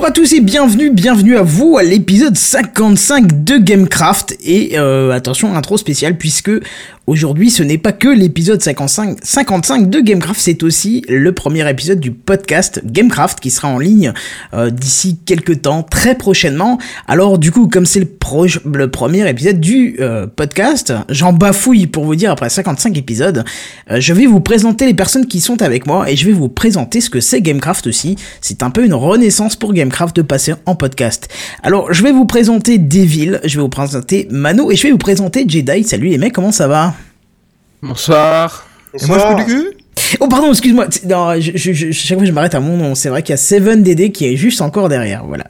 Bonjour à tous et bienvenue, bienvenue à vous à l'épisode 55 de Gamecraft. Et euh, attention intro spéciale puisque Aujourd'hui, ce n'est pas que l'épisode 55, 55 de Gamecraft, c'est aussi le premier épisode du podcast Gamecraft qui sera en ligne euh, d'ici quelques temps, très prochainement. Alors du coup, comme c'est le, le, premier épisode du euh, podcast, j'en bafouille pour vous dire après 55 épisodes, euh, je vais vous présenter les personnes qui sont avec moi et je vais vous présenter ce que c'est Gamecraft aussi. C'est un peu une renaissance pour Gamecraft de passer en podcast. Alors, je vais vous présenter Devil, je vais vous présenter Mano et je vais vous présenter Jedi. Salut les mecs, comment ça va? Bonsoir. Et moi, je peux du cul? Oh pardon, excuse-moi. Non, je, je, chaque fois je m'arrête à mon nom. C'est vrai qu'il y a Seven DD qui est juste encore derrière. Voilà.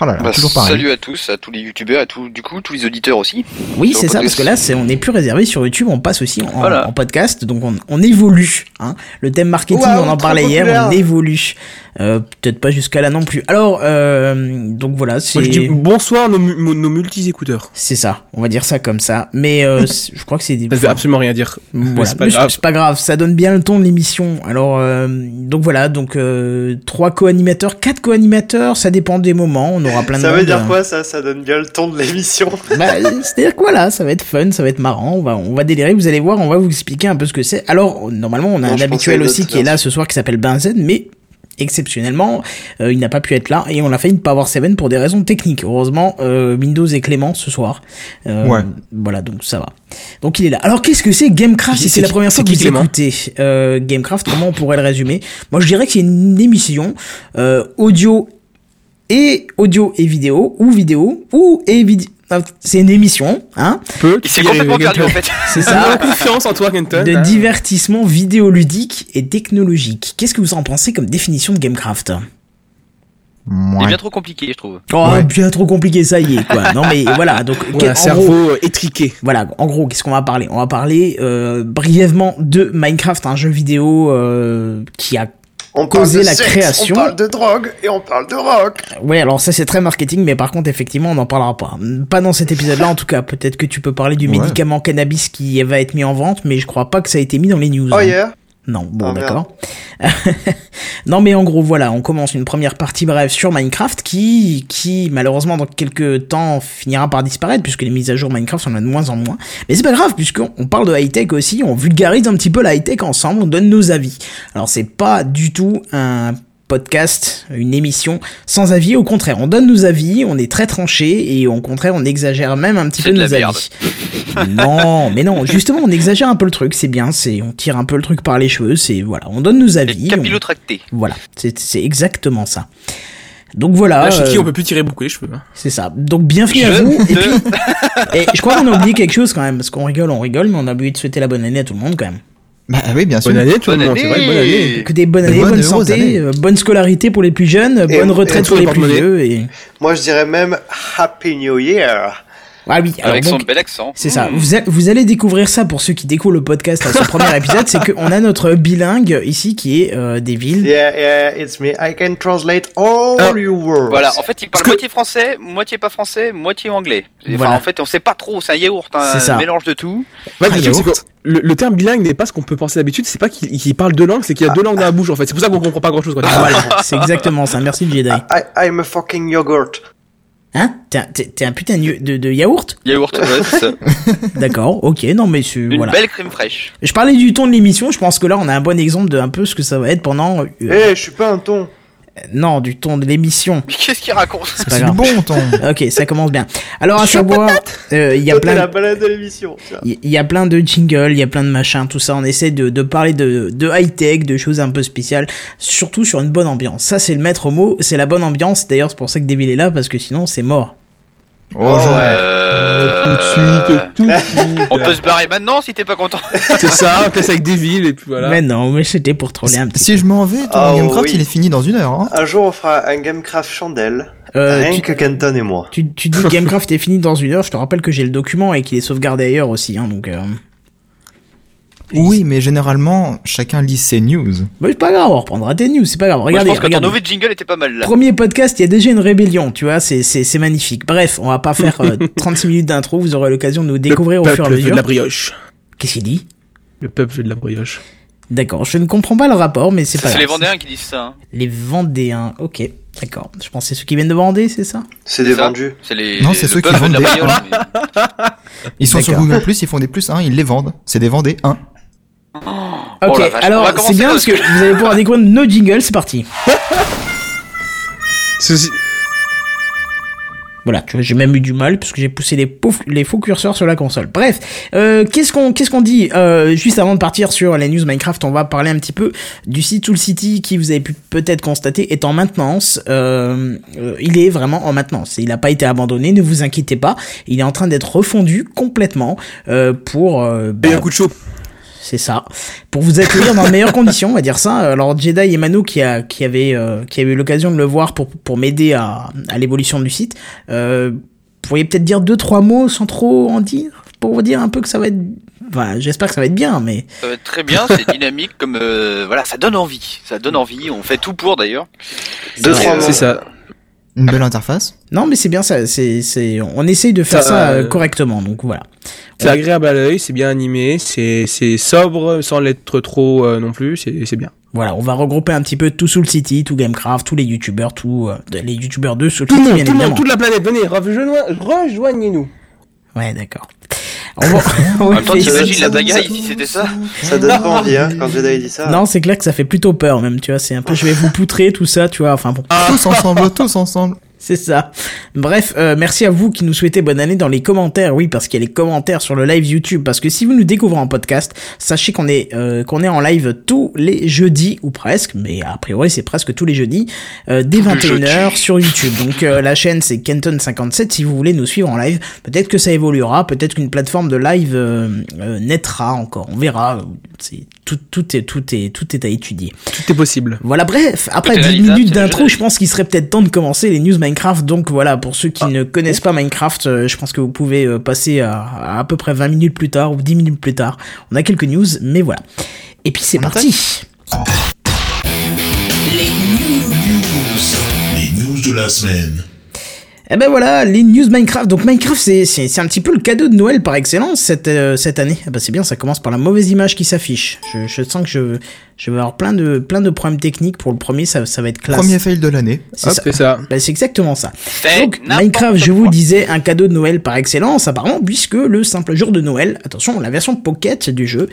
Oh là là, bah, toujours pareil. Salut à tous, à tous les youtubeurs, à tout, du coup tous les auditeurs aussi. Oui, c'est ça, parce que là, c'est, on n'est plus réservé sur YouTube, on passe aussi en, podcast, donc on, on évolue. Hein. Le thème marketing, on en parlait hier, on évolue. Euh, peut-être pas jusqu'à là non plus. Alors, euh, donc voilà, c'est. je dis bonsoir nos, nos multi-écouteurs. C'est ça, on va dire ça comme ça. Mais euh, je crois que c'est. Ça veut absolument rien dire. Voilà. C'est pas, grave, ça donne bien le ton de l'émission. Alors, euh, donc voilà, donc euh, trois co-animateurs, quatre co-animateurs, ça dépend des moments. On aura plein de. Ça veut dire quoi ça? Ça donne bien le ton de l'émission. bah, c'est-à-dire quoi là Ça va être fun, ça va être marrant. On va, on va délirer. Vous allez voir, on va vous expliquer un peu ce que c'est. Alors, normalement, on a un habituel aussi qui est là ce soir qui s'appelle Benzen, mais exceptionnellement, euh, il n'a pas pu être là et on a failli ne pas avoir Seven pour des raisons techniques. Heureusement, euh, Windows est clément ce soir. Euh, ouais. Voilà, donc ça va. Donc il est là. Alors qu'est-ce que c'est Gamecraft? Si c'est la première fois que vous écoutez Gamecraft, comment on pourrait le résumer? Moi je dirais que c'est une émission audio et audio et vidéo ou vidéo ou et vidéo c'est une émission, hein C'est complètement perdu en fait. C'est ça. confiance en toi, Kenton. De divertissement vidéoludique et technologique. Qu'est-ce que vous en pensez comme définition de Gamecraft? C'est bien trop compliqué, je trouve. Oh, bien trop compliqué, ça y est, quoi. non, mais voilà, donc. un cerveau étriqué. Voilà, en gros, qu'est-ce qu'on va parler? On va parler euh, brièvement de Minecraft, un jeu vidéo euh, qui a on parle de la création. On parle de drogue et on parle de rock. Oui, alors ça c'est très marketing, mais par contre effectivement on n'en parlera pas. Pas dans cet épisode-là en tout cas. Peut-être que tu peux parler du médicament cannabis qui va être mis en vente, mais je crois pas que ça a été mis dans les news. Oh hein. Non, bon, ah, d'accord. non, mais en gros, voilà, on commence une première partie brève sur Minecraft qui, qui, malheureusement, dans quelques temps, finira par disparaître puisque les mises à jour Minecraft sont de moins en moins. Mais c'est pas grave puisqu'on parle de high-tech aussi, on vulgarise un petit peu la high-tech ensemble, on donne nos avis. Alors, c'est pas du tout un podcast, une émission sans avis. Au contraire, on donne nos avis, on est très tranché et au contraire, on exagère même un petit peu nos avis. non, mais non, justement, on exagère un peu le truc, c'est bien, c'est on tire un peu le truc par les cheveux, c'est voilà, on donne nos avis. Capillotracté. Voilà, c'est exactement ça. Donc voilà. Là, chez qui euh, on peut plus tirer beaucoup les cheveux. Hein. C'est ça. Donc bienvenue à vous. Et puis, et je crois qu'on a oublié quelque chose quand même, parce qu'on rigole, on rigole, mais on a oublié de souhaiter la bonne année à tout le monde quand même. Bah oui, bien sûr. Bonne année, tout le monde, c'est vrai, bonne année. Que des bonnes années, bonne, santé, euh, bonne scolarité pour les plus jeunes, bonne retraite pour les plus vieux. Et... Moi, je dirais même Happy New Year. Ah oui, avec son bel accent. C'est ça. Vous, vous, allez découvrir ça pour ceux qui découvrent le podcast à ce premier épisode, c'est qu'on a notre bilingue ici qui est euh, des villes. Yeah, yeah, it's me. I can translate all ah. your words. Voilà, en fait, il parle moitié français, moitié pas français, moitié anglais. Enfin, en fait, on sait pas trop. C'est un yaourt, un mélange de tout. Ouais, le, le, terme bilingue n'est pas ce qu'on peut penser d'habitude. C'est pas qu'il parle deux langues, c'est qu'il y a deux langues dans la bouche en fait. C'est pour ça qu'on comprend pas grand chose. c'est exactement ça. Merci Jedi. I, I'm a fucking yogurt. Hein T'es un putain de, de yaourt? Yaourt, ouais, c'est ça. D'accord, ok, non mais c'est... Une voilà. belle crème fraîche. Je parlais du ton de l'émission, je pense que là on a un bon exemple de un peu ce que ça va être pendant... Euh, eh, je suis pas un ton non, du ton de l'émission. Mais qu'est-ce qu'il raconte C'est pas bon ton. ok, ça commence bien. Alors à savoir, euh, il y a plein. la balade de l'émission. Il y, a plein de jingles, il y a plein de machins, tout ça. On essaie de, de parler de, de high tech, de choses un peu spéciales, surtout sur une bonne ambiance. Ça, c'est le maître mot, c'est la bonne ambiance. D'ailleurs, c'est pour ça que Devil est là parce que sinon, c'est mort. Oh, euh... Tout de suite, tout de suite. On peut se barrer maintenant si t'es pas content. c'est ça, on passe avec des villes et puis voilà. Mais non, mais c'était pour troller un petit Si je m'en vais, ton oh, Gamecraft il est fini dans une heure. Hein. Un jour on fera un Gamecraft chandelle. Euh, Rien que Kenton et moi. Tu, tu dis Gamecraft est fini dans une heure, je te rappelle que j'ai le document et qu'il est sauvegardé ailleurs aussi, hein, donc... Euh... Oui, mais généralement, chacun lit ses news. Mais c'est pas grave, on reprendra tes news, c'est pas grave. Regardez, Moi, je pense que ton nouveau jingle était pas mal là. Premier podcast, il y a déjà une rébellion, tu vois, c'est, c'est, c'est magnifique. Bref, on va pas faire 36 euh, minutes d'intro, vous aurez l'occasion de nous découvrir au fur et à mesure. Fait de la brioche. Qu'est-ce qu'il dit? Le peuple fait de la brioche. D'accord, je ne comprends pas le rapport, mais c'est pas. C'est les Vendéens qui disent ça. Hein. Les Vendéens, ok, d'accord. Je pense c'est ceux qui viennent de Vendée, c'est ça? C'est des vendus. C'est les. Non, c'est ceux qui vendent des Ils sont sur Google Plus, ils font des plus 1, ils les vendent. C'est des Vendées 1. Ok, oh alors c'est bien parce que vous allez pouvoir découvrir nos jingles, c'est parti. Ceci... Voilà, tu vois, j'ai même eu du mal parce que j'ai poussé les, les faux curseurs sur la console. Bref, euh, qu'est-ce qu'on qu'est-ce qu'on dit euh, Juste avant de partir sur les news Minecraft, on va parler un petit peu du site Tool City qui vous avez pu peut-être constater est en maintenance. Euh, il est vraiment en maintenance. Il n'a pas été abandonné, ne vous inquiétez pas. Il est en train d'être refondu complètement pour. Bah, un coup de chaud c'est ça. Pour vous accueillir dans de meilleures conditions, on va dire ça. Alors Jedi et Manu qui a qui avait euh, qui avait eu l'occasion de le voir pour pour m'aider à, à l'évolution du site. Euh, vous pourriez peut-être dire deux trois mots sans trop en dire pour vous dire un peu que ça va être Enfin, j'espère que ça va être bien, mais ça va être très bien, c'est dynamique, comme euh, voilà, ça donne envie, ça donne envie. On fait tout pour d'ailleurs. Deux trois mots. C'est ça. Une belle interface. Non, mais c'est bien ça. C'est, c'est, on essaye de faire ça, euh, correctement. Donc voilà. C'est agréable à l'œil, c'est bien animé, c'est, c'est sobre sans l'être trop euh, non plus. C'est, c'est bien. Voilà, on va regrouper un petit peu tout Soul City, tout Gamecraft, tous les youtubeurs, tout euh, les youtubeurs de Soul City, bien tout évidemment. toute la planète, venez, rejoignez-nous. Ouais, d'accord. On va, en même temps, t'imagines la bagaille si c'était ça Ça donne pas envie, hein, quand Jedi dit ça. Non, c'est clair que ça fait plutôt peur, même, tu vois. C'est un peu, je vais vous poutrer, tout ça, tu vois. Enfin bon. Tous ensemble, tous ensemble. C'est ça. Bref, euh, merci à vous qui nous souhaitez bonne année dans les commentaires. Oui, parce qu'il y a les commentaires sur le live YouTube. Parce que si vous nous découvrez en podcast, sachez qu'on est euh, qu'on est en live tous les jeudis ou presque, mais a priori c'est presque tous les jeudis euh, dès 21h sur YouTube. Donc la chaîne c'est Kenton57 si vous voulez nous suivre en live. Peut-être que ça évoluera, peut-être qu'une plateforme de live naîtra encore. On verra. C'est tout, tout est tout est tout est à étudier. Tout est possible. Voilà. Bref, après 10 minutes d'intro, je pense qu'il serait peut-être temps de commencer les news Minecraft. Donc voilà, pour ceux qui ah. ne connaissent pas Minecraft, euh, je pense que vous pouvez euh, passer à, à, peu près 20 minutes plus tard ou 10 minutes plus tard. On a quelques news, mais voilà. Et puis c'est parti. Les news. Les news de la semaine. Eh ben voilà, les news Minecraft. Donc Minecraft, c'est, c'est, un petit peu le cadeau de Noël par excellence cette, euh, cette année. Eh ben c'est bien, ça commence par la mauvaise image qui s'affiche. Je, je sens que je, je vais avoir plein de, plein de problèmes techniques. Pour le premier, ça, ça va être classe. Premier fail de l'année. C'est ça. ça. Ben, c'est exactement ça. Donc Minecraft, je vous disais, un cadeau de Noël par excellence, apparemment, puisque le simple jour de Noël, attention, la version Pocket du jeu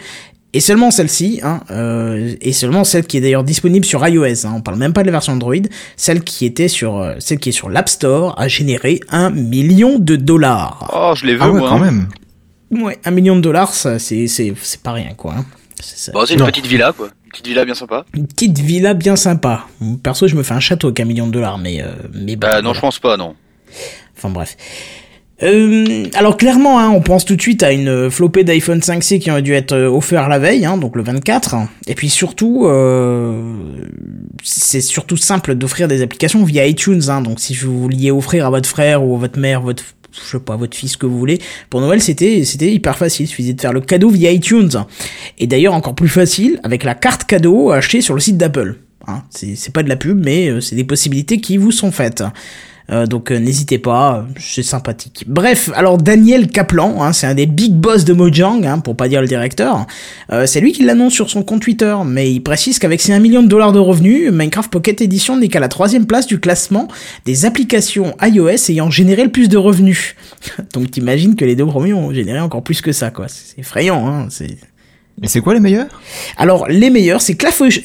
et seulement celle-ci, hein, euh, et seulement celle qui est d'ailleurs disponible sur iOS, hein, on parle même pas de la version Android, celle qui était sur, euh, celle qui est sur l'App Store a généré un million de dollars. Oh, je l'ai vu ah moi. quand même. Ouais, un million de dollars, ça, c'est, c'est, c'est pas rien quoi. Hein. C'est, bon, c'est une petite villa quoi. Une petite villa bien sympa. Une petite villa bien sympa. Perso, je me fais un château avec un million de dollars, mais, euh, mais bah, non, je pense pas, non. Enfin bref. Euh, alors clairement, hein, on pense tout de suite à une flopée d'iPhone 5C qui aurait dû être euh, offert la veille, hein, donc le 24. Et puis surtout, euh, c'est surtout simple d'offrir des applications via iTunes. Hein, donc si vous vouliez offrir à votre frère ou à votre mère, votre je sais pas, votre fils que vous voulez. Pour Noël, c'était, c'était hyper facile. Il suffisait de faire le cadeau via iTunes. Et d'ailleurs, encore plus facile avec la carte cadeau achetée sur le site d'Apple. Hein, c'est, c'est pas de la pub, mais euh, c'est des possibilités qui vous sont faites. Euh, donc euh, n'hésitez pas, c'est sympathique. Bref, alors Daniel Kaplan, hein, c'est un des big boss de Mojang, hein, pour pas dire le directeur. Euh, c'est lui qui l'annonce sur son compte Twitter, mais il précise qu'avec ses 1 million de dollars de revenus, Minecraft Pocket Edition n'est qu'à la troisième place du classement des applications iOS ayant généré le plus de revenus. donc t'imagines que les deux premiers ont généré encore plus que ça, quoi. C'est effrayant, hein. C'est et c'est quoi les meilleurs? Alors les meilleurs, c'est Clash,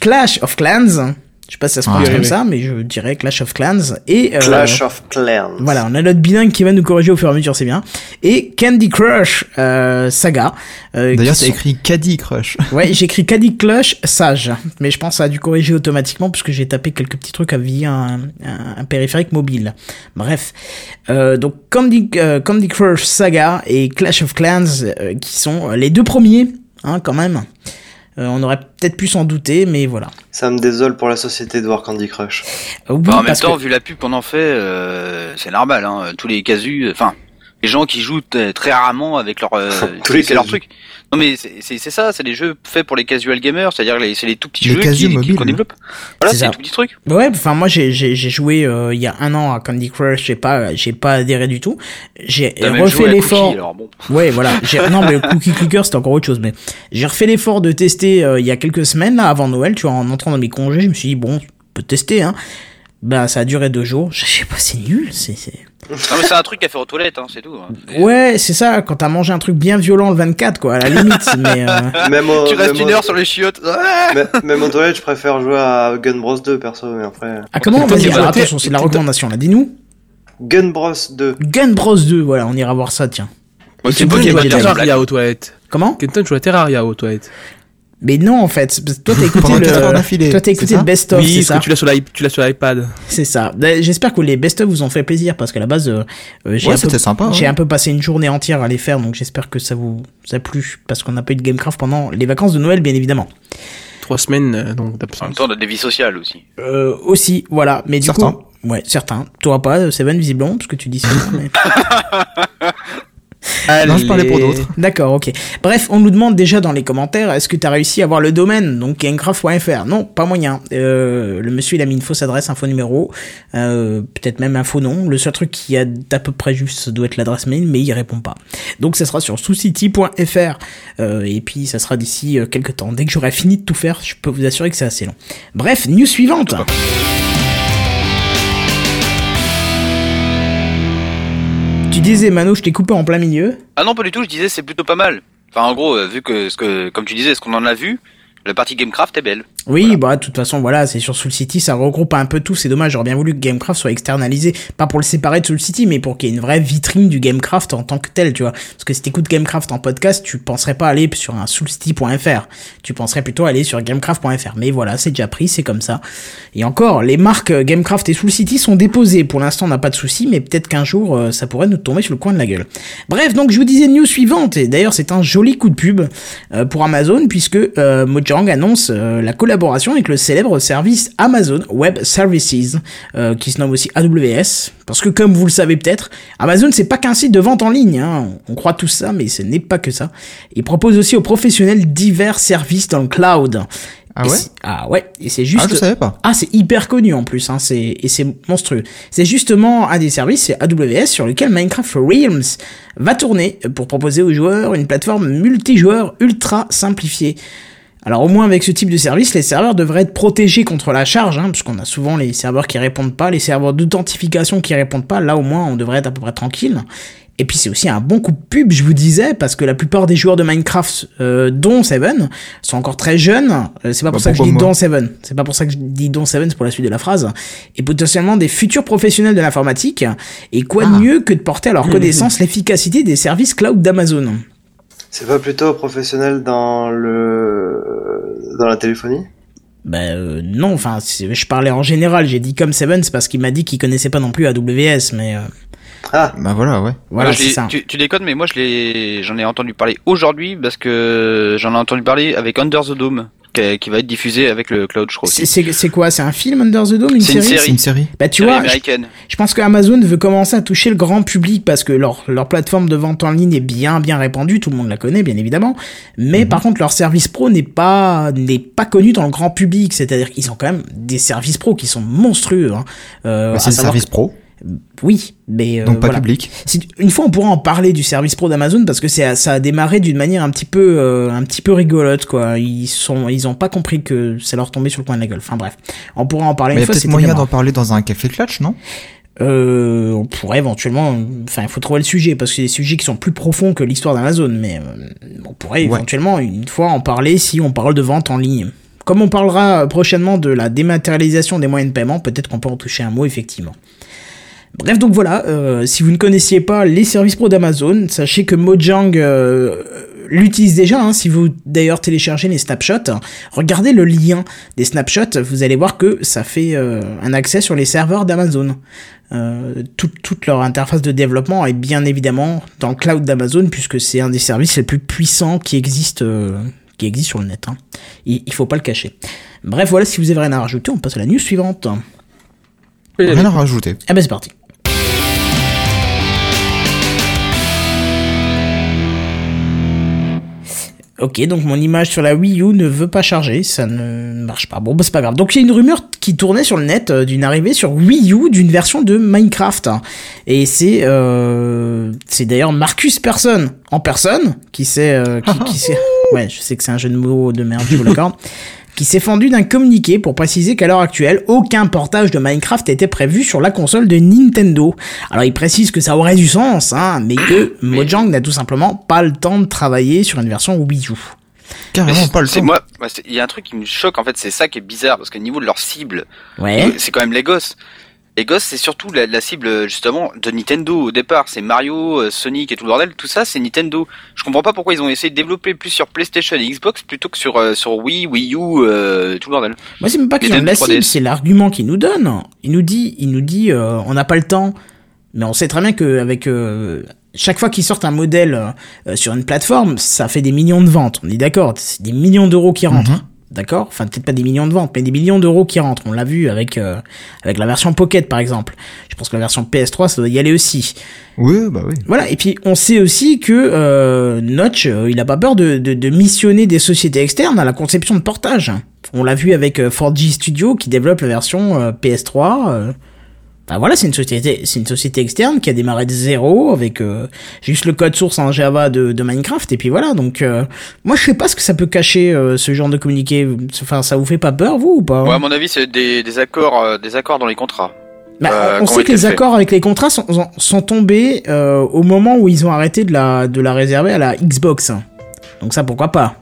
Clash of Clans, je sais pas si ça se prononce comme ça, mais je dirais Clash of Clans. Et, euh, Clash of Clans. Voilà, on a notre bilingue qui va nous corriger au fur et à mesure, c'est bien. Et Candy Crush euh, Saga. Euh, D'ailleurs, c'est écrit Caddy Crush. ouais, j'ai écrit Caddy Crush Sage. Mais je pense que ça a dû corriger automatiquement puisque j'ai tapé quelques petits trucs via un, un, périphérique mobile. Bref. Euh, donc Candy, euh, Candy Crush Saga et Clash of Clans euh, qui sont les deux premiers, hein, quand même. Euh, on aurait peut-être pu s'en douter, mais voilà. Ça me désole pour la société de voir Candy Crush. Euh, bah, en même temps, vu la pub qu'on en fait, euh, c'est normal. Hein. Tous les casus, enfin, les gens qui jouent très rarement avec leur, euh, c'est leur truc. Non mais c'est ça, c'est des jeux faits pour les casual gamers, c'est-à-dire c'est les tout petits jeux qu'on développe. Voilà, c'est des tout petits trucs. Ouais, enfin moi j'ai j'ai joué euh, il y a un an à Candy Crush, j'ai pas j'ai pas adhéré du tout. J'ai refait l'effort. Bon. Ouais, voilà. non mais le Cookie Clicker c'était encore autre chose, mais j'ai refait l'effort de tester euh, il y a quelques semaines là avant Noël, tu vois, en entrant dans mes congés, je me suis dit bon, peut tester hein. Ben, ça a duré deux jours. Je sais pas, c'est nul. C'est, c'est... Non, mais c'est un truc à faire aux toilettes, hein, c'est tout. Hein. Ouais, c'est ça. Quand t'as mangé un truc bien violent le 24, quoi, à la limite. mais euh... même tu restes une heure sur les chiottes. même aux toilettes, je préfère jouer à Gun Bros 2, perso, mais après. Ah, comment on va dire Attention, c'est la recommandation, là. Dis-nous. Gun Bros 2. Gun Bros 2, voilà, on ira voir ça, tiens. Moi, c'est bon, joue à Terraria aux toilettes. Comment? Kenton joue à Terraria aux toilettes. Mais non, en fait, toi t'as écouté le, toi t'as écouté le best of, oui, c'est ça tu l'as sur tu l'as sur l'iPad. C'est ça. Ben, j'espère que les best of vous ont fait plaisir parce qu'à la base, euh, euh, j'ai un peu, sympa, j'ai un peu passé une journée entière à les faire, donc j'espère que ça vous a plu parce qu'on n'a pas eu de Gamecraft pendant les vacances de Noël, bien évidemment. Trois semaines, euh, donc En même temps, on a des vies sociales aussi. Euh, aussi, voilà. Mais du certains. coup, ouais, certains. Toi pas, Seven visiblement, parce que tu dis ça. mais... Non, je parlais pour d'autres. D'accord, ok. Bref, on nous demande déjà dans les commentaires, est-ce que tu as réussi à avoir le domaine, donc gamecraft.fr Non, pas moyen. Euh, le monsieur, il a mis une fausse adresse, un faux numéro, euh, peut-être même un faux nom. Le seul truc qui a d'à peu près juste, doit être l'adresse mail, mais il répond pas. Donc ça sera sur soucity.fr, euh, et puis ça sera d'ici quelques temps. Dès que j'aurai fini de tout faire, je peux vous assurer que c'est assez long. Bref, news suivante. Tu disais, Mano, je t'ai coupé en plein milieu. Ah non, pas du tout, je disais c'est plutôt pas mal. Enfin, en gros, euh, vu que, ce que, comme tu disais, ce qu'on en a vu, la partie Gamecraft est belle. Oui, bah de toute façon, voilà, c'est sur Soul City, ça regroupe un peu tout. C'est dommage, j'aurais bien voulu que Gamecraft soit externalisé, pas pour le séparer de Soul City, mais pour qu'il y ait une vraie vitrine du Gamecraft en tant que tel, tu vois. Parce que si t'écoutes Gamecraft en podcast, tu penserais pas aller sur un soulcity.fr, tu penserais plutôt aller sur gamecraft.fr. Mais voilà, c'est déjà pris, c'est comme ça. Et encore, les marques Gamecraft et Soul City sont déposées. Pour l'instant, on n'a pas de souci, mais peut-être qu'un jour, euh, ça pourrait nous tomber sur le coin de la gueule. Bref, donc je vous disais news suivante, et d'ailleurs c'est un joli coup de pub euh, pour Amazon, puisque euh, Mojang annonce la collaboration avec le célèbre service Amazon Web Services, euh, qui se nomme aussi AWS, parce que comme vous le savez peut-être, Amazon c'est pas qu'un site de vente en ligne, hein. on croit tout ça, mais ce n'est pas que ça. Il propose aussi aux professionnels divers services dans le cloud. Ah ouais Ah ouais, et c'est juste... Ah, je savais pas. Ah, c'est hyper connu en plus, hein, c'est... et c'est monstrueux. C'est justement un des services, c'est AWS, sur lequel Minecraft Realms va tourner pour proposer aux joueurs une plateforme multijoueur ultra simplifiée. Alors au moins avec ce type de service, les serveurs devraient être protégés contre la charge, hein, puisqu'on a souvent les serveurs qui répondent pas, les serveurs d'authentification qui répondent pas, là au moins on devrait être à peu près tranquille. Et puis c'est aussi un bon coup de pub, je vous disais, parce que la plupart des joueurs de Minecraft, euh, dont Seven, sont encore très jeunes. Euh, c'est pas pour bah, ça que je dis dont Seven. C'est pas pour ça que je dis dont Seven, c'est pour la suite de la phrase. Et potentiellement des futurs professionnels de l'informatique. Et quoi de ah. mieux que de porter à leur connaissance l'efficacité des services cloud d'Amazon? C'est pas plutôt professionnel dans le dans la téléphonie? Ben euh, non, enfin je parlais en général, j'ai dit comme Seven, c'est parce qu'il m'a dit qu'il connaissait pas non plus AWS, mais euh... Ah bah voilà ouais. Voilà, c'est ça. Tu, tu déconnes, mais moi je l'ai, j'en ai entendu parler aujourd'hui parce que j'en ai entendu parler avec Under the Dome qui va être diffusé avec le cloud, je crois. C'est quoi? C'est un film Under the Dome une série? C'est une série. Bah tu vois, Je, pense que Amazon veut commencer à toucher le grand public parce que leur leur plateforme de vente en ligne est bien bien répandue, tout le monde la connaît bien évidemment. Mais mhm. par contre leur service pro n'est pas n'est pas connu dans le grand public, c'est-à-dire qu'ils ont quand même des services pro qui sont monstrueux. Hein. Euh, c'est service pro. Oui, mais euh, donc pas public. Une fois, on pourra en parler du service pro d'Amazon parce que ça a démarré d'une manière un petit peu, euh, un petit peu rigolote quoi. Ils sont, ils ont pas compris que ça leur tombait sur le coin de la gueule. Enfin bref, on pourra en parler mais une fois. Il y a peut-être moyen d'en parler dans un café clutch, non? Euh, on pourrait éventuellement, enfin, il faut trouver le sujet parce que c'est des sujets qui sont plus profonds que l'histoire d'Amazon, mais euh, on pourrait éventuellement une fois en parler si on parle de vente en ligne. Comme on parlera prochainement de la dématérialisation des moyens de paiement, peut-être qu'on peut en toucher un mot effectivement. Bref, donc voilà, euh, si vous ne connaissiez pas les services pro d'Amazon, sachez que Mojang euh, l'utilise déjà. Hein, si vous d'ailleurs téléchargez les snapshots, regardez le lien des snapshots, vous allez voir que ça fait euh, un accès sur les serveurs d'Amazon. toute leur interface de développement est bien évidemment dans le cloud d'Amazon puisque c'est un des services les plus puissants qui existe qui existe sur le net. Hein. Il, il faut pas le cacher. Bref, voilà, si vous avez rien à rajouter, on passe à la news suivante. Rien à rajouter. Eh ben c'est parti. Ok, donc mon image sur la Wii U ne veut pas charger, ça ne marche pas. Bon, bah c'est pas grave. Donc il y a une rumeur qui tournait sur le net euh, d'une arrivée sur Wii U d'une version de Minecraft. Et c'est euh, c'est d'ailleurs Marcus Person en personne qui sait euh, qui, qui sait. Ouais, je sais que c'est un jeu de mots de merde, je vous l'accorde qui s'est fendu d'un communiqué pour préciser qu'à l'heure actuelle, aucun portage de Minecraft était prévu sur la console de Nintendo. Alors il précise que ça aurait du sens, hein, mais que Mojang n'a tout simplement pas le temps de travailler sur une version Wii U. Carrément pas le temps. Moi, il y a un truc qui me choque en fait, c'est ça qui est bizarre parce qu'au niveau de leur cible, ouais. c'est quand même les gosses. Les gosses, c'est surtout la, cible justement de Nintendo au départ. C'est Mario, euh, Sonic et tout le bordel. Tout ça, c'est Nintendo. Je comprends pas pourquoi ils ont essayé de développer plus sur PlayStation et Xbox plutôt que sur euh, sur Wii, Wii U, euh, tout le bordel. Moi, c'est même pas ont la cible, c'est l'argument qu'ils nous donnent. Il nous dit, il nous dit, on n'a pas le temps. Mais on sait très bien qu'avec chaque fois qu'ils sortent un modèle sur une plateforme, ça fait des millions de ventes. On est d'accord, c'est des millions d'euros qui rentrent. Mhm. D'accord Enfin, peut-être pas des millions de ventes, mais des millions d'euros qui rentrent. On l'a vu avec, euh, avec la version Pocket, par exemple. Je pense que la version PS3, ça doit y aller aussi. Oui, bah oui. Voilà, et puis on sait aussi que euh, Notch, euh, il a pas peur de, de, de, missionner des sociétés externes à la conception de portage. On l'a vu avec 4G Studio qui développe la version PS3 voilà, c'est une société, c'est une société externe qui a démarré de zéro avec euh, juste le code source en Java de, de Minecraft et puis voilà. Donc euh, moi je sais pas ce que ça peut cacher euh, ce genre de communiqué. Enfin, ça vous fait pas peur vous ou pas Ouais, à mon avis, c'est des, des accords, des accords dans les contrats. Bah, on sait que les accords avec les contrats sont, sont tombés au moment où ils ont arrêté de la de la réserver à la Xbox. Donc ça pourquoi pas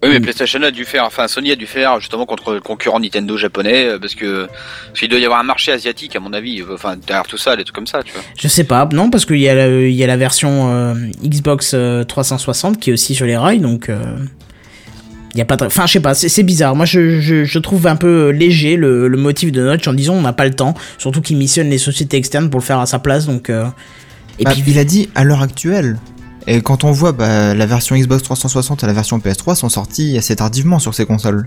oui, mais PlayStation a dû faire, enfin Sony a dû faire justement contre le concurrent Nintendo japonais euh, parce que parce qu'il doit y avoir un marché asiatique à mon avis, euh, enfin derrière tout ça, des trucs comme ça, tu vois. Je sais pas, non parce qu'il y a la, il y a la version euh, Xbox 360 qui est aussi sur les rails, donc il y a pas, de... enfin je sais pas, c'est bizarre. Moi je, je, je, trouve un peu léger le, le motif de Notch en disant on n'a pas le temps, surtout qu'il missionne les sociétés externes pour le faire à sa place, donc. Et bah, puis il a dit à l'heure actuelle. Et quand on voit bah, la version Xbox 360 et la version PS3 sont sorties assez tardivement sur ces consoles.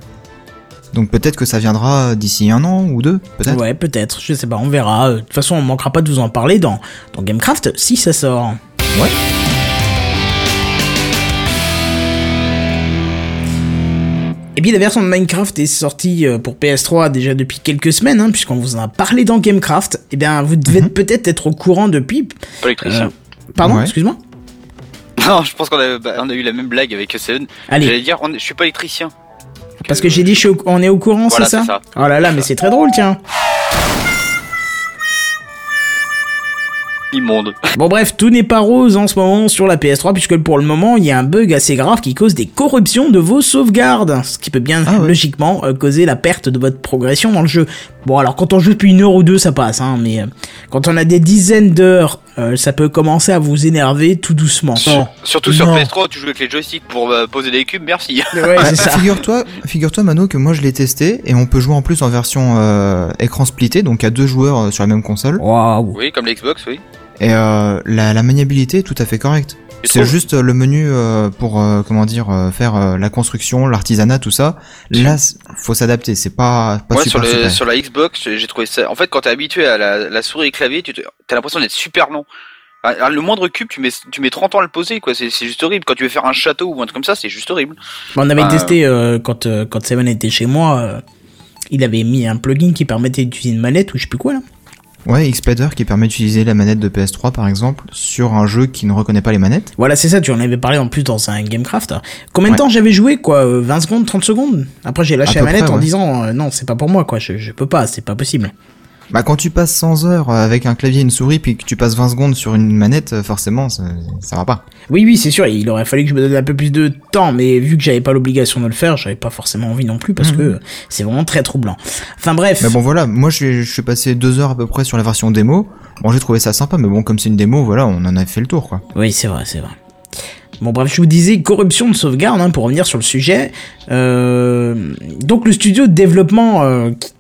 Donc peut-être que ça viendra d'ici un an ou deux, peut-être. Ouais, peut-être, je sais pas, on verra. De toute façon, on manquera pas de vous en parler dans, dans Gamecraft si ça sort. Ouais. Et puis la version de Minecraft est sortie euh, pour PS3 déjà depuis quelques semaines, hein, puisqu'on vous en a parlé dans Gamecraft. Et eh bien, vous devez mhm. peut-être être au courant depuis. Pas euh, pardon, excuse-moi. Non, je pense qu'on a, bah, on a eu la même blague avec Seven. Allez. J'allais dire, je suis pas électricien. Parce que j'ai dit, on est au courant, c'est ça, ça Oh là là, mais c'est très drôle, tiens. immonde. Bon bref, tout n'est pas rose en ce moment sur la PS3 puisque pour le moment il y a un bug assez grave qui cause des corruptions de vos sauvegardes, ce qui peut bien ah logiquement euh, causer la perte de votre progression dans le jeu. Bon alors quand on joue depuis une heure ou deux ça passe, hein, mais euh, quand on a des dizaines d'heures, euh, ça peut commencer à vous énerver tout doucement. surtout sur PS3, tu joues avec les joysticks pour poser des cubes, merci. Ouais, Figure-toi, figure-toi Mano que moi je l'ai testé et on peut jouer en plus en version écran splitté, donc à deux joueurs sur la même console. Oui, comme l'Xbox, oui. Et euh, la, la, maniabilité est tout à fait correcte. C'est juste le menu euh, pour euh, comment dire faire la construction, l'artisanat, tout ça. Là, faut s'adapter. C'est pas pas super, sur, le, sur la Xbox, j'ai trouvé ça. En fait, quand t'es habitué à la, la, souris et clavier, tu as l'impression d'être super long. Le moindre cube, tu mets, tu mets 30 ans à le poser, quoi. C'est juste horrible. Quand tu veux faire un château ou un truc comme ça, c'est juste horrible. on avait testé quand quand Seven était chez moi. il avait mis un plugin qui permettait d'utiliser une manette ou je sais plus quoi là. Ouais, Xpader qui permet d'utiliser la manette de PS3 par exemple sur un jeu qui ne reconnaît pas les manettes. Voilà, c'est ça, tu en avais parlé en plus dans un Gamecraft. Combien de temps j'avais joué quoi 20 euh, secondes, 30 secondes? Après j'ai lâché la manette en disant euh, non, c'est pas pour moi quoi, je, je peux pas, c'est pas possible. Bah quand tu passes 100 heures avec un clavier et une souris puis que tu passes 20 secondes sur une manette, euh, forcément ça, ça va pas. Oui oui c'est sûr, il aurait fallu que je me donne un peu plus de temps, mais vu que j'avais pas l'obligation de le faire, j'avais pas forcément envie non plus parce mhm. que c'est vraiment très troublant. Enfin bref. Mais bon voilà, moi je, suis passé deux heures à peu près sur la version démo. Bon j'ai trouvé ça sympa, mais bon comme c'est une démo, voilà, on en a fait le tour quoi. Oui c'est vrai, c'est vrai. Bon bref, je vous disais corruption de sauvegarde hein, pour revenir sur le sujet. Euh, donc le studio de développement euh, qui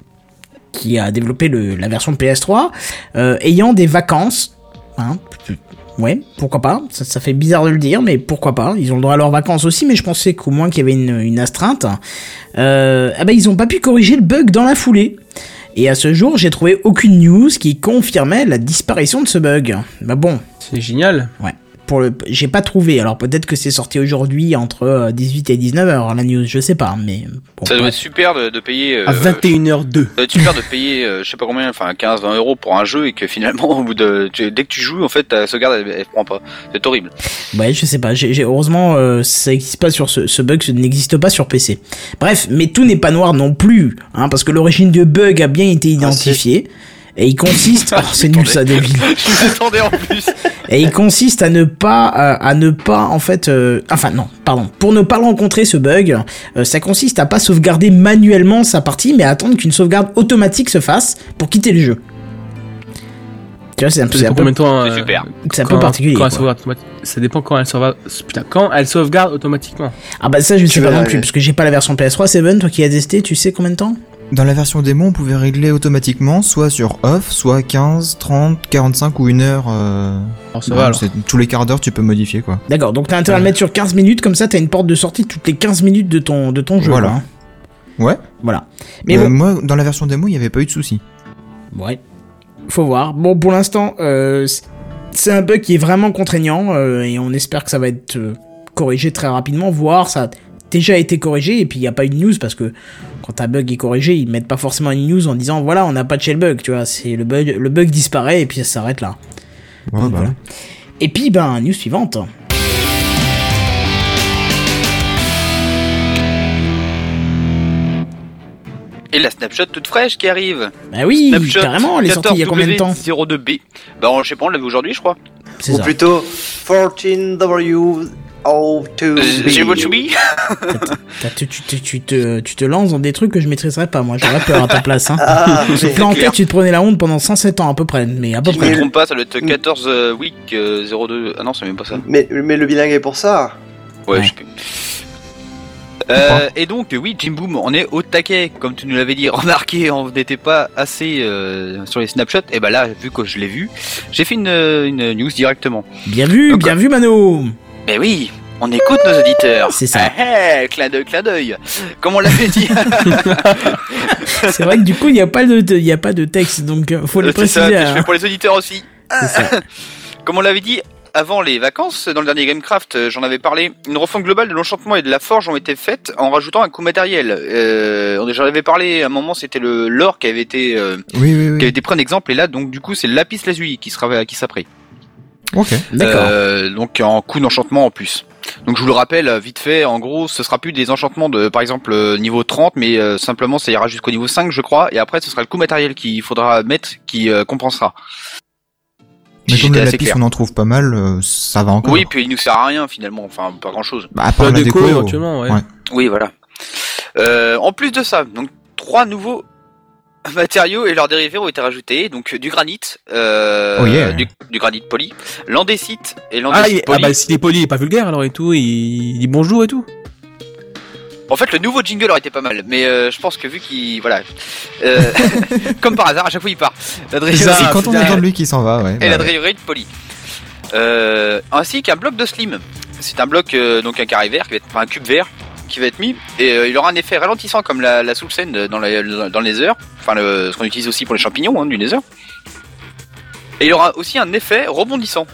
a développé le, la version PS3, euh, ayant des vacances. Hein, ouais, pourquoi pas. Ça, ça, fait bizarre de le dire, mais pourquoi pas. Ils ont le droit à leurs vacances aussi, mais je pensais qu'au moins qu'il y avait une, une astreinte. Euh, eh ben, ils ont pas pu corriger le bug dans la foulée. Et à ce jour, j'ai trouvé aucune news qui confirmait la disparition de ce bug. Bah bon. C'est génial. Ouais pour le, j'ai pas trouvé. Alors peut-être que c'est sorti aujourd'hui entre 18 et 19 h la news, je sais pas, mais. ça doit être super de, payer. à 21h02. Ça doit être super de payer, je sais pas combien, enfin 15, 20 euros pour un jeu et que finalement, au bout de, dès que tu joues, en fait, ta sauvegarde elle, prend pas. C'est horrible. Ouais, je sais pas. J'ai, heureusement, ça existe pas sur ce, ce bug, ça n'existe pas sur PC. Bref, mais tout n'est pas noir non plus, hein, parce que l'origine du bug a bien été ah, identifiée. Et il consiste, oh, c'est nul ça, Deville. Je en plus. Et il consiste à ne pas, euh, à ne pas en fait, euh, enfin non, pardon, pour ne pas rencontrer ce bug, euh, ça consiste à pas sauvegarder manuellement sa partie, mais à attendre qu'une sauvegarde automatique se fasse pour quitter le jeu. Tu vois, c'est un peu, c'est un peu, super. C'est un peu particulier. ça dépend quand elle sauvegarde, putain, quand elle sauvegarde automatiquement. Ah bah ça je ne sais pas non plus, parce que j'ai pas la version PS3, Seven, toi qui as testé, tu sais combien de temps? Dans la version démo, on pouvait régler automatiquement, soit sur off, soit 15, 30, 45 ou 1 heure. Euh... Alors ça va, alors. Tous les quarts d'heure, tu peux modifier quoi. D'accord, donc t'as intérêt à le mettre sur 15 minutes, comme ça t'as une porte de sortie toutes les 15 minutes de ton, de ton jeu. Voilà. Ouais. Voilà. Mais euh, moi, dans la version démo, il n'y avait pas eu de souci. Ouais. Faut voir. Bon, pour l'instant, euh, c'est un bug qui est vraiment contraignant euh, et on espère que ça va être corrigé très rapidement, voire ça déjà été corrigé et puis il n'y a pas eu de news parce que quand un bug est corrigé, ils mettent pas forcément une news en disant voilà, on n'a pas de shell bug, tu vois, c'est le bug le bug disparaît et puis ça s'arrête là. Bah voilà. Et puis ben news suivante. Et la snapshot toute fraîche qui arrive. Bah oui, carrément, elle est sortie il y a combien de temps 02B. Bah je sais pas, on l'avait aujourd'hui, je crois. Ou plutôt 14W Oh, to tu, tu, tu, te, tu te lances dans des trucs que je maîtriserais pas, moi. J'aurais peur à ta place. Hein. Ah, en tête, tu te prenais la honte pendant 107 ans à peu près. Mais à peu si près. je me trompe pas, ça doit être 14 euh, week 02. Euh, ah non, c'est même pas ça. Mais, mais le bilingue est pour ça. Ouais, je. Euh, et donc, oui, Jim Boom, on est au taquet, comme tu nous l'avais dit. Remarquez, on n'était pas assez euh, sur les snapshots. Et bah là, vu que je l'ai vu, j'ai fait une, une, news directement. Bien vu, bien vu, Mano. Eh oui, on écoute nos auditeurs. C'est ça. Eh, eh, clin d'œil, clin d'œil. Comme on l'avait dit. c'est vrai que du coup, il n'y a pas de, y a pas de texte, donc euh, faut le préciser. Ça, Je fais pour les auditeurs aussi. Comme on l'avait dit, avant les vacances, dans le dernier Gamecraft, euh, j'en avais parlé, une refonte globale de l'enchantement et de la forge ont été faites en rajoutant un coût matériel. Euh, j'en avais parlé à un moment, c'était le l'or qui avait été, euh, oui, oui, oui. qui avait été pris en exemple, et là, donc du coup, c'est le lapis lazuli qui sera, qui pris. Ok, d'accord. Euh, donc en coût d'enchantement en plus. Donc je vous le rappelle vite fait, en gros, ce sera plus des enchantements de par exemple euh, niveau 30, mais euh, simplement ça ira jusqu'au niveau 5 je crois, et après ce sera le coût matériel qu'il faudra mettre qui compensera. Mais comme le lapis on en trouve pas mal, ça va encore. Oui, puis il nous sert à rien finalement, enfin pas grand chose. Bah, à part la déco, éventuellement, ouais. Oui, voilà. en plus de ça, donc trois nouveaux matériaux et leurs dérivés ont été rajoutés, donc du granit, euh, oh, du, granit poli, l'andésite et ah, l'andésite ah, poli. Ah bah s'il est poli, il est pas vulgaire alors et tout, il, dit bonjour et tout. En fait, le nouveau jingle aurait été pas mal, mais euh, je pense que vu qu'il, voilà, euh, comme par hasard, à chaque fois il part. C'est quand on entend lui qui s'en va, ouais. Et bah, la poli. ainsi qu'un bloc de slim. C'est un bloc donc un carré vert, qui va être un cube vert qui va être mis et euh, il aura un effet ralentissant comme la, la scène dans, dans le nether, enfin ce qu'on utilise aussi pour les champignons hein, du nether. Et il aura aussi un effet rebondissant,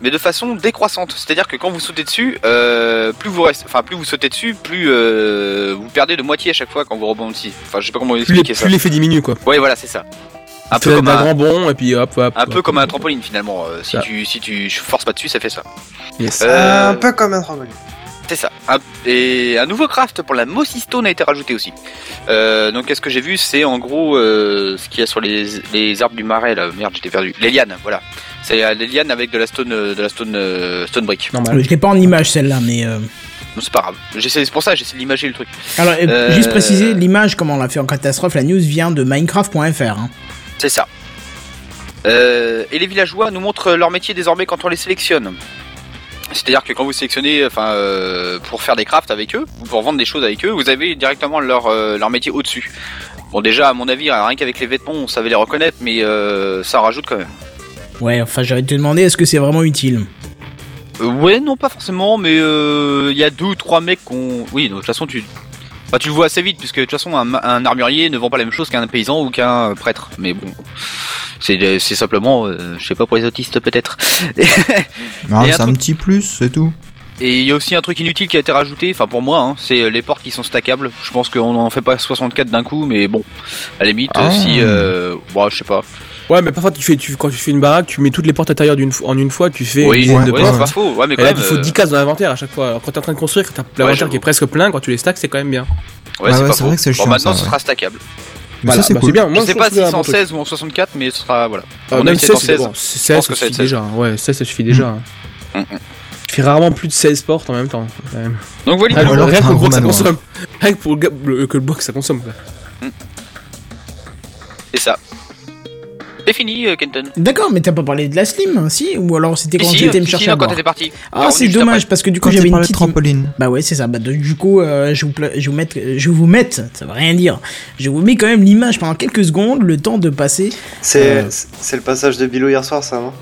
mais de façon décroissante. C'est-à-dire que quand vous sautez dessus, euh, plus vous restez, enfin plus vous sautez dessus, plus euh, vous perdez de moitié à chaque fois quand vous rebondissez. Enfin je sais pas comment expliquer ça. Plus l'effet diminue quoi. Oui voilà c'est ça. Un peu comme un, grand bond et puis hop hop. Un peu comme un trampoline finalement. si tu si tu forces pas dessus ça fait ça. un peu comme un trampoline. C'est ça. et un nouveau craft pour la Mossy Stone a été rajouté aussi. Euh, donc, qu'est-ce que j'ai vu C'est en gros euh, ce qu'il y a sur les, arbres du marais là. Merde, j'étais perdu. Les lianes, voilà. C'est euh, les lianes avec de la stone, de la stone, stone brick. Normal. Je l'ai pas en image celle-là, mais. c'est pas grave. C'est pour ça j'essaie d'imager le truc. Alors, juste préciser, l'image, comme on l'a fait en catastrophe, la news vient de Minecraft.fr. Hein. C'est ça. et les villageois nous montrent leur métier désormais quand on les sélectionne. C'est-à-dire que quand vous sélectionnez, enfin, euh, pour faire des crafts avec eux, pour vendre des choses avec eux, vous avez directement leur euh, leur métier au-dessus. Bon, déjà, à mon avis, rien qu'avec les vêtements, on savait les reconnaître, mais euh, ça rajoute quand même. Ouais, enfin, j'allais te demander, est-ce que c'est vraiment utile? Ouais, non, pas forcément, mais il y a deux ou trois mecs qu'on. Oui, de toute façon, tu. Bah, tu le vois assez vite, puisque de toute façon, un, un armurier ne vend pas la même chose qu'un paysan ou qu'un prêtre. Mais bon. C'est simplement, je sais pas pour les autistes peut-être. non, c'est un petit plus, c'est tout. Et il y a aussi un truc inutile qui a été rajouté, enfin pour moi, hein, c'est les portes qui sont stackables. Je pense qu'on en fait pas 64 d'un coup, mais bon, à la limite, ah. si, euh, bon, je sais pas. Ouais, mais parfois tu fais, tu, quand tu fais une baraque, tu mets toutes les portes intérieures d'une en une fois, tu fais oui, une de c'est pas faux. Ouais, mais quand là, il faut 10 euh, cases dans l'inventaire à chaque fois. Alors, quand t'es en train de construire, t'as l'inventaire qui est presque plein, quand tu les stacks, c'est quand même bien. Ouais, c'est vrai que c'est Bon, maintenant, ce sera stackable. Mais ça, c'est bah, bien. Moi, je sais pas si c'est en 16 ou en 64, mais ce sera, voilà. Ah, même 16, 16, 16, ça suffit déjà. Ouais, 16, ça suffit déjà. Mm, mm. Tu fais rarement plus de 16 portes en même temps. Donc voilà, rien, rien que le box ça consomme. Rien que pour le, que le box ça consomme. Quoi. C'est ça. C'est fini, euh, Kenton. D'accord, mais t'as pas parlé de la Slim, hein, si Ou alors c'était quand j'étais me chercher quand t'étais parti. Ah, c'est dommage parce que du coup j'avais une petite trampoline. Bah ouais, c'est ça. Bah du coup, euh, je vous je vous mettre, je vous mettre, ça veut rien dire. Je vous mets quand même l'image pendant quelques secondes, le temps de passer. C'est euh, c'est le passage de Bilou hier soir, ça, non?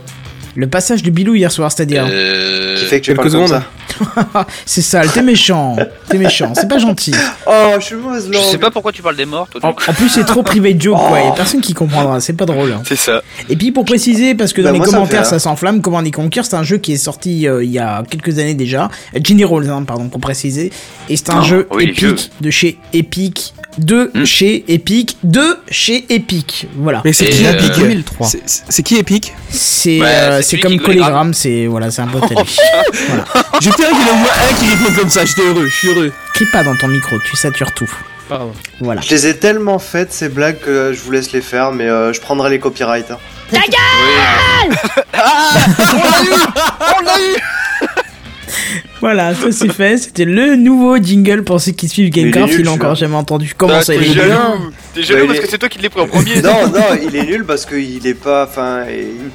Le passage de Bilou hier soir, c'est-à-dire euh... Qui fait que tu Quelques secondes. ça. c'est sale, t'es méchant. T'es méchant, c'est pas gentil. Oh, je suis mauvaise Je sais pas pourquoi tu parles des morts, toi. En, plus, c'est trop privé de joke, quoi. Y'a personne qui comprendra, c'est pas drôle. C'est ça. Et puis, pour préciser, parce que dans bah, les commentaires, ça, s'enflamme, Comment on Conquer, c'est un jeu qui est sorti euh, il y a quelques années déjà. General, hein, pardon, pour préciser. Et c'est un oh, jeu épique de chez Epic de hmm. chez Epic, de chez Epic. Voilà. Mais c'est qui Epic 2003 C'est qui Epic? C'est euh, c'est comme Collegram, c'est voilà, c'est un peu télé. voilà. J'étais heureux qu'il y en ait un qui répond comme ça, j'étais heureux, je suis heureux. Crie pas dans ton micro, tu satures tout. Pardon. Voilà. Je les ai tellement faites ces blagues que je vous laisse les faire, mais euh, je prendrai les copyrights. Hein. Ta gueule ah On l'a eu On l'a eu voilà, ça c'est fait. C'était le nouveau jingle pour ceux qui suivent Gamecraft. Il, il a encore jamais entendu. Comment bah, ça, il est jaloux T'es jaloux parce que c'est toi qui l'as pris en premier. non, non, il est nul parce qu'il est pas. Enfin,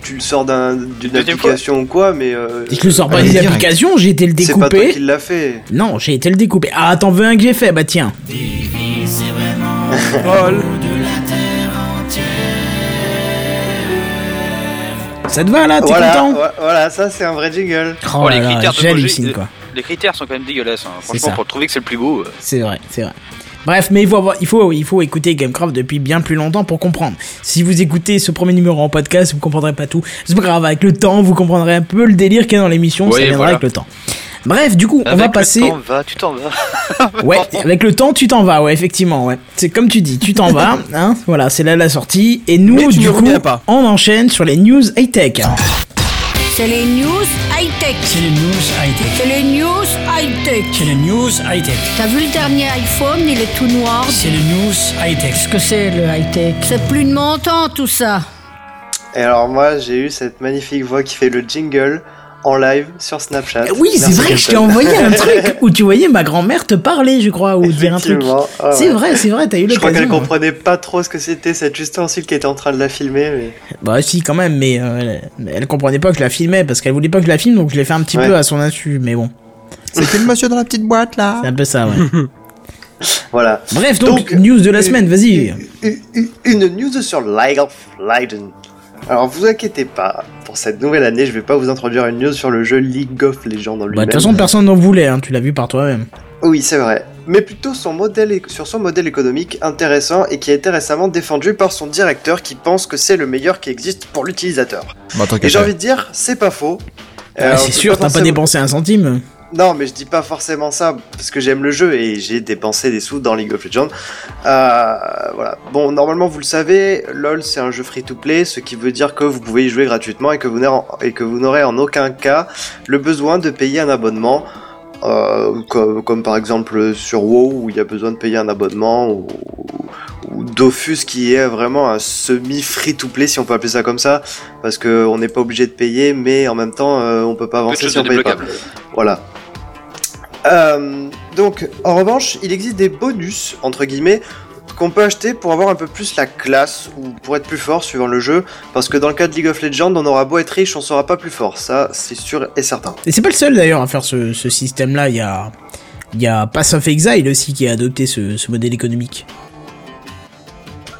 tu le sors d'une application ou quoi, mais. Euh, je le sors pas d'une application, j'ai été le découper. C'est pas toi qui l'a fait. Non, j'ai été le découper. Ah, t'en veux un que j'ai fait? Bah tiens. Ça te va là T'es content Voilà, ça c'est un vrai jingle. Oh, les critères de quoi. Les critères sont quand même dégueulasses. Hein. Franchement, pour trouver que c'est le plus beau. Euh. C'est vrai, c'est vrai. Bref, mais il faut, il, faut, il faut écouter Gamecraft depuis bien plus longtemps pour comprendre. Si vous écoutez ce premier numéro en podcast, vous comprendrez pas tout. C'est pas grave, avec le temps, vous comprendrez un peu le délire qu'il y a dans l'émission, ça viendra avec le temps. Bref, du coup, on va passer. Le temps va, tu t'en vas. ouais, avec le temps, tu t'en vas, ouais, effectivement, ouais. C'est comme tu dis, tu t'en vas, hein. Voilà, c'est là la sortie. Et nous, du coup, on enchaîne sur les news high tech. C'est les news high-tech. C'est les news high-tech. C'est les news high-tech. C'est les news high-tech. T'as vu le dernier iPhone, il est tout noir. C'est les news high-tech. Qu'est-ce que c'est le high-tech? C'est plus de mon temps tout ça. Et alors moi, j'ai eu cette magnifique voix qui fait le jingle en live sur Snapchat. Oui, c'est vrai que je t'ai envoyé un truc où tu voyais ma grand-mère te parler, je crois, ou dire un truc. Ah c'est vrai, c'est vrai, t'as eu l'occasion. Je crois qu'elle comprenait pas trop ce que c'était cette ustensile qui était en train de la filmer. Mais... Bah si, quand même, mais euh, elle, comprenait pas que je la filmais parce qu'elle voulait pas que je la filme, donc je l'ai fait un petit peu à son insu, mais bon. C'était le monsieur dans la petite boîte là. C'est un peu ça, ouais. voilà. Bref, donc, news de la semaine, vas-y. Une, une, news sur League of Legends. Alors vous inquiétez pas, pour cette nouvelle année, je vais pas vous introduire une news sur le jeu League of Legends en lui-même. Bah, de toute façon, personne n'en voulait, hein, tu l'as vu par toi-même. Oui, c'est vrai. Mais plutôt son modèle, sur son modèle économique intéressant et qui a été récemment défendu par son directeur qui pense que c'est le meilleur qui existe pour l'utilisateur. Bah, et j'ai envie de dire, c'est pas faux. Ah, c'est sûr, t'as pas dépensé un centime. Non, mais je dis pas forcément ça parce que j'aime le jeu et j'ai dépensé des sous dans League of Legends. Euh, voilà. Bon, normalement, vous le savez, LoL c'est un jeu free-to-play, ce qui veut dire que vous pouvez y jouer gratuitement et que vous n'aurez en aucun cas le besoin de payer un abonnement. Euh, comme, par exemple sur WoW où il y a besoin de payer un abonnement ou, Dofus qui est vraiment un semi free to play si on peut appeler ça comme ça parce qu'on n'est pas obligé de payer mais en même temps euh, on peut pas avancer si on paye pas. Voilà. Euh, donc, en revanche, il existe des bonus, entre guillemets, qu'on peut acheter pour avoir un peu plus la classe ou pour être plus fort suivant le jeu. Parce que dans le cas de League of Legends, on aura beau être riche, on sera pas plus fort. Ça, c'est sûr et certain. Et c'est pas le seul d'ailleurs à faire ce, système-là. Il y a, il y a Pass of Exile aussi qui a adopté ce, modèle économique.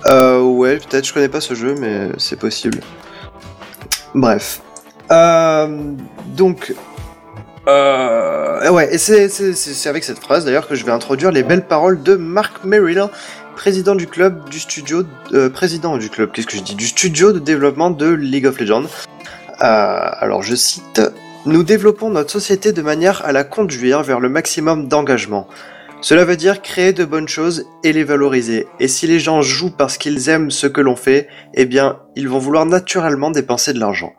Euh, ouais, peut-être je connais pas ce jeu, mais c'est possible. Bref. Euh, donc, euh, ouais, et c'est avec cette phrase d'ailleurs que je vais introduire les belles paroles de Mark Merrill, président du club du studio, euh, président du club, qu'est-ce que je dis, du studio de développement de League of Legends. Euh, alors je cite, nous développons notre société de manière à la conduire vers le maximum d'engagement. Cela veut dire créer de bonnes choses et les valoriser. Et si les gens jouent parce qu'ils aiment ce que l'on fait, eh bien, ils vont vouloir naturellement dépenser de l'argent.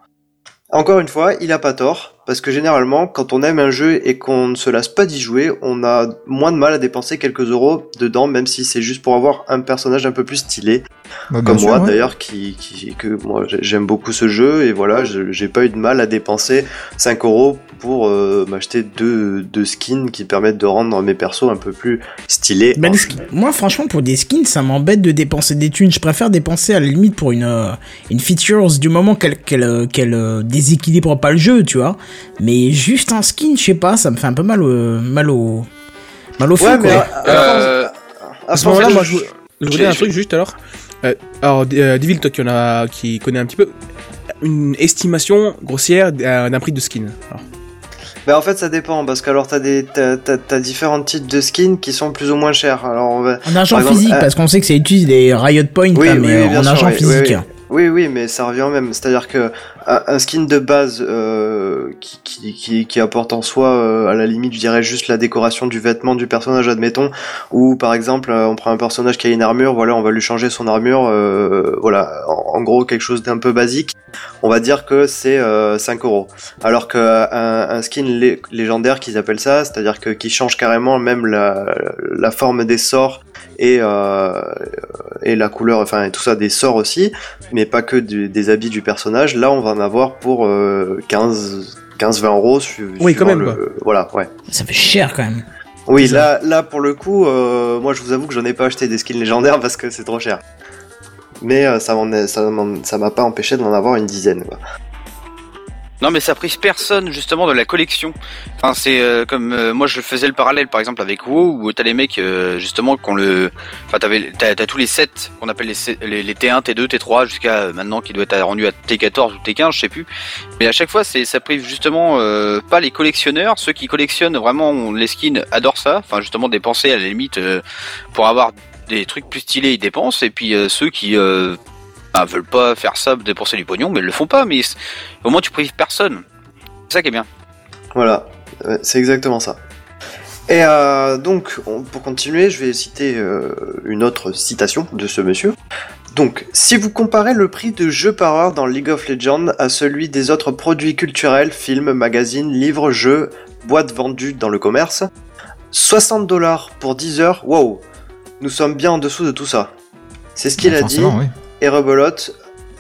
Encore une fois, il a pas tort, parce que généralement, quand on aime un jeu et qu'on ne se lasse pas d'y jouer, on a moins de mal à dépenser quelques euros dedans, même si c'est juste pour avoir un personnage un peu plus stylé. Bah, Comme sûr, moi ouais. d'ailleurs, qui, qui, que moi j'ai- j'aime beaucoup ce jeu, et voilà, j'ai pas eu de mal à dépenser 5 euros pour euh, m'acheter deux, deux skins qui permettent de rendre mes persos un peu plus stylés. Ben, Moi, franchement, pour des skins, ça m'embête de dépenser des thunes. Je préfère dépenser à la limite pour une, euh, une features du moment qu'elle qu'elle euh, qu'elle, euh, déséquilibre pas le jeu, tu vois. Mais juste un skin, je sais pas, ça me fait un peu mal au mal au mal au Ouais, mais quoi. à, Euh, à ce moment-là, moi, je, je voulais un truc juste alors. Euh, alors, euh, Devil, toi qui, en a, qui connaît un petit peu, une estimation grossière d'un d'un prix de skin. Alors, Ben, en fait, ça dépend, parce que alors t'as des t'as, t'as, t'as différents types de skins qui sont plus ou moins chers. Alors on va... En argent par exemple, physique, euh, parce qu'on sait que ça utilise des Riot Points, Oui, là, oui, mais oui, en sûr, argent oui, physique. Oui, Oui, mais ça revient même. C'est-à-dire que un, skin de base euh, qui, apporte en soi, euh, à la limite, je dirais juste la décoration du vêtement du personnage, admettons. Ou par exemple, euh, on prend un personnage qui a une armure, voilà, on va lui changer son armure, voilà, en, gros quelque chose d'un peu basique. On va dire que c'est euh, 5 euros. Alors que un, un skin lé- légendaire qu'ils appellent ça, c'est-à-dire que qui change carrément même la forme des sorts et euh, et la couleur, enfin et tout ça des sorts aussi, mais pas que du- des habits du personnage. Là, on va en avoir pour euh, 15 15-20 euros. su- Oui, quand même, le- voilà, ouais. Ça fait cher quand même. Oui, là, là pour le coup, euh, moi je vous avoue que j'en ai pas acheté des skins légendaires parce que c'est trop cher. Mais euh, ça m'a pas empêché d'en avoir une dizaine. Quoi. Non, mais ça prise personne justement de la collection. Enfin, c'est euh, comme euh, moi je faisais le parallèle par exemple avec WoW où t'as les mecs euh, justement qu'on le, enfin t'avais t'as, t'as tous les sets qu'on appelle les, les, les T1, T2, T3 jusqu'à euh, maintenant qui doit être rendu à T14 ou T15, je sais plus. Mais à chaque fois c'est ça prive justement euh, pas les collectionneurs, ceux qui collectionnent vraiment les skins adorent ça. Enfin justement dépenser à la limite euh, pour avoir des trucs plus stylés ils dépensent et puis ceux qui bah, veulent pas faire ça, dépenser du pognon, mais ils le font pas. Mais au moins tu prives personne. C'est ça qui est bien. Voilà, c'est exactement ça. Et euh, donc, on- pour continuer, je vais citer euh, une autre citation de ce monsieur. Donc, si vous comparez le prix de jeux par heure dans League of Legends à celui des autres produits culturels, films, magazines, livres, jeux, boîtes vendues dans le commerce, 60 dollars pour 10 heures, wow, nous sommes bien en dessous de tout ça. C'est ce qu'il Bah, a dit. oui. Et Rebelote,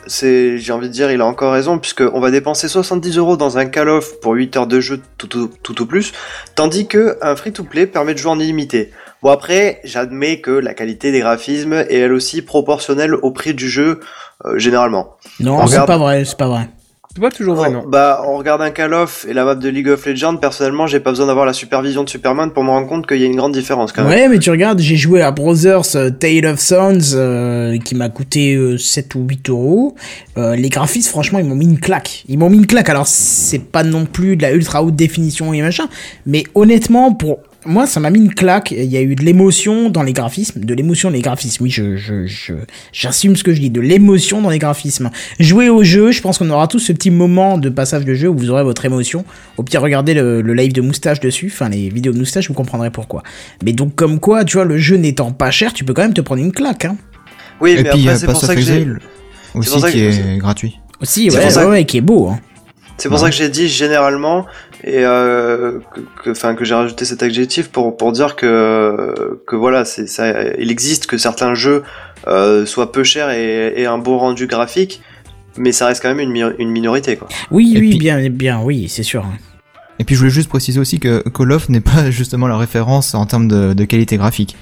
c'est, j'ai envie de dire, il a encore raison, puisque on va dépenser 70 euros dans un Call of pour 8 heures de jeu tout au, tout au plus, tandis que un free-to-play permet de jouer en illimité. Bon après, j'admets que la qualité des graphismes est elle aussi proportionnelle au prix du jeu, euh, généralement. Non, On c'est regarde- pas vrai, c'est pas vrai. C'est pas toujours vrai, non. Bah, on regarde un Call of et la map de League of Legends, personnellement, j'ai pas besoin d'avoir la supervision de Superman pour me rendre compte qu'il y a une grande différence quand même. Ouais, mais tu regardes, j'ai joué à Brothers euh, Tale of Sons euh, qui m'a coûté euh, 7 ou 8 euros. Euh, les graphismes, franchement, ils m'ont mis une claque. Ils m'ont mis une claque. Alors, c'est pas non plus de la ultra haute définition et machin, mais honnêtement, pour moi, ça m'a mis une claque. Il y a eu de l'émotion dans les graphismes, de l'émotion dans les graphismes. Oui, je, je, je, j'assume ce que je dis, de l'émotion dans les graphismes. Jouer au jeu, je pense qu'on aura tous ce petit moment de passage de jeu où vous aurez votre émotion. Au pire, regardez le, le live de moustache dessus, enfin les vidéos de moustache, vous comprendrez pourquoi. Mais donc, comme quoi, tu vois, le jeu n'étant pas cher, tu peux quand même te prendre une claque, hein. Oui, Et mais puis après, a c'est pour ça que j'ai... Aussi pour ça qui que- est gratuit. Aussi, ouais, ouais, qui est beau, hein. C'est pour Ouais. ça que j'ai dit généralement et euh, que, enfin que j'ai rajouté cet adjectif pour pour dire que que voilà c'est ça il existe que certains jeux euh, soient peu chers et, et un beau rendu graphique mais ça reste quand même une, mi- une minorité quoi. Oui, Et oui, puis- bien, bien, oui, c'est sûr. Et puis je voulais juste préciser aussi que Call of n'est pas justement la référence en termes de, de qualité graphique.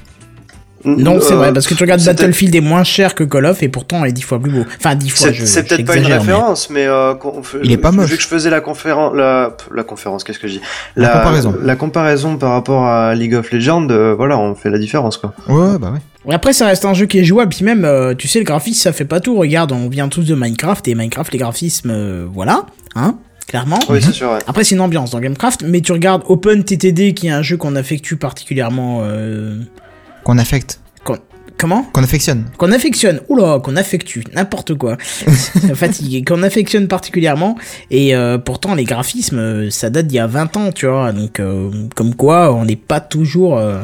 Non, c'est Euh, vrai, parce que tu regardes Battlefield est moins cher que Call of et pourtant il est dix fois plus beau. Enfin, dix fois, C'est peut-être pas une référence, mais, euh, Il est pas vu moche. que je faisais la conférence, la, la conférence, qu'est-ce que je dis? La comparaison. La comparaison par rapport à League of Legends, euh, voilà, on fait la différence quoi. Ouais, bah ouais. Après, ça reste un jeu qui est jouable, puis même, euh, tu sais, le graphisme, ça fait pas tout. Regarde, on vient tous de Minecraft, et Minecraft, les graphismes, euh, voilà, hein, clairement. Oui, c'est sûr. Ouais. Après, c'est une ambiance dans Gamecraft, mais tu regardes Open TTD, qui est un jeu qu'on affectue particulièrement, euh, Qu'on affecte. Comment? Qu'on affectionne. Qu'on affectionne. Oula, qu'on affectue. N'importe quoi. Fatigué. Qu'on affectionne particulièrement. Et euh, pourtant, les graphismes, euh, ça date d'il y a 20 ans, tu vois. Donc, euh, comme quoi, on n'est pas toujours... euh,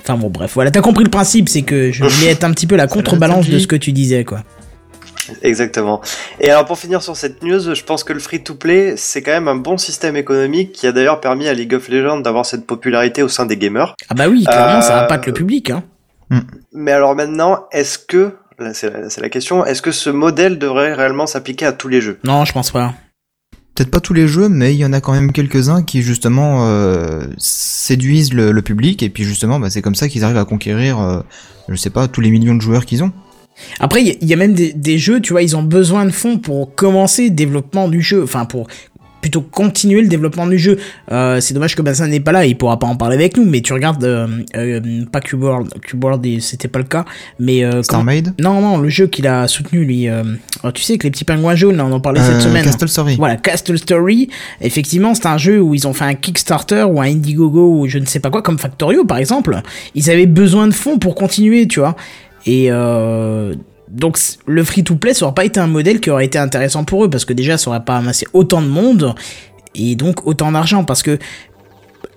Enfin bon, bref. Voilà, t'as compris le principe. C'est que je voulais être un petit peu la contrebalance de ce que tu disais, quoi. Exactement. Et alors pour finir sur cette news, je pense que le free-to-play, c'est quand même un bon système économique qui a d'ailleurs permis à League of Legends d'avoir cette popularité au sein des gamers. Ah bah oui, clairement, ça Euh, impacte le public, hein. Mais alors maintenant, est-ce que, là c'est la, question, est-ce que ce modèle devrait réellement s'appliquer à tous les jeux? Non, je pense pas. Peut-être pas tous les jeux, mais il y en a quand même quelques-uns qui justement euh, séduisent le, le public et puis justement, bah, c'est comme ça qu'ils arrivent à conquérir, euh, je sais pas, tous les millions de joueurs qu'ils ont. Après, il y, a- il y a même des, des jeux, tu vois, ils ont besoin de fonds pour commencer le développement du jeu. Enfin, pour plutôt continuer le développement du jeu. Euh, c'est dommage que Benson n'est pas là, il pourra pas en parler avec nous, mais tu regardes, euh, euh, pas Cube World, Cube World, c'était pas le cas, mais... Euh, Maid Non, non, le jeu qu'il a soutenu, lui. oh, tu sais, avec les petits pingouins jaunes, là, on en parlait cette semaine. Castle Story. Voilà, Castle Story. Effectivement, c'est un jeu où ils ont fait un Kickstarter ou un Indiegogo ou je ne sais pas quoi, comme Factorio par exemple. Ils avaient besoin de fonds pour continuer, tu vois. Et euh, donc le free-to-play, ça aurait pas été un modèle qui aurait été intéressant pour eux parce que déjà, ça aurait pas amassé autant de monde et donc autant d'argent parce que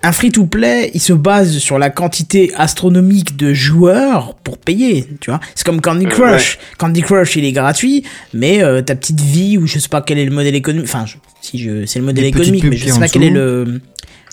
un free-to-play, il se base sur la quantité astronomique de joueurs pour payer, tu vois. C'est comme Candy Euh, Crush. Candy Crush, il est gratuit, mais euh, ta petite vie, ou je sais pas quel est le modèle économique, enfin, je- si je, c'est le modèle économique, mais je sais pas quel est le...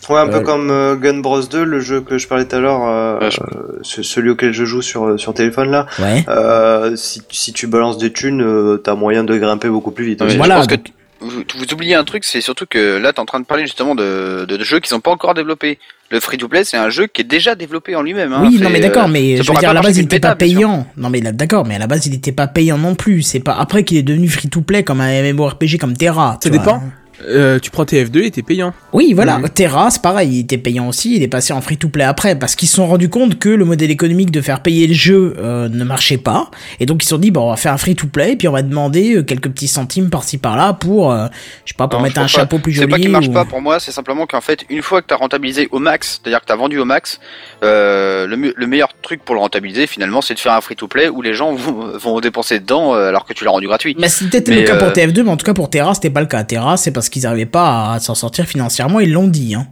Ouais, un peu comme euh, Gun Bros 2, le jeu que je parlais tout à l'heure, euh, Ouais, je- euh, ce- celui auquel je joue sur sur téléphone là. Ouais. Euh, si, si tu balances des thunes, euh, t'as moyen de grimper beaucoup plus vite. Ouais. Voilà, Je pense que vous, vous oubliez un truc, c'est surtout que là, t'es en train de parler justement de, de, de jeux qui sont pas encore développés. Le free-to-play, c'est un jeu qui est déjà développé en lui-même. hein. oui, non mais d'accord, mais je veux dire à la base il qu'une était pas payant. Non mais là d'accord, mais à la base il était pas payant non plus. C'est pas après qu'il est devenu free to play comme un MMORPG comme Terra. Ça tu vois. Euh, tu prends TF2, il était payant. Oui, voilà. Mhm. Terra, c'est pareil, il était payant aussi, il est passé en free-to-play après, parce qu'ils se sont rendus compte que le modèle économique de faire payer le jeu euh, ne marchait pas, et donc ils se sont dit, bon, on va faire un free-to-play, et puis on va demander euh, quelques petits centimes par-ci par-là pour, euh, je sais pas, pour Non, mettre un pas. chapeau plus C'est joli. pas qu'il marche ou- pas pour moi, c'est simplement qu'en fait, une fois que t'as rentabilisé au max, c'est-à-dire que t'as vendu au max, euh, le, meilleur truc pour le rentabiliser finalement, c'est de faire un free-to-play où les gens vont, vont dépenser dedans euh, alors que tu l'as rendu gratuit. Bah, c'est peut-être Mais, le cas pour euh, TF2, mais en tout cas pour Terra, c'était pas le cas. Terra, c'est parce qu'ils arrivaient pas à s'en sortir financièrement, ils l'ont dit, hein.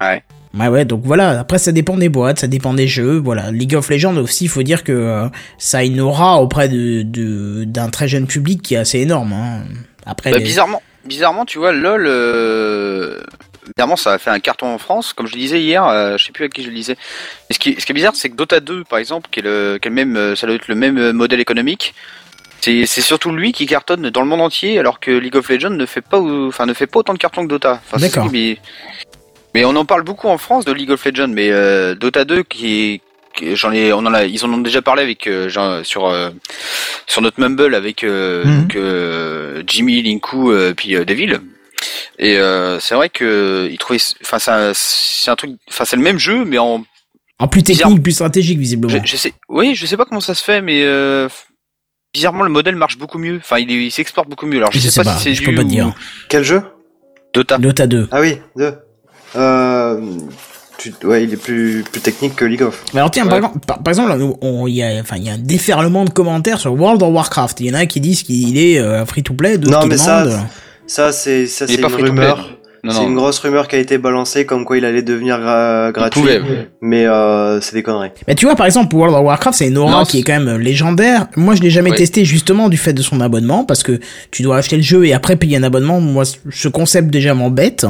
Ouais. Ouais, ouais, donc voilà, après ça dépend des boîtes, ça dépend des jeux, voilà. League of Legends aussi, il faut dire que euh, ça a une aura auprès de, de, d'un très jeune public qui est assez énorme, hein. Après, Bah, les- bizarrement, bizarrement, tu vois, LOL, euh, bizarrement, ça a fait un carton en France, comme je le disais hier, euh, je sais plus à qui je le disais. Et ce qui, ce qui est bizarre, c'est que Dota 2, par exemple, qui est le, qui est le même, euh, ça doit être le même modèle économique. C'est, c'est surtout lui qui cartonne dans le monde entier, alors que League of Legends ne fait pas, enfin, ne fait pas autant de cartons que Dota. Enfin, D'accord. mais, mais on en parle beaucoup en France de League of Legends, mais euh, Dota 2 qui est J'en ai, on en a, ils en ont déjà parlé avec euh, genre, sur euh, sur notre Mumble avec euh, donc, euh, Jimmy, Linku, euh, puis euh, Devil. Et euh, c'est vrai que ils trouvaient, enfin c'est un, truc, enfin c'est le même jeu, mais en, en plus technique, bizarre. plus stratégique, visiblement. je, je sais, oui, je sais pas comment ça se fait, mais euh, bizarrement le modèle marche beaucoup mieux. Enfin il, s'exporte beaucoup mieux. Alors je, Je sais pas, si c'est je dû peux pas ou- dire. Quel jeu? Dota. Dota 2. Ah oui, deux. Euh, tu, ouais, il est plus plus technique que League of. Mais alors tiens, Ouais. par, exemple, par, par exemple, là, nous, on- il y a, enfin, il y a un déferlement de commentaires sur World of Warcraft. Il y en a qui disent qu'il est euh, free to play, d'autres Non, qui mais demandent. ça, Ça, c'est ça, Il est c'est pas une free-to-play. rumeur. Non, C'est non. une grosse rumeur qui a été balancée comme quoi il allait devenir gra- gratuit. pouvait. Mais euh, c'est des conneries. Mais tu vois, par exemple, World of Warcraft, c'est une aura Non, qui est quand même légendaire. Moi, je l'ai jamais Ouais. testé justement du fait de son abonnement, parce que tu dois acheter le jeu et après payer un abonnement. Moi, ce concept déjà m'embête.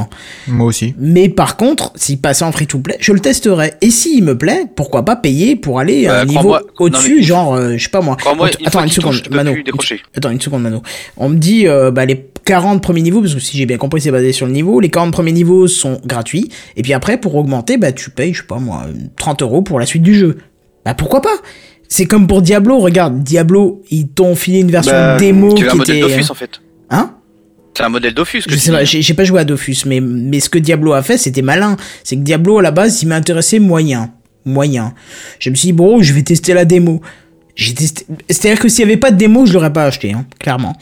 Moi aussi. Mais par contre, s'il passait en free-to-play, je le testerai. Et s'il me plaît, pourquoi pas payer pour aller à un niveau crois-moi- non, au-dessus, mais- genre, euh, je sais pas moi. Attends, une seconde, Mano. Attends une seconde, Mano. On me dit, euh, bah, les 40 premiers niveaux, parce que si j'ai bien compris, c'est basé sur le niveau. Les 40 premiers niveaux sont gratuits. Et puis après, pour augmenter, bah, tu payes, je sais pas moi, 30 euros pour la suite du jeu. Bah, pourquoi pas? C'est comme pour Diablo, regarde, Diablo, ils t'ont filé une version Bah, démo qui un modèle était... Dofus en fait. Hein? C'est un modèle Dofus. que Je sais pas, j'ai pas joué à Dofus, mais, mais ce que Diablo a fait, c'était malin. C'est que Diablo, à la base, il m'intéressait moyen. Moyen. Je me suis dit, bon, je vais tester la démo. J'ai testé. C'est-à-dire que s'il y avait pas de démo, je l'aurais pas acheté, hein, clairement.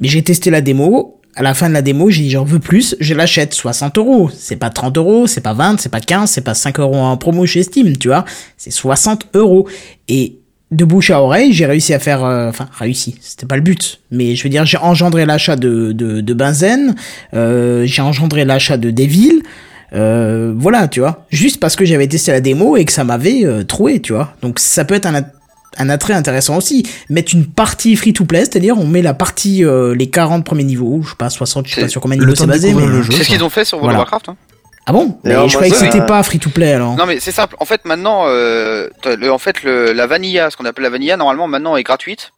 Mais j'ai testé la démo. à la fin de la démo, j'ai dit j'en veux plus, je l'achète 60 euros. C'est pas 30 euros, c'est pas 20, c'est pas 15, c'est pas 5 euros en promo chez Steam, tu vois. C'est 60 euros. Et de bouche à oreille, j'ai réussi à faire, euh, enfin réussi, c'était pas le but, mais je veux dire j'ai engendré l'achat de de, de Benzen, euh, j'ai engendré l'achat de Devil, euh, voilà, tu vois, juste parce que j'avais testé la démo et que ça m'avait euh, troué, tu vois. Donc ça peut être un un attrait intéressant aussi. Mettre une partie free to play, c'est-à-dire on met la partie euh, les 40 premiers niveaux, je sais pas 60, je sais pas sur combien de niveaux c'est basé mais découvrir le jeu. C'est ce qu'ils ont fait sur World Voilà. of Warcraft. Hein. Ah bon Mais je moi, croyais que c'était pas free to play alors. Non mais c'est simple. En fait maintenant, euh, le- en fait le, la vanilla, ce qu'on appelle la vanilla, normalement maintenant est gratuite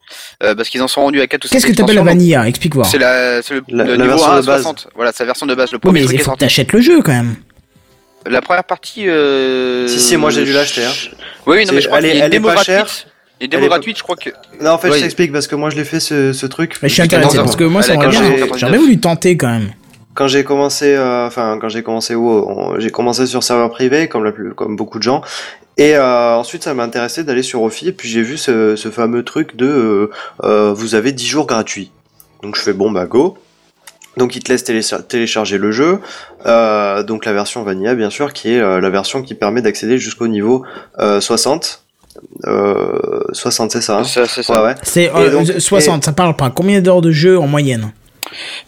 euh, parce qu'ils en sont rendus à 4 ou 5 Qu'est-ce que t'appelles la vanilla? Explique voir. C'est la, c'est le, La- le la niveau version 1 à de base. 60. Voilà, c'est la version de base. Le Oui, premier mais il faut que t'achètes le jeu quand même. La première partie. Euh... Si, si, moi, j'ai dû l'acheter, hein. Oui, oui, non mais je crois elle elle est pas chère. Il y a une démo Elle est pas- gratuite, je crois que. Non, en fait, Oui. je t'explique parce que moi, je l'ai fait ce, ce truc. Mais je suis intéressé parce que moi à ça la m'aurait bien. 499. J'aurais voulu tenter quand même. quand j'ai commencé, euh, enfin quand j'ai commencé WoW, on- j'ai commencé sur serveur privé comme la plus, comme beaucoup de gens. Et euh, ensuite, ça m'a intéressé d'aller sur Ophi et puis j'ai vu ce, ce fameux truc de euh, euh, vous avez 10 jours gratuits. Donc je fais bon bah go. Donc il te laisse télé- télécharger le jeu, euh, donc la version vanilla bien sûr, qui est euh, la version qui permet d'accéder jusqu'au niveau euh, 60. Euh, 60 c'est ça. hein Ça, c'est ça. Ouais ouais. C'est euh, donc- 60, ça parle pas. Combien d'heures de jeu en moyenne?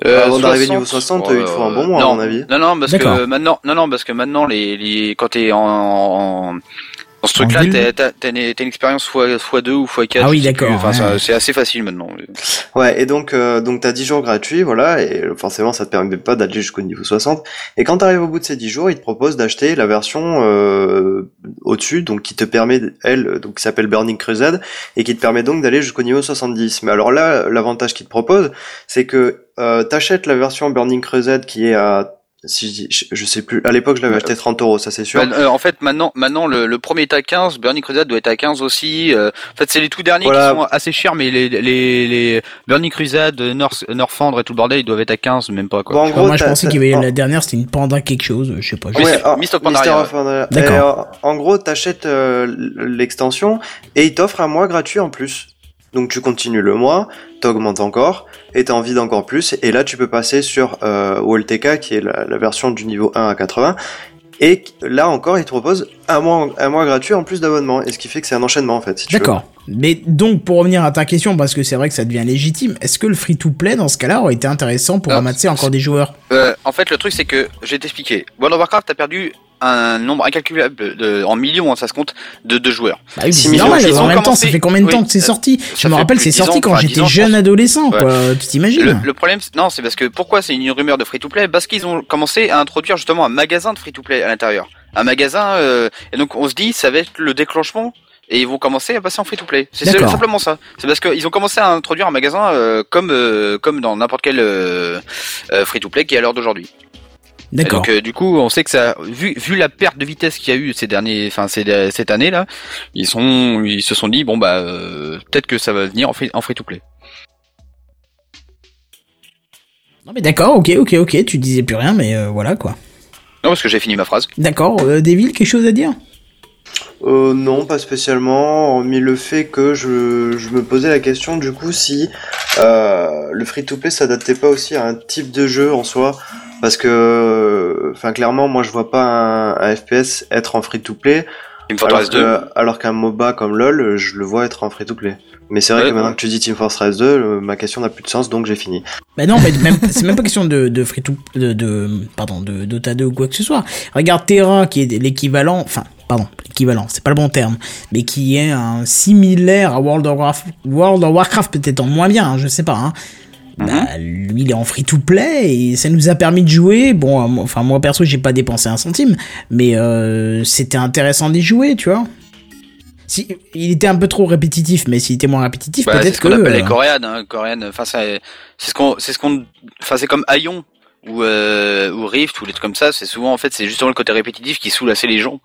Euh, Avant d'arriver niveau 60, il faut un bon mois, à mon avis. Non, non, parce que maintenant, non, non, parce que maintenant, les, les, quand t'es en, en, dans ce truc-là, t'as, t'as, t'as une, une expérience fois, fois 2 ou fois 4 Ah oui, d'accord, Enfin, ouais. ça- c'est assez facile maintenant. Ouais, et donc euh, donc t'as 10 jours gratuits, voilà, et forcément ça te permet pas d'aller jusqu'au niveau 60. Et quand t'arrives au bout de ces 10 jours, ils te proposent d'acheter la version euh, au-dessus, donc qui te permet, elle, donc qui s'appelle Burning Crusade, et qui te permet donc d'aller jusqu'au niveau 70. Mais alors là, l'avantage qu'ils te proposent, c'est que euh, t'achètes la version Burning Crusade qui est à si je, dis- je, je sais plus, à l'époque je l'avais acheté 30 euros, ça c'est sûr. Bah, euh, en fait, maintenant, maintenant, le, le premier est à 15, Burning Crusade doit être à 15 aussi. euh, en fait, c'est les tout derniers Voilà. qui sont assez chers, mais les, les, les Burning Crusade, North, Northfendre et tout le bordel, ils doivent être à 15, même pas, quoi. Bon, en Enfin, gros, Moi je pensais qu'il y avait en- la dernière, c'était une panda quelque chose, je sais pas. je- Ouais, ah, Mist of Pandaria. D'accord. Euh, en gros, t'achètes euh, l'extension et il t'offre un mois gratuit en plus. Donc tu continues le mois, t'augmentes encore, et t'as envie d'encore plus, et là tu peux passer sur euh, qui est la, version du niveau 1 à 80, et là encore il te propose un mois, gratuit en plus d'abonnement, et ce qui fait que c'est un enchaînement en fait. D'accord. Mais donc, pour revenir à ta question, parce que c'est vrai que ça devient légitime, est-ce que le free-to-play, dans ce cas-là, aurait été intéressant pour ramasser encore des joueurs? Euh, en fait, le truc, c'est que, je vais t'expliquer. World of Warcraft a perdu un nombre incalculable de, en millions, hein, ça se compte, de, de joueurs. Bah oui, c'est normal, en même temps, ça fait combien de temps oui, que c'est sorti? Je me rappelle, c'est sorti ans, quand j'étais jeune adolescent, Ouais. quoi. Tu t'imagines? Le, le problème, non, c'est parce que pourquoi c'est une rumeur de free-to-play? Parce qu'ils ont commencé à introduire justement un magasin de free-to-play à l'intérieur. Un magasin, euh, et donc on se dit, ça va être le déclenchement. Et ils vont commencer à passer en free-to-play. C'est simplement ça. C'est parce qu'ils ont commencé à introduire un magasin euh, comme euh, comme dans n'importe quel euh, free-to-play qui est à l'heure d'aujourd'hui. D'accord. Donc du coup, on sait que ça, vu vu la perte de vitesse qu'il y a eu ces derniers, enfin ces, cette année là, ils sont, ils se sont dit bon bah peut-être que ça va venir en free, en free to play. Non mais d'accord, ok, ok, ok, tu disais plus rien, mais voilà, quoi. Non parce que j'ai fini ma phrase. D'accord, Devil, quelque chose à dire? Euh, non, pas spécialement, hormis le fait que je, je me posais la question du coup si euh, le free-to-play s'adaptait pas aussi à un type de jeu en soi, parce que, enfin clairement, moi je vois pas un, un FPS être en free-to-play, Team alors Fortress 2. que- alors qu'un MOBA comme LoL, je le vois être en free-to-play. Mais c'est vrai Ouais, que maintenant ouais. que tu dis Team Fortress 2, euh, ma question n'a plus de sens, donc j'ai fini. Bah non, mais même, c'est même pas question de, de free to, de, de, pardon, de Dota 2 ou quoi que ce soit. Regarde Terra, qui est l'équivalent, enfin, pardon, l'équivalent, c'est pas le bon terme, mais qui est un similaire à World of Warcraft, World of Warcraft peut-être en moins bien, hein, je sais pas, hein. Bah, lui, il est en free to play et ça nous a permis de jouer. Bon, euh, moi- enfin, moi perso, j'ai pas dépensé un centime, mais euh, c'était intéressant d'y jouer, tu vois. Si, il était un peu trop répétitif, mais s'il était moins répétitif, Bah, c'est peut-être ce que. qu'on appelle les euh, coréennes, hein, coréennes. Enfin, c'est c'est ce qu'on, c'est ce qu'on, enfin, c'est comme Aion ou euh, ou Rift ou les trucs comme ça. C'est souvent en fait, c'est justement le côté répétitif qui saoule assez les gens.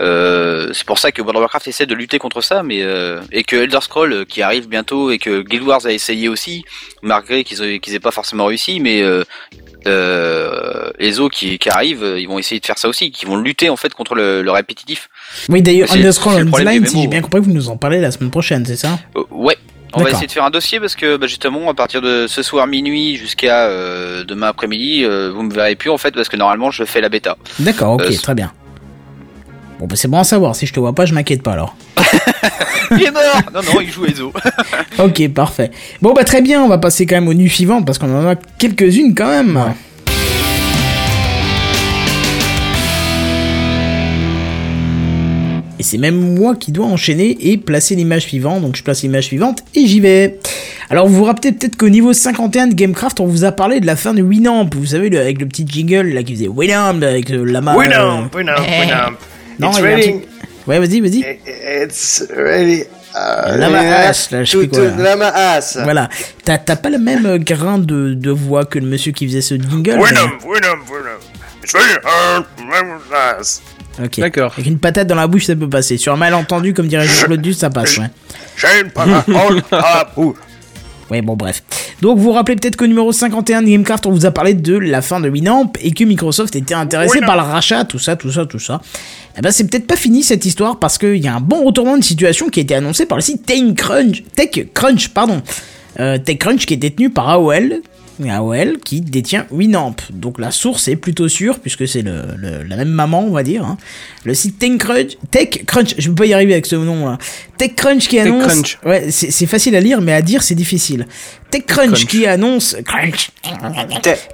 Euh, c'est pour ça que World of Warcraft essaie de lutter contre ça, mais euh, et que Elder Scroll euh, qui arrive bientôt et que Guild Wars a essayé aussi, malgré qu'ils aient, qu'ils aient pas forcément réussi, mais euh, euh, les autres qui, qui arrivent, ils vont essayer de faire ça aussi, qui vont lutter en fait contre le, le répétitif. Oui, d'ailleurs, le problème Online, si j'ai bien compris, vous nous en parlez la semaine prochaine, c'est ça? Ouais, On va essayer de faire un dossier parce que bah, justement à partir de ce soir minuit jusqu'à demain après-midi, vous me verrez plus en fait parce que normalement je fais la bêta. D'accord, ok, très bien. Bon, bah, c'est bon à savoir. Si je te vois pas, je m'inquiète pas alors. Il est mort Non non, il joue Ezo. Ok, parfait. Bon, bah très bien, on va passer quand même aux nuits suivantes parce qu'on en a quelques-unes quand même. Et c'est même moi qui dois enchaîner et placer l'image suivante. Donc je place l'image suivante et j'y vais. Alors vous vous rappelez peut-être qu'au niveau 51 de Gamecraft, on vous a parlé de la fin de Winamp. Vous savez, avec le petit jingle là qui faisait Winamp avec le lama. Winamp, Winamp, eh. Winamp. Non, It's il y a un raining. truc- Ouais, vas-y, vas-y. It's ready. Uh, Lama ass, là, je sais quoi. Lama ass. Voilà. T'as t'as pas le même euh, grain de, de voix que le monsieur qui faisait ce jingle. mais- Winamp, Winamp, Winamp. It's. Uh, Lama ass. Ok. D'accord. Avec une patate dans la bouche, ça peut passer. Sur un malentendu, comme dirait Jean-Claude Duss, ça passe, ouais. Shane Parahol, ah, ouh. Ouais, bon, bref. Donc, vous vous rappelez peut-être qu'au numéro 51 de Gamecraft, on vous a parlé de la fin de Winamp et que Microsoft était intéressé par le rachat, tout ça, tout ça, tout ça. Eh ben, c'est peut-être pas fini cette histoire parce qu'il y a un bon retournement de situation qui a été annoncé par le site TechCrunch, TechCrunch, pardon. Euh, TechCrunch qui est détenu par AOL. Qui détient Winamp. Donc la source est plutôt sûre puisque c'est le, le- la même maman, on va dire. hein. Le site TechCrunch, TechCrunch, je peux pas y arriver avec ce nom. Là. TechCrunch qui annonce. TechCrunch. Ouais, c'est c'est facile à lire, mais à dire c'est difficile. TechCrunch Crunch. qui annonce, Crunch,